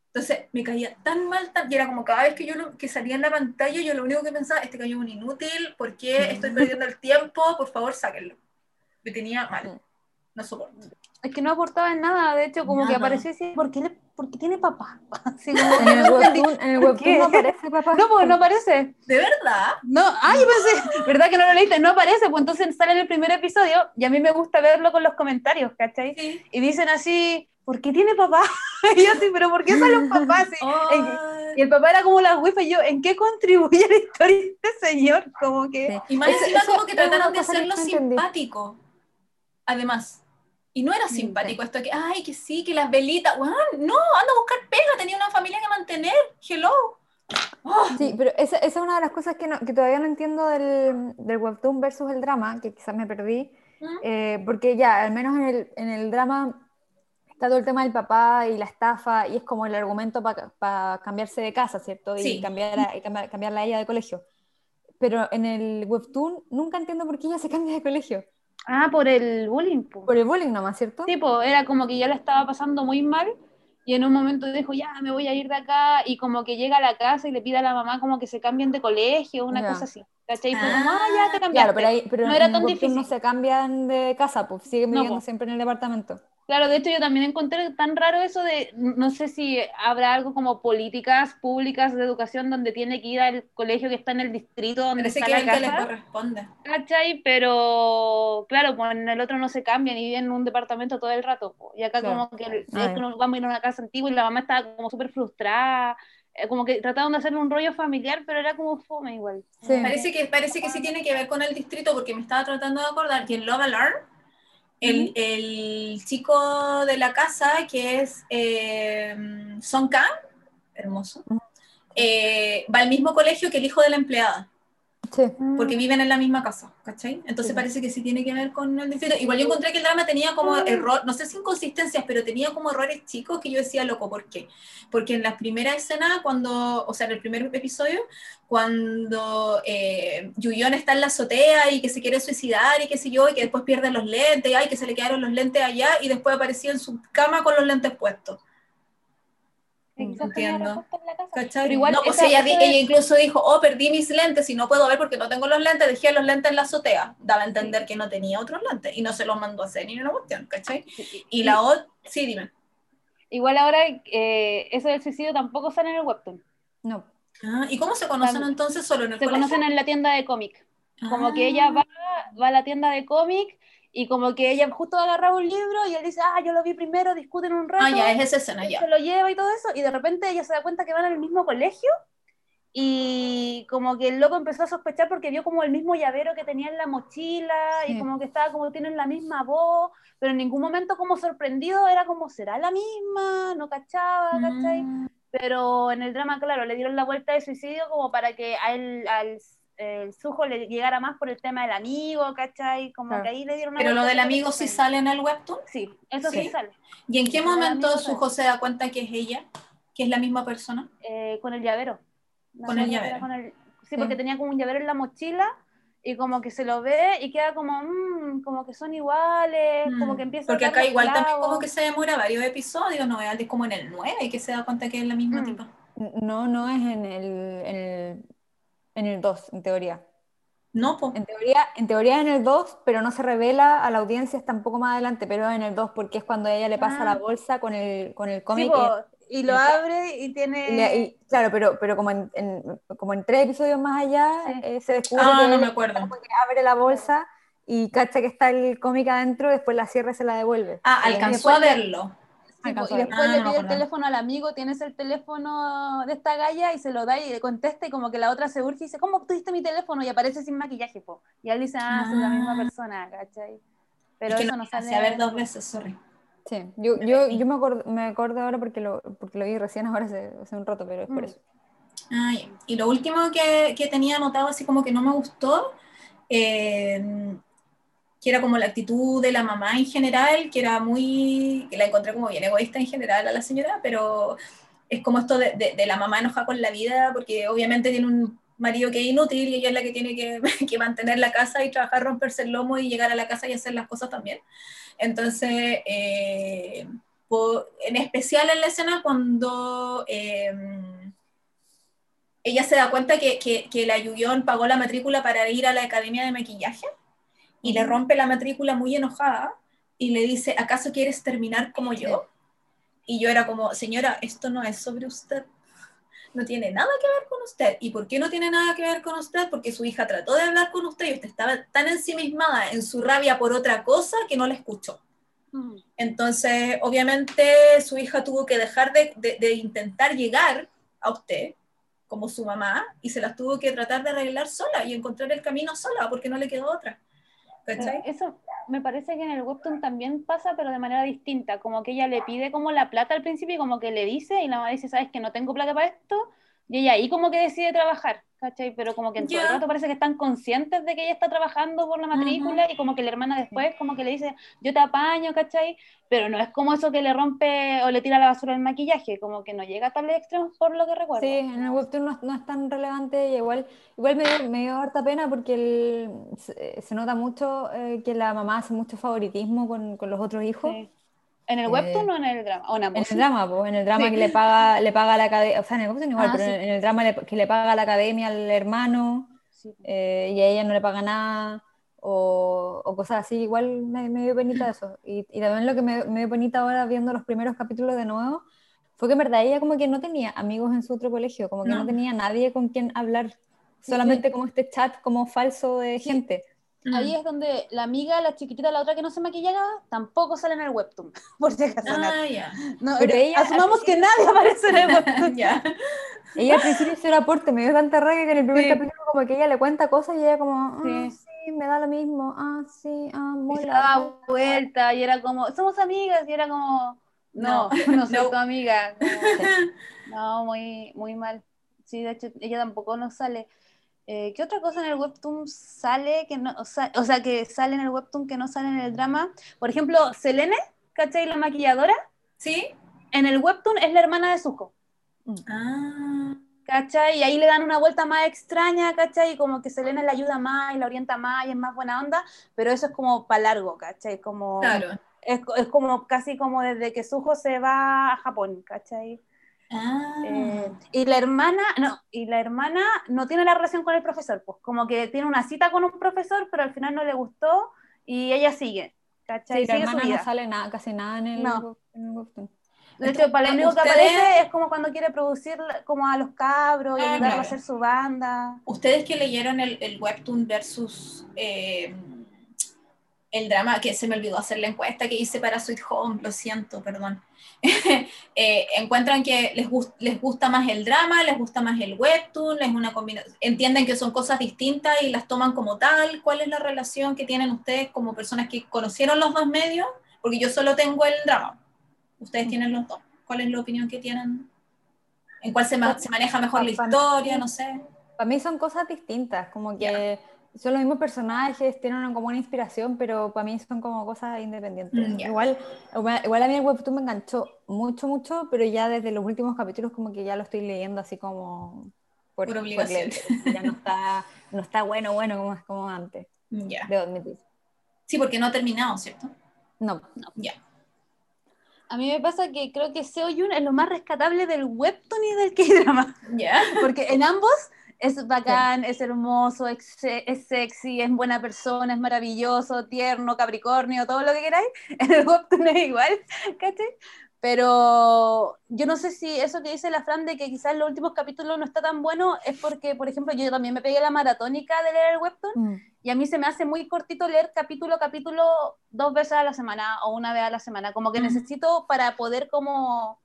Entonces me caía tan mal, tan, y era como cada vez que yo lo, que salía en la pantalla, yo lo único que pensaba, este cayó un inútil, ¿por qué estoy perdiendo el tiempo? Por favor, sáquenlo. Me tenía mal, no soporto.
Es que no aportaba en nada, de hecho, como que apareció así, ¿por qué, le, tiene papá?
Así como, en, el webtoon, en el webtoon no aparece papá.
No, pues no aparece.
¿De verdad?
No, ay, yo pensé, ¿verdad que no lo leíste? No aparece, pues entonces sale en el primer episodio y a mí me gusta verlo con los comentarios, ¿cachai? Y dicen así, ¿por qué tiene papá? y yo así, pero ¿por qué sale un papá Y el papá era como la wifi, y yo, ¿en qué contribuye la historia de este señor? Como que...
Y más encima como que trataron de hacerlo simpático, además. Y no era simpático esto que, ay, que sí, que las velitas, no, anda a buscar pega, tenía una familia que mantener, hello.
Oh. Sí, pero esa, esa, es una de las cosas que, que todavía no entiendo del, del, webtoon versus el drama, que quizás me perdí, ¿Mm? eh, porque ya, al menos en el, en el drama está todo el tema del papá y la estafa, y es como el argumento para cambiarse de casa, ¿cierto? Y, cambiar a, y cambiarla a ella de colegio. Pero en el webtoon nunca entiendo por qué ella se cambia de colegio.
Ah, por el bullying.
Por el bullying nomás, ¿cierto?
Sí, pues era como que ya la estaba pasando muy mal y en un momento dijo, ya, me voy a ir de acá y como que llega a la casa y le pide a la mamá como que se cambien de colegio, una cosa así. ¿Cachai? Y fue como, ah, ya te cambiaste.
Claro, pero, ahí, pero no era tan difícil. no se cambian de casa, pues siguen viviendo siempre en el departamento.
Claro, de hecho yo también encontré tan raro eso de, no sé si habrá algo como políticas públicas de educación donde tiene que ir al colegio que está en el distrito donde
Parece
está
que
la casa.
que le corresponde.
¿Cachai? Pero claro, pues en el otro no se cambian y viven en un departamento todo el rato. Y acá como que vamos a ir a una casa antigua y la mamá estaba como súper frustrada eh, como que trataron de hacer un rollo familiar, pero era como fome igual.
Parece, que, parece que sí tiene que ver con el distrito, porque me estaba tratando de acordar que en Love Alarm el, el, chico de la casa, que es eh, Son Kang, hermoso, eh, va al mismo colegio que el hijo de la empleada. Porque viven en la misma casa, ¿cachai? Entonces parece que sí tiene que ver con el distrito. Igual yo encontré que el drama tenía como error, no sé si inconsistencias, pero tenía como errores chicos que yo decía, loco, ¿por qué? Porque en la primera escena, cuando, o sea, en el primer episodio, cuando eh, Yuyon está en la azotea y que se quiere suicidar y qué sé yo, y que después pierde los lentes, ay, que se le quedaron los lentes allá y después aparecía en su cama con los lentes puestos. Entiendo. Pero igual, no, pues ella, ella, incluso dijo, oh, perdí mis lentes y no puedo ver porque no tengo los lentes, dejé los lentes en la azotea. Daba a entender que no tenía otros lentes y no se los mandó a hacer ni una cuestión, ¿cachai? Y la otra, sí, dime.
Igual ahora eh, eso del suicidio tampoco sale en el webtoon.
No.
Ah, ¿Y cómo se conocen entonces solo en el
Se conocen en la tienda de cómic. Como que ella ah. va, va a la tienda de cómic y como que ella justo agarraba un libro y él dice, ah, yo lo vi primero, discuten un rato.
Ah, ya, es esa escena, ya.
Se lo lleva y todo eso, y de repente ella se da cuenta que van al mismo colegio, y como que el loco empezó a sospechar porque vio como el mismo llavero que tenía en la mochila, y como que estaba como tienen la misma voz, pero en ningún momento como sorprendido era como, ¿será la misma? No cachaba, ¿cachai? Mm. Pero en el drama, claro, le dieron la vuelta de suicidio como para que a él, al el sujo le llegara más por el tema del amigo, ¿cachai? Como que ahí le dieron
Pero lo del amigo sí sale en el webtoon.
Sí, eso sí, sale.
¿Y en qué momento sujo se da cuenta que es ella? ¿Que es la misma persona?
Eh, con el llavero.
con el llavero.
Sí, porque tenía como un llavero en la mochila y como que se lo ve y queda como, mmm, como que son iguales, como mm. que empieza
Porque acá igual también como que se demora varios episodios, no es como en el 9 y que se da cuenta que es la misma mm. tipa.
No, no es en el en el 2, en teoría.
No, pues.
En teoría, en teoría en el 2, pero no se revela a la audiencia hasta un poco más adelante, pero en el 2 porque es cuando ella le pasa la ah. bolsa con el, con el cómic.
y, lo abre y tiene...
claro, pero, pero como, en, como en tres episodios más allá eh, se descubre
ah,
que,
no me acuerdo.
abre la bolsa y cacha que está el cómic adentro, después la cierra y se la devuelve.
Ah, alcanzó a verlo
y después ah, le pide el teléfono al amigo, tienes el teléfono de esta galla y se lo da y le contesta y como que la otra se urge y dice, ¿cómo tuviste mi teléfono? Y aparece sin maquillaje, po. Y él dice, ah, soy la misma ah. persona, ¿cachai?
Pero eso no sale. a ver dos veces, sorry.
Sí, yo, yo, yo me, acuerdo, me acuerdo ahora porque lo, porque lo vi recién ahora hace, hace un rato, pero es por mm. eso.
Ah, y lo último que, que, tenía anotado así como que no me gustó, eh, que era como la actitud de la mamá en general, que era muy, que la encontré como bien egoísta en general a la señora, pero es como esto de, de, la mamá enojada con la vida, porque obviamente tiene un marido que es inútil y ella es la que tiene que, que, mantener la casa y trabajar, romperse el lomo y llegar a la casa y hacer las cosas también. Entonces, eh, en especial en la escena cuando eh, ella se da cuenta que, que, que la Yuyon pagó la matrícula para ir a la academia de maquillaje y le rompe la matrícula muy enojada y le dice, ¿acaso quieres terminar como yo? Y yo era como, señora, esto no es sobre usted, no tiene nada que ver con usted. ¿Y por qué no tiene nada que ver con usted? Porque su hija trató de hablar con usted y usted estaba tan ensimismada en su rabia por otra cosa que no la escuchó. Entonces, obviamente, su hija tuvo que dejar de, de, de intentar llegar a usted como su mamá y se las tuvo que tratar de arreglar sola y encontrar el camino sola porque no le quedó otra. ¿Cachai?
Eso me parece que en el webtoon también pasa, pero de manera distinta. Como que ella le pide como la plata al principio y como que le dice, y la mamá dice, ¿sabes que no tengo plata para esto? Y ella ahí como que decide trabajar, ¿cachai? Pero como que en todo el rato parece que están conscientes de que ella está trabajando por la matrícula y como que la hermana después como que le dice, yo te apaño, ¿cachai? Pero no es como eso que le rompe o le tira la basura el maquillaje, como que no llega a tal extremo por lo que recuerdo.
Sí, en el webtoon no, no es tan relevante y igual, igual me, dio, me dio harta pena porque se, nota mucho eh, que la mamá hace mucho favoritismo con, con los otros hijos. Sí
¿En el webtoon eh, o en el drama? en
el drama, pues, en el drama que le paga, le paga la academia, o sea, en el webtoon igual, ah, pero en el drama que le paga la academia al hermano eh, y a ella no le paga nada, o, o cosas así, igual me, dio penita eso. Y, y también lo que me, me, dio penita ahora viendo los primeros capítulos de nuevo, fue que en verdad ella como que no tenía amigos en su otro colegio, como que no, tenía nadie con quien hablar, solamente como este chat como falso de gente.
Ahí es donde la amiga, la chiquitita, la otra que no se maquillaba, tampoco sale en el webtoon, por si acaso.
Ah, ya.
No, pero ella, asumamos que nadie aparece en el webtoon.
ya. Ella al principio hizo el aporte, me dio tanta rabia que en el primer capítulo como que ella le cuenta cosas y ella como, ah, sí. me da lo mismo, ah, sí, ah, muy
y daba vuelta y era como, somos amigas y era como, no, no, no soy tu amiga. no, muy, muy mal. Sí, de hecho, ella tampoco nos sale. Eh, ¿Qué otra cosa en el webtoon sale que no, o sea, o sea, que sale en el webtoon que no sale en el drama? Por ejemplo, Selene, ¿cachai? La maquilladora.
Sí.
En el webtoon es la hermana de Zuko.
Ah.
¿Cachai? Y ahí le dan una vuelta más extraña, ¿cachai? Y como que Selene le ayuda más y la orienta más y es más buena onda, pero eso es como para largo, ¿cachai? Como,
claro.
Es, es, como casi como desde que Zuko se va a Japón, ¿cachai?
Ah.
Eh, y la hermana, no, y la hermana no tiene la relación con el profesor, pues como que tiene una cita con un profesor, pero al final no le gustó y ella sigue. ¿cachai?
Sí, la hermana no sale nada, casi nada en el, no.
de hecho, para el único que aparece es como cuando quiere producir como a los cabros y ah, ayudarlos a hacer su banda.
Ustedes que leyeron el, el webtoon versus eh, el drama, que se me olvidó hacer la encuesta que hice para Sweet Home, lo siento, perdón. Eh, encuentran que les, les gusta más el drama, les gusta más el webtoon, es una combinación, entienden que son cosas distintas y las toman como tal. ¿Cuál es la relación que tienen ustedes como personas que conocieron los dos medios? Porque yo solo tengo el drama. Ustedes tienen los dos. ¿Cuál es la opinión que tienen? ¿En cuál se, se maneja mejor la historia? No sé.
Para mí son cosas distintas, como que son los mismos personajes, tienen como una inspiración, pero para mí son como cosas independientes. Mm, igual, igual a mí el webtoon me enganchó mucho, mucho, pero ya desde los últimos capítulos como que ya lo estoy leyendo así como
por, por obligación.
ya no está, no está bueno, bueno como, como antes.
Mm, ya.
Debo admitir.
Sí, porque no ha terminado, ¿cierto?
No.
no. Ya.
A mí me pasa que creo que Seo Yun es lo más rescatable del webtoon y del K-drama.
Ya.
Porque en ambos es bacán, es hermoso, es, sexy, es buena persona, es maravilloso, tierno, capricornio, todo lo que queráis. En el webtoon es igual, ¿cachai? Pero yo no sé si eso que dice la Fran de que quizás los últimos capítulos no está tan bueno es porque, por ejemplo, yo también me pegué la maratónica de leer el webtoon mm. y a mí se me hace muy cortito leer capítulo a capítulo dos veces a la semana o una vez a la semana. Como que mm. necesito para poder como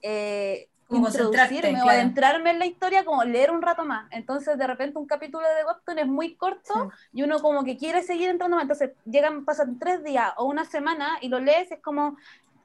eh, introducirme o adentrarme en la historia, como leer un rato más. Entonces, de repente, un capítulo de Webtoon es muy corto y uno como que quiere seguir entrando más. Entonces, llegan, pasan tres días o una semana y lo lees, es como,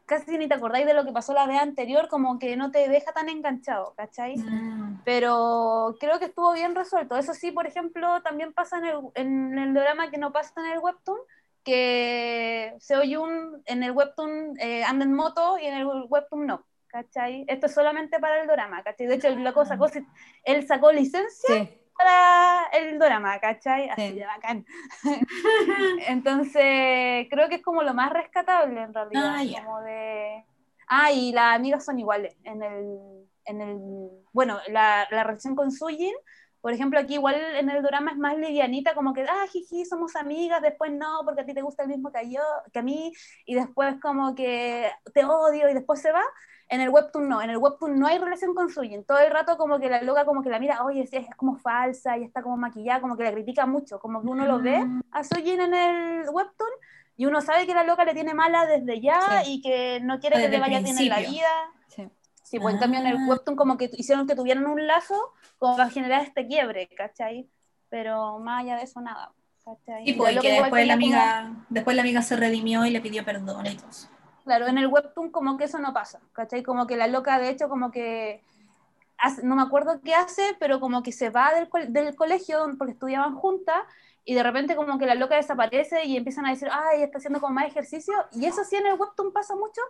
casi ni te acordáis de lo que pasó la vez anterior, como que no te deja tan enganchado, ¿cachai? Mm. Pero creo que estuvo bien resuelto. Eso sí, por ejemplo, también pasa en el, en el drama que no pasa en el webtoon, que se oye un, en el webtoon eh, anda en moto y en el webtoon no. ¿Cachai? Esto es solamente para el drama, ¿cachai? De hecho, la cosa, ah. él sacó licencia para el drama, ¿cachai? Así de bacán. Entonces, creo que es como lo más rescatable en realidad. Ah, como de... ah y las amigas son iguales. En el, en el... Bueno, la, la relación con Sujin por ejemplo, aquí igual en el drama es más livianita, como que, ah, jiji, somos amigas, después no, porque a ti te gusta el mismo que, yo, que a mí, y después como que te odio y después se va. En el webtoon no, en el webtoon no hay relación con Sujin. Todo el rato como que la loca como que la mira, oye, es, es como falsa y está como maquillada, como que la critica mucho, como que uno lo ve mm. a Sujin en el webtoon y uno sabe que la loca le tiene mala desde ya y que no quiere que le vaya bien en la vida. Sí. Sí, pues en cambio en el ah. webtoon como que hicieron que tuvieran un lazo como para generar este quiebre, ¿cachai? Pero más allá de eso nada,
¿cachai? Y pues que después la, amiga, después la amiga se redimió y le pidió perdón y todo
Claro, en el webtoon como que eso no pasa, ¿cachai? Como que la loca de hecho como que, no me acuerdo qué hace, pero como que se va del, del colegio porque estudiaban juntas y de repente como que la loca desaparece y empiezan a decir, ay, está haciendo como más ejercicio, y eso sí en el webtoon pasa mucho,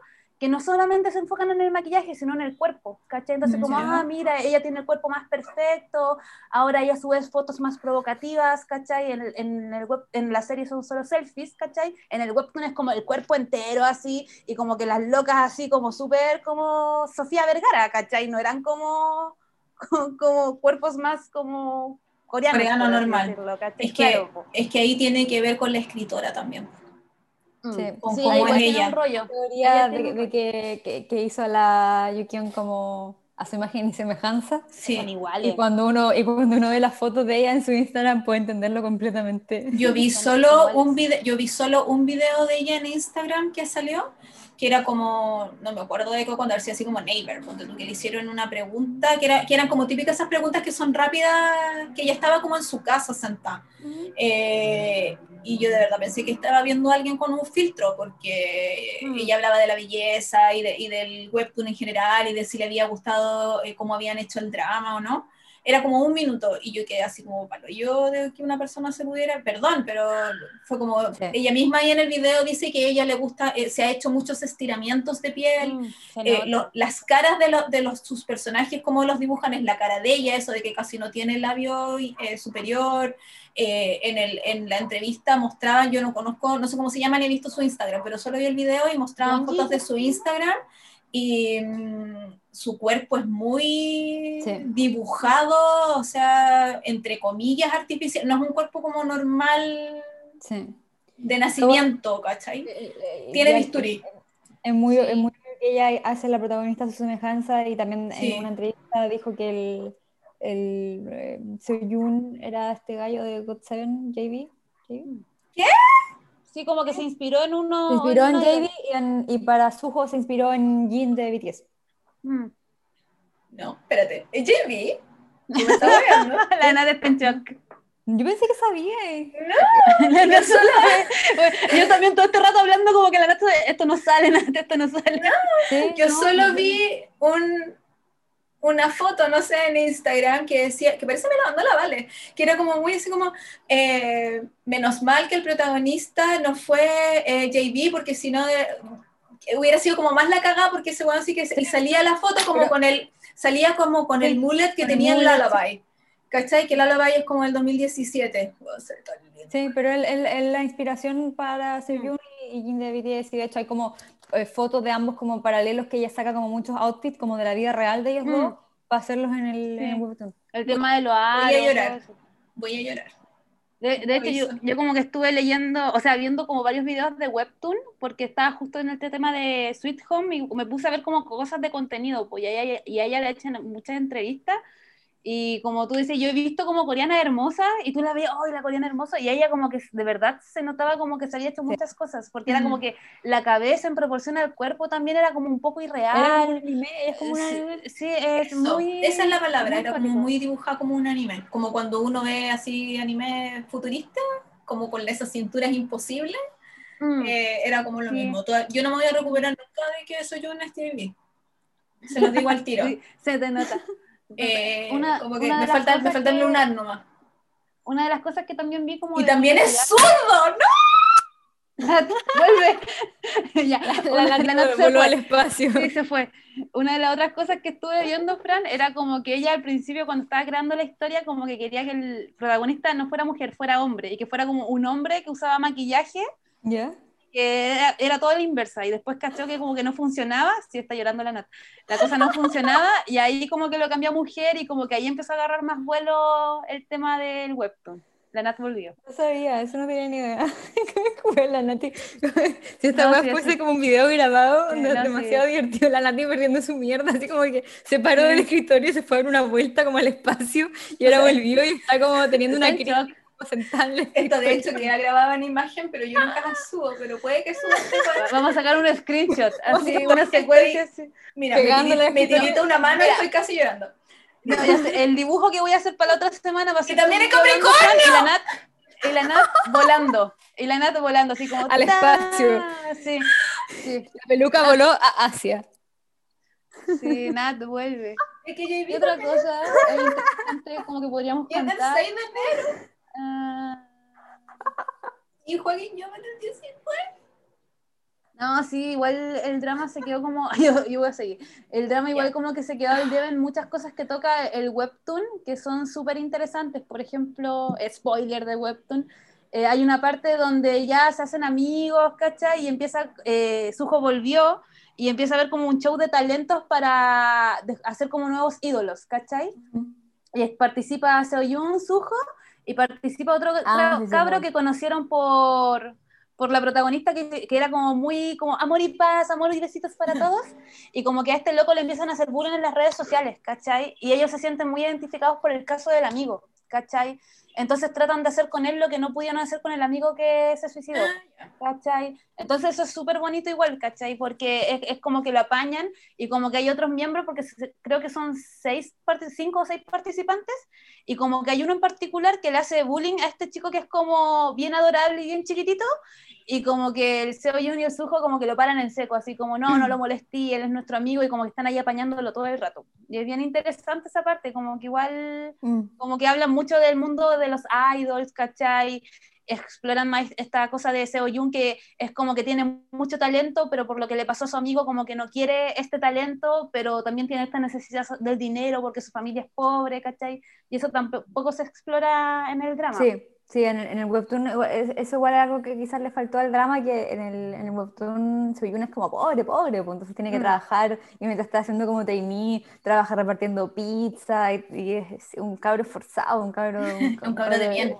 que no solamente se enfocan en el maquillaje, sino en el cuerpo, ¿cachai? Entonces, como, ah, mira, ella tiene el cuerpo más perfecto, ahora ella sube fotos más provocativas, ¿cachai? En, el, en, el web, en la serie son solo selfies, ¿cachai? En el webtoon es como el cuerpo entero así, y como que las locas así, como súper como Sofía Vergara, ¿cachai? No eran como, como, cuerpos más como coreanos.
Coreano normal. es, que, es que ahí tiene que ver con la escritora también.
Mm. Sí, con sí, es ella. Rollo. teoría de, que, que, hizo la Yukion como a su imagen y semejanza.
Sí, son iguales.
Y cuando, uno, y cuando uno ve las fotos de ella en su Instagram puede entenderlo completamente.
Yo vi, solo un video, yo vi solo un video de ella en Instagram que salió que era como, no me acuerdo de cuando decía así como neighbor, que le hicieron una pregunta, que, era, que eran como típicas esas preguntas que son rápidas, que ella estaba como en su casa sentada. Eh, y yo de verdad pensé que estaba viendo a alguien con un filtro, porque mm. ella hablaba de la belleza y, de, y, del webtoon en general, y de si le había gustado eh, cómo habían hecho el drama o no era como un minuto y yo quedé así como palo. Yo de que una persona se pudiera, perdón, pero fue como ella misma ahí en el video dice que ella le gusta, eh, se ha hecho muchos estiramientos de piel, mm, eh, las caras de, de los, sus personajes, como los dibujan, es la cara de ella, eso de que casi no tiene el labio eh, superior. en, el, en la entrevista mostraban, yo no conozco, no sé cómo se llama, ni he visto su Instagram, pero solo vi el video y mostraban fotos de su Instagram y mm, su cuerpo es muy dibujado, o sea, entre comillas, artificial, no es un cuerpo como normal de nacimiento, ¿cachai? Eh, eh, eh, Tiene bisturí.
Es muy, es muy que ella hace la protagonista su semejanza y también en una entrevista dijo que el, el Seo era este gallo de God Seven, JB.
¿Qué?
Sí, como que se inspiró en uno.
Se inspiró en, JB y, para Suho se inspiró en Jin de BTS.
Mm. No, espérate. ¿Es JB?
la Ana de Penchok.
Yo pensé que sabía.
No, no solo.
yo también todo este rato hablando como que la neta, esto no sale, esto no sale.
No, yo solo vi un, una foto, no sé, en Instagram que decía, que parece me la mandó la Vale, que era como muy así como, eh, menos mal que el protagonista no fue eh, JB, porque si no hubiera sido como más la cagada, porque ese weón sí que y salía la foto como con el, salía como con el mullet que tenía el Lullaby. ¿Cachai? Que el Lullaby es como el 2017.
Sí, pero el, la inspiración para Sejun y Jin de BTS, y de hecho hay como eh, fotos de ambos como paralelos que ella saca como muchos outfits como de la vida real de ellos dos para hacerlos en el,
webtoon. El tema de los
Voy a llorar. Voy a llorar.
De, hecho, yo, yo, como que estuve leyendo, o sea, viendo como varios videos de Webtoon, porque estaba justo en este tema de Sweet Home y me puse a ver como cosas de contenido, pues y a ella, y a ella le echan muchas entrevistas y como tú dices, yo he visto como coreana hermosa y tú la ves, ¡ay, la coreana hermosa! Y ella como que de verdad se notaba como que se había hecho muchas cosas, porque era como que la cabeza en proporción al cuerpo también era como un poco irreal.
un anime, es como una...
Sí, es muy...
Esa es la palabra, era como muy dibujada como un anime, como cuando uno ve así anime futurista, como con esas cinturas imposibles. mm. eh, era como lo mismo. yo no me voy a recuperar nunca de que soy yo en STV. Se lo digo al tiro.
se te nota.
Eh, como que me falta, me falta el lunar nomás.
Una de las cosas que también vi como...
Y también es zurdo, ¿no?
Vuelve. ya,
la, la, la, se fue. al espacio.
Sí, se fue. Una de las otras cosas que estuve viendo, Fran, era como que ella al principio, cuando estaba creando la historia, como que quería que el protagonista no fuera mujer, fuera hombre, y que fuera como un hombre que usaba maquillaje.
¿Ya?
Que era, era todo la inversa, y después cachó que como que no funcionaba, sí está llorando la nata, la cosa no funcionaba, y ahí como que lo cambió a mujer, y como que ahí empezó a agarrar más vuelo el tema del webtoon. La Nat volvió.
No sabía, eso no tenía ni idea. ¿Cómo fue la Nati? Si esta no, fuese como un video grabado, demasiado divertido, la Nati perdiendo su mierda, así como que se paró del escritorio y se fue a dar una vuelta como al espacio y ahora volvió y está como teniendo una crisis
Esto de hecho que ya grababa en imagen, pero yo nunca la subo, pero puede que suba.
Vamos a sacar un screenshot, así, una secuencia.
Mira, me, me tirita una mano y estoy casi llorando
el dibujo que voy a hacer para la otra semana va a ser.
¡Que también es Capricornio!
Y la Nat, y la Nat volando. Y la Nat volando, así como.
Al espacio.
Sí, sí.
La peluca voló a Asia.
Sí, Nat vuelve.
Es que yo
y otra cosa interesante, como que podríamos cantar.
el 6 de enero. Uh... Y Joaquín, yo me entendí así, pues.
No, sí, igual el drama se quedó como, yo, voy a seguir, el drama igual como que se quedó al debe en muchas cosas que toca el webtoon, que son súper interesantes, por ejemplo, spoiler de webtoon, eh, hay una parte donde ya se hacen amigos, ¿cachai? Y empieza, eh, Sujo volvió y empieza a ver como un show de talentos para hacer como nuevos ídolos, ¿cachai? Y participa Seoyun, Sujo, y participa otro ah, cabro que conocieron por por la protagonista que, que, era como muy como amor y paz, amor y besitos para todos, y como que a este loco le empiezan a hacer bullying en las redes sociales, ¿cachai? Y ellos se sienten muy identificados por el caso del amigo, ¿cachai? Entonces tratan de hacer con él lo que no pudieron hacer con el amigo que se suicidó, ah, ¿cachai? Entonces eso es súper bonito igual, ¿cachai? Porque es, es, como que lo apañan y como que hay otros miembros, porque creo que son seis, cinco o seis participantes, y como que hay uno en particular que le hace bullying a este chico que es como bien adorable y bien chiquitito, y como que el Seo Jun y el Sujo como que lo paran en seco, así como, no, no lo molestí, él es nuestro amigo, y como que están ahí apañándolo todo el rato. Y es bien interesante esa parte, como que igual, mm. como que hablan mucho del mundo de los idols, ¿cachai? exploran más esta cosa de Seo Jun que es como que tiene mucho talento, pero por lo que le pasó a su amigo como que no quiere este talento, pero también tiene esta necesidad del dinero porque su familia es pobre, ¿cachai? Y eso tampoco se explora en el drama.
Sí, Sí, en el, en el webtoon, eso igual es algo que quizás le faltó al drama, que en el, en el webtoon Soyun es como pobre, pobre, pues entonces tiene que mm. trabajar y mientras está haciendo como Taimi, trabaja repartiendo pizza y, es un cabro esforzado, un cabro...
Un, cabro de bien.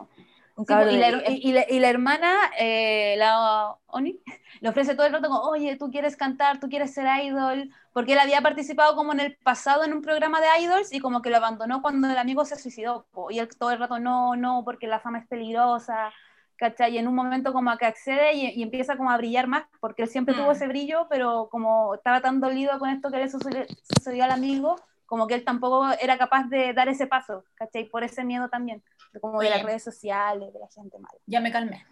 Un cabro y, la, y, la, y, la, hermana, eh, la Oni, le ofrece todo el rato como, oye, tú quieres cantar, tú quieres ser idol, porque él había participado como en el pasado en un programa de idols y como que lo abandonó cuando el amigo se suicidó, y él todo el rato, no, no, porque la fama es peligrosa, ¿cachai? Y en un momento como que accede y, empieza como a brillar más, porque él siempre tuvo mm. ese brillo, pero como estaba tan dolido con esto que le sucedió, al amigo, como que él tampoco era capaz de dar ese paso, ¿cachai? Por ese miedo también, como de las redes sociales, de la gente mala.
Ya me calmé.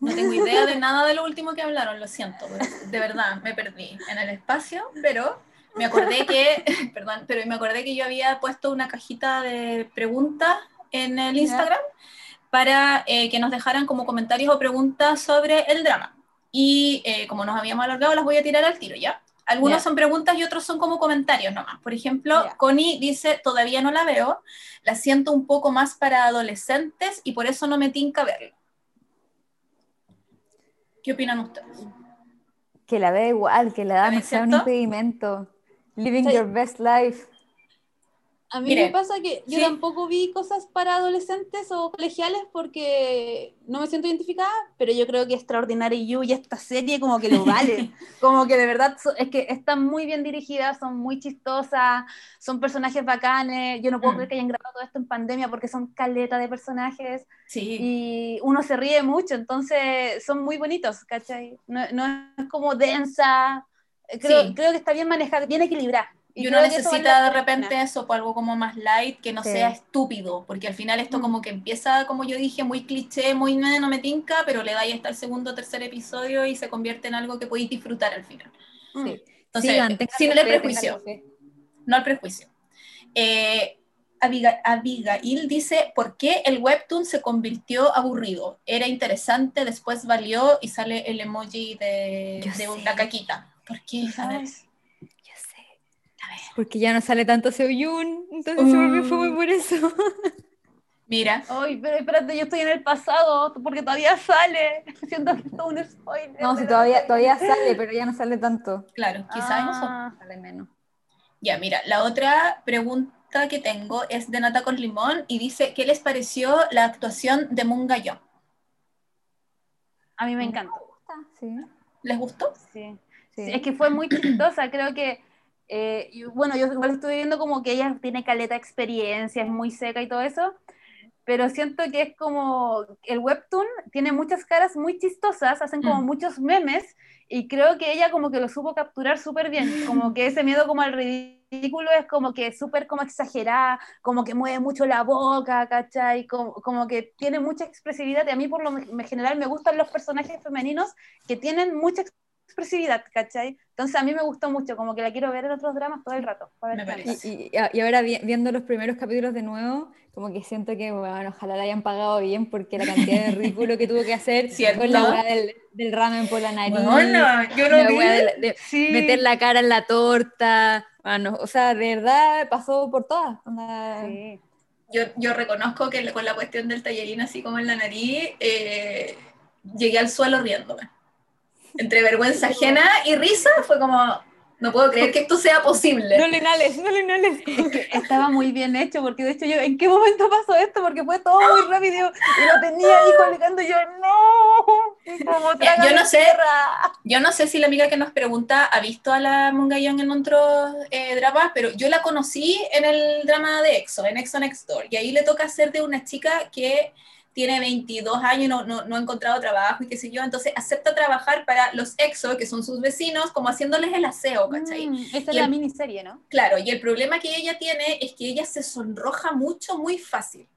No tengo idea de nada de lo último que hablaron, lo siento, de verdad, me perdí en el espacio, pero me acordé que, perdón, pero me acordé que yo había puesto una cajita de preguntas en el Instagram para eh, que nos dejaran como comentarios o preguntas sobre el drama. Y eh, como nos habíamos alargado, las voy a tirar al tiro, ¿ya? Algunos son preguntas y otros son como comentarios nomás. Por ejemplo, Connie dice, todavía no la veo, la siento un poco más para adolescentes y por eso no me tinca verla. ¿Qué opinan ustedes?
Que la ve igual, que la edad no sea un impedimento. Living your best life.
A mí me pasa que yo tampoco vi cosas para adolescentes o colegiales porque no me siento identificada, pero yo creo que Extraordinary You y esta serie como que lo vale. como que de verdad es que están muy bien dirigidas, son muy chistosas, son personajes bacanes. Yo no puedo mm. creer que hayan grabado todo esto en pandemia porque son caleta de personajes.
Sí.
Y uno se ríe mucho, entonces son muy bonitos, ¿cachai? No, no es como densa. Creo, creo que está bien manejada, bien equilibrada
Y, uno necesita de repente eso, por algo como más light, que no sea estúpido, porque al final esto mm. como que empieza, como yo dije, muy cliché, muy no me tinca, pero le dais hasta el segundo o tercer episodio y se convierte en algo que podéis disfrutar al final.
Mm. Sí. Entonces,
sin el prejuicio. No al prejuicio. Eh, Abigail dice, ¿por qué el webtoon se convirtió aburrido? Era interesante, después valió y sale el emoji de, de una caquita. ¿Por qué? ¿Sabes?
Porque ya no sale tanto Seoyun, entonces se volvió fue muy por eso.
Mira.
Ay, pero espérate, yo estoy en el pasado, porque todavía sale. Siento que es un spoiler.
No, sí, todavía, todavía sale, pero ya no sale tanto.
Claro, quizás
ah. Sale menos.
Ya, mira, la otra pregunta que tengo es de Nata con Limón y dice, ¿qué les pareció la actuación de Munga Yo?
A mí me encantó.
Sí.
¿Les gustó?
Sí. sí. Es que fue muy chistosa, creo que eh, y bueno, yo igual estoy viendo como que ella tiene caleta de experiencia, es muy seca y todo eso, pero siento que es como el webtoon tiene muchas caras muy chistosas, hacen como mm. muchos memes y creo que ella como que lo supo capturar súper bien, como que ese miedo como al ridículo es como que súper como exagerada, como que mueve mucho la boca, ¿cachai? Como, como que tiene mucha expresividad y a mí por lo general me gustan los personajes femeninos que tienen mucha expresividad expresividad, ¿cachai? Entonces a mí me gustó mucho, como que la quiero ver en otros dramas todo el rato.
y, y, ahora viendo los primeros capítulos de nuevo, como que siento que, bueno, ojalá la hayan pagado bien porque la cantidad de ridículo que tuvo que hacer con la hueá del, del, ramen por la nariz.
Bueno, yo no vi.
De, Meter la cara en la torta. Bueno, o sea, de verdad pasó por todas. Sí.
Yo, yo, reconozco que con la cuestión del tallerín así como en la nariz, eh, llegué al suelo riéndome entre vergüenza ajena y risa, fue como, no puedo creer que esto sea posible.
No le inhales, no le inhales.
Estaba muy bien hecho, porque de hecho yo, ¿en qué momento pasó esto? Porque fue todo muy rápido y lo tenía ahí colgando yo, no,
yo no sé, yo no sé si la amiga que nos pregunta ha visto a la Mungayong en otros eh, dramas, pero yo la conocí en el drama de EXO, en EXO Next Door, y ahí le toca ser de una chica que tiene 22 años y no, no, ha encontrado trabajo y qué sé yo, entonces acepta trabajar para los EXO, que son sus vecinos, como haciéndoles el aseo, ¿cachai?
Mm, esa es la miniserie, ¿no?
Claro, y el problema que ella tiene es que ella se sonroja mucho, muy fácil.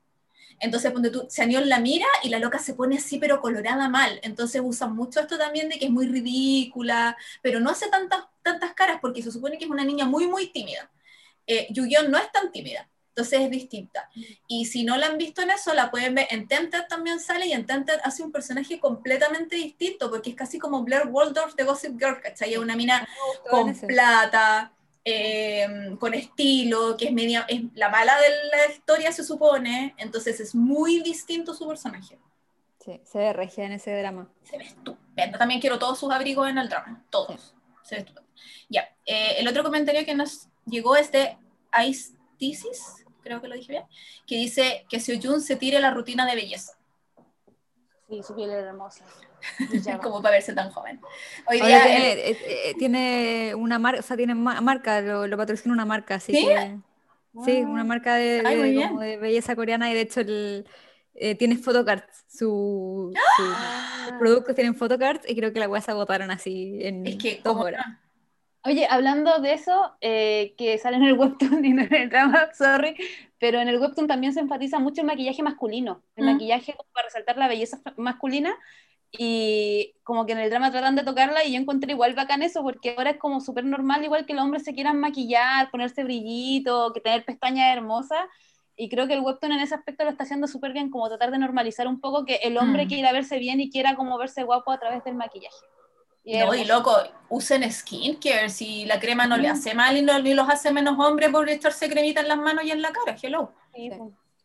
Entonces, cuando tú, Chaniol la mira y la loca se pone así, pero colorada mal. Entonces usan mucho esto también de que es muy ridícula, pero no hace tantas, tantas caras porque se supone que es una niña muy, muy tímida. Eh, no es tan tímida. Entonces es distinta. Y si no la han visto en eso, la pueden ver. En Tempted también sale y en Tempted hace un personaje completamente distinto, porque es casi como Blair Waldorf de Gossip Girl, ¿cachai? Una mina con plata, em, con estilo, que es media, es la mala de la historia se supone, entonces es muy distinto su personaje.
Sí, se ve regia en ese drama.
Se ve estupendo. También quiero todos sus abrigos en el drama, todos. Se ve estupendo. Ya, eh, el otro comentario que nos llegó es de Ice Thesis, creo que lo dije bien, que dice que Seoyun se tire la rutina de belleza.
Sí, su piel es hermosa.
Como para verse tan joven.
Hoy día eh, eh, tiene, una marca, o sea, tiene marca, lo, patrocina una marca, así ¿Sí? que... Sí, una marca de, de, belleza coreana y de hecho el, eh, tiene photocards, su, ¡Ah! productos tienen photocards y creo que la weá se agotaron así en
es que, dos horas.
Oye, hablando de eso, eh, que sale en el webtoon y no en el drama, sorry, pero en el webtoon también se enfatiza mucho el maquillaje masculino, el mm. maquillaje para resaltar la belleza masculina, y como que en el drama tratan de tocarla y yo encontré igual bacán eso, porque ahora es como súper normal, igual que los hombres se quieran maquillar, ponerse brillito, que tener pestañas hermosas, y creo que el webtoon en ese aspecto lo está haciendo súper bien, como tratar de normalizar un poco que el hombre mm. quiera verse bien y quiera como verse guapo a través del maquillaje.
No, y loco, usen skincare, si la crema no le hace mal y no, ni los hace menos hombres por echarse cremita en las manos y en la cara, hello.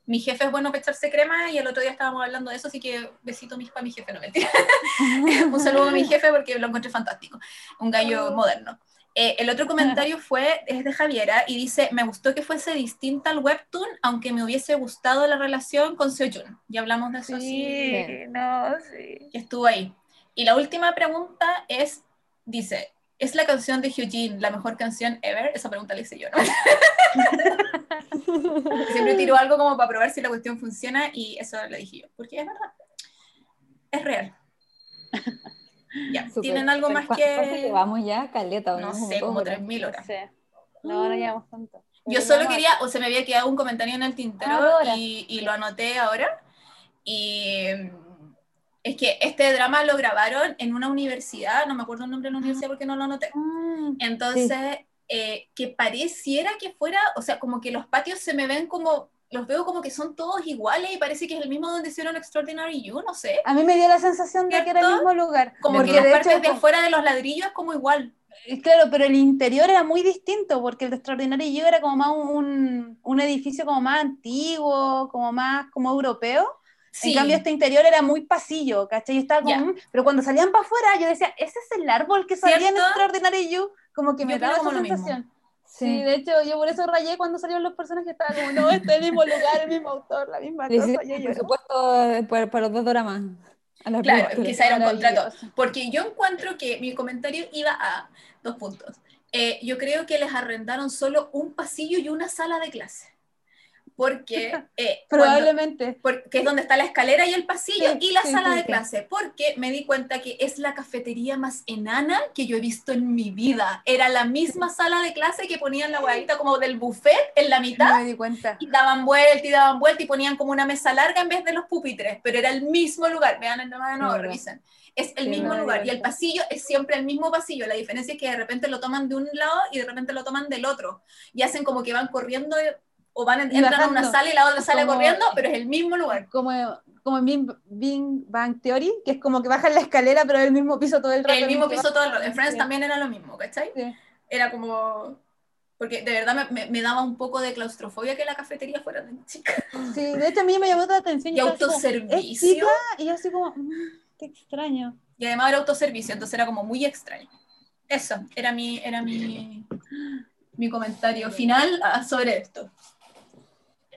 Mi jefe es bueno para echarse crema y el otro día estábamos hablando de eso, así que besito para mi jefe, no mentira. Un saludo a mi jefe porque lo encontré fantástico, un gallo oh. moderno. Eh, el otro comentario fue, es de Javiera, y dice, me gustó que fuese distinta al webtoon, aunque me hubiese gustado la relación con Seojun. Ya hablamos de eso.
Sí, no, sí.
Que estuvo ahí. Y la última pregunta es, dice, ¿es la canción de Eugene la mejor canción ever? Esa pregunta la hice yo, ¿no? Siempre tiro algo como para probar si la cuestión funciona y eso lo dije yo, porque es verdad. Es real. Ya, ¿tienen algo más que...?
llevamos ya, Caleta?
No sé, como 3.000 horas.
No, no llevamos tanto.
Yo solo quería, o se me había quedado un comentario en el tintero y, y, lo anoté ahora. Y es que este drama lo grabaron en una universidad, no me acuerdo el nombre de la universidad porque no lo anoté. Ah, Entonces, eh, que pareciera que fuera, o sea, como que los patios se me ven como, los veo como que son todos iguales y parece que es el mismo donde hicieron Extraordinary You, no sé.
A mí me dio la sensación de que era el mismo lugar.
Como que las partes de afuera de los ladrillos es como igual.
Claro, pero el interior era muy distinto, porque el de Extraordinary You era como más un, un edificio como más antiguo, como más como europeo. En cambio, este interior era muy pasillo, ¿cachai? estaba como, mm", pero cuando salían para afuera, yo decía, ese es el árbol que salía en Extraordinary You, como que me daba esa sensación. Sí. de hecho, yo por eso rayé cuando salieron los personajes, estaba como, no, este es el mismo lugar, el mismo autor, la misma cosa.
por supuesto, para, los dos dramas.
claro, quizá era un contrato. Porque yo encuentro que mi comentario iba a dos puntos. Eh, yo creo que les arrendaron solo un pasillo y una sala de clase porque... Eh,
Probablemente.
porque es donde está la escalera y el pasillo y la sala de clase, porque me di cuenta que es la cafetería más enana que yo he visto en mi vida. Era la misma sala de clase que ponían la guayita como del buffet en la mitad.
me di cuenta.
Y daban vuelta y daban vuelta y ponían como una mesa larga en vez de los pupitres, pero era el mismo lugar. Vean el nombre de nuevo, revisen. Es el mismo lugar y el pasillo es siempre el mismo pasillo. La diferencia es que de repente lo toman de un lado y de repente lo toman del otro y hacen como que van corriendo o van a entrar a una sala y la otra sale corriendo, pero es el mismo lugar.
Como, como en Big, Bang Theory, que es como que bajan la escalera, pero es el mismo piso todo el rato.
El mismo piso todo el rato. En Friends también era lo mismo, ¿cachai? Era como... Porque de verdad me, me, daba un poco de claustrofobia que la cafetería fuera de chica.
Sí, de hecho a mí me llamó la atención.
Y autoservicio.
y yo así como, mm, qué extraño.
Y además era autoservicio, entonces era como muy extraño. Eso, era mi, era mi, mi comentario final ah, sobre esto.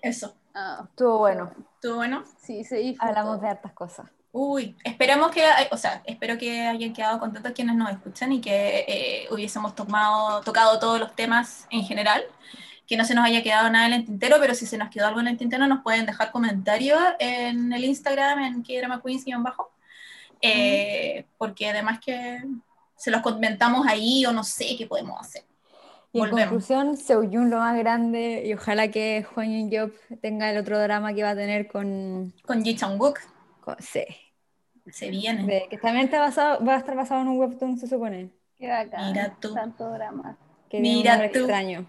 Eso.
Ah, estuvo bueno.
¿Estuvo bueno?
Sí, sí.
Hablamos de hartas cosas.
Uy, esperemos que, o sea, espero que hayan quedado contentos quienes nos escuchan y que eh, hubiésemos tomado, tocado todos los temas en general, que no se nos haya quedado nada en el tintero, pero si se nos quedó algo en el tintero nos pueden dejar comentarios en el Instagram, en Kidrama Queens bajo, eh, porque además que se los comentamos ahí o no sé qué podemos hacer.
Y en conclusión, Seoyun lo más grande y ojalá que Juan Yun Job tenga el otro drama que va a tener con...
Con Ji Chang-wook.
Sí.
Se viene.
que también está basado, va a estar basado en un webtoon, se supone.
Qué bacán. Mira tú. Tanto drama.
Mira tú. extraño.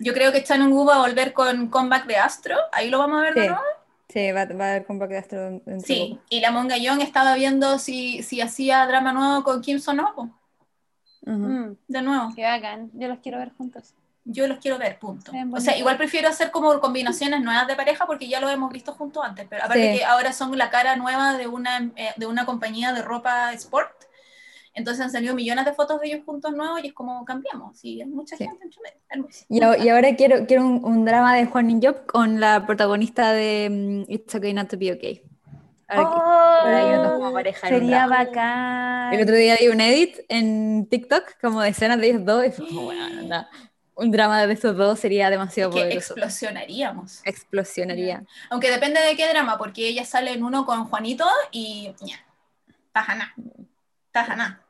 Yo creo que Chan un va a volver con Comeback de Astro. Ahí lo vamos a ver de nuevo.
Sí, va, va, a haber Comeback de Astro.
sí, y la Monga Young estaba viendo si, si hacía drama nuevo con Kim Ho. Mm. De nuevo.
Que hagan, yo los quiero ver juntos.
Yo los quiero ver, punto. O sea, igual prefiero hacer como combinaciones nuevas de pareja porque ya lo hemos visto juntos antes, pero aparte que ahora son la cara nueva de una, eh, de una compañía de ropa sport, entonces han salido millones de fotos de ellos juntos nuevos y es como cambiamos, y hay mucha gente
Y, y, ahora quiero, quiero un, drama de Juan Job con la protagonista de mm, It's Okay Not to Be Okay.
Oh, sería bacán.
El otro día vi un edit en TikTok como de escenas de ellos dos y fue como, bueno, un drama de estos dos sería demasiado
que Explosionaríamos.
Explosionaría.
Aunque depende de qué drama, porque ella sale en uno con Juanito y ya, tajana, tajana.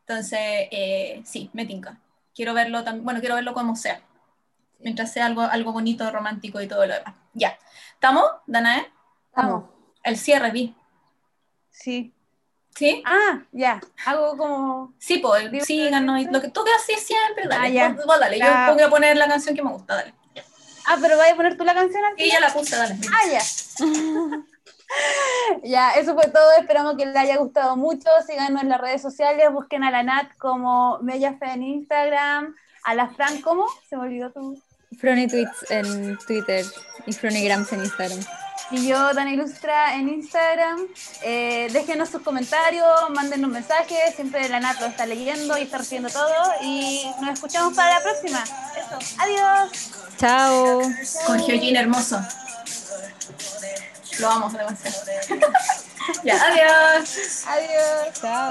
Entonces, eh, sí, me tinca. Quiero verlo también, bueno, quiero verlo como sea. Mientras sea algo, algo bonito, romántico y todo lo demás. Ya. ¿Estamos, Danae?
Estamos.
El cierre, vi.
Sí.
¿Sí?
Ah, ya. Hago como.
Sí, pues, síganos. Lo que tú que haces siempre, dale. Ah, ya. Pues, dale. Yo voy a poner la canción que me gusta, dale.
Ah, pero ¿vas a poner tú la canción
aquí? Sí, ya la puse, dale.
Ah, ya. ya, eso fue todo. Esperamos que les haya gustado mucho. Síganos en las redes sociales. Busquen a la Nat como Mellafe en Instagram. A la Fran, ¿cómo? Se me olvidó tu.
Frony Tweets en Twitter y Fronygrams en Instagram.
Y yo, Dani Ilustra, en Instagram. Eh, déjenos sus comentarios, mándenos mensajes. Siempre la Nat lo está leyendo y está recibiendo todo. Y nos escuchamos para la próxima. Eso. Adiós.
Chao.
Con Georgina hermoso. Lo vamos demasiado. ya, adiós.
Adiós. Chao.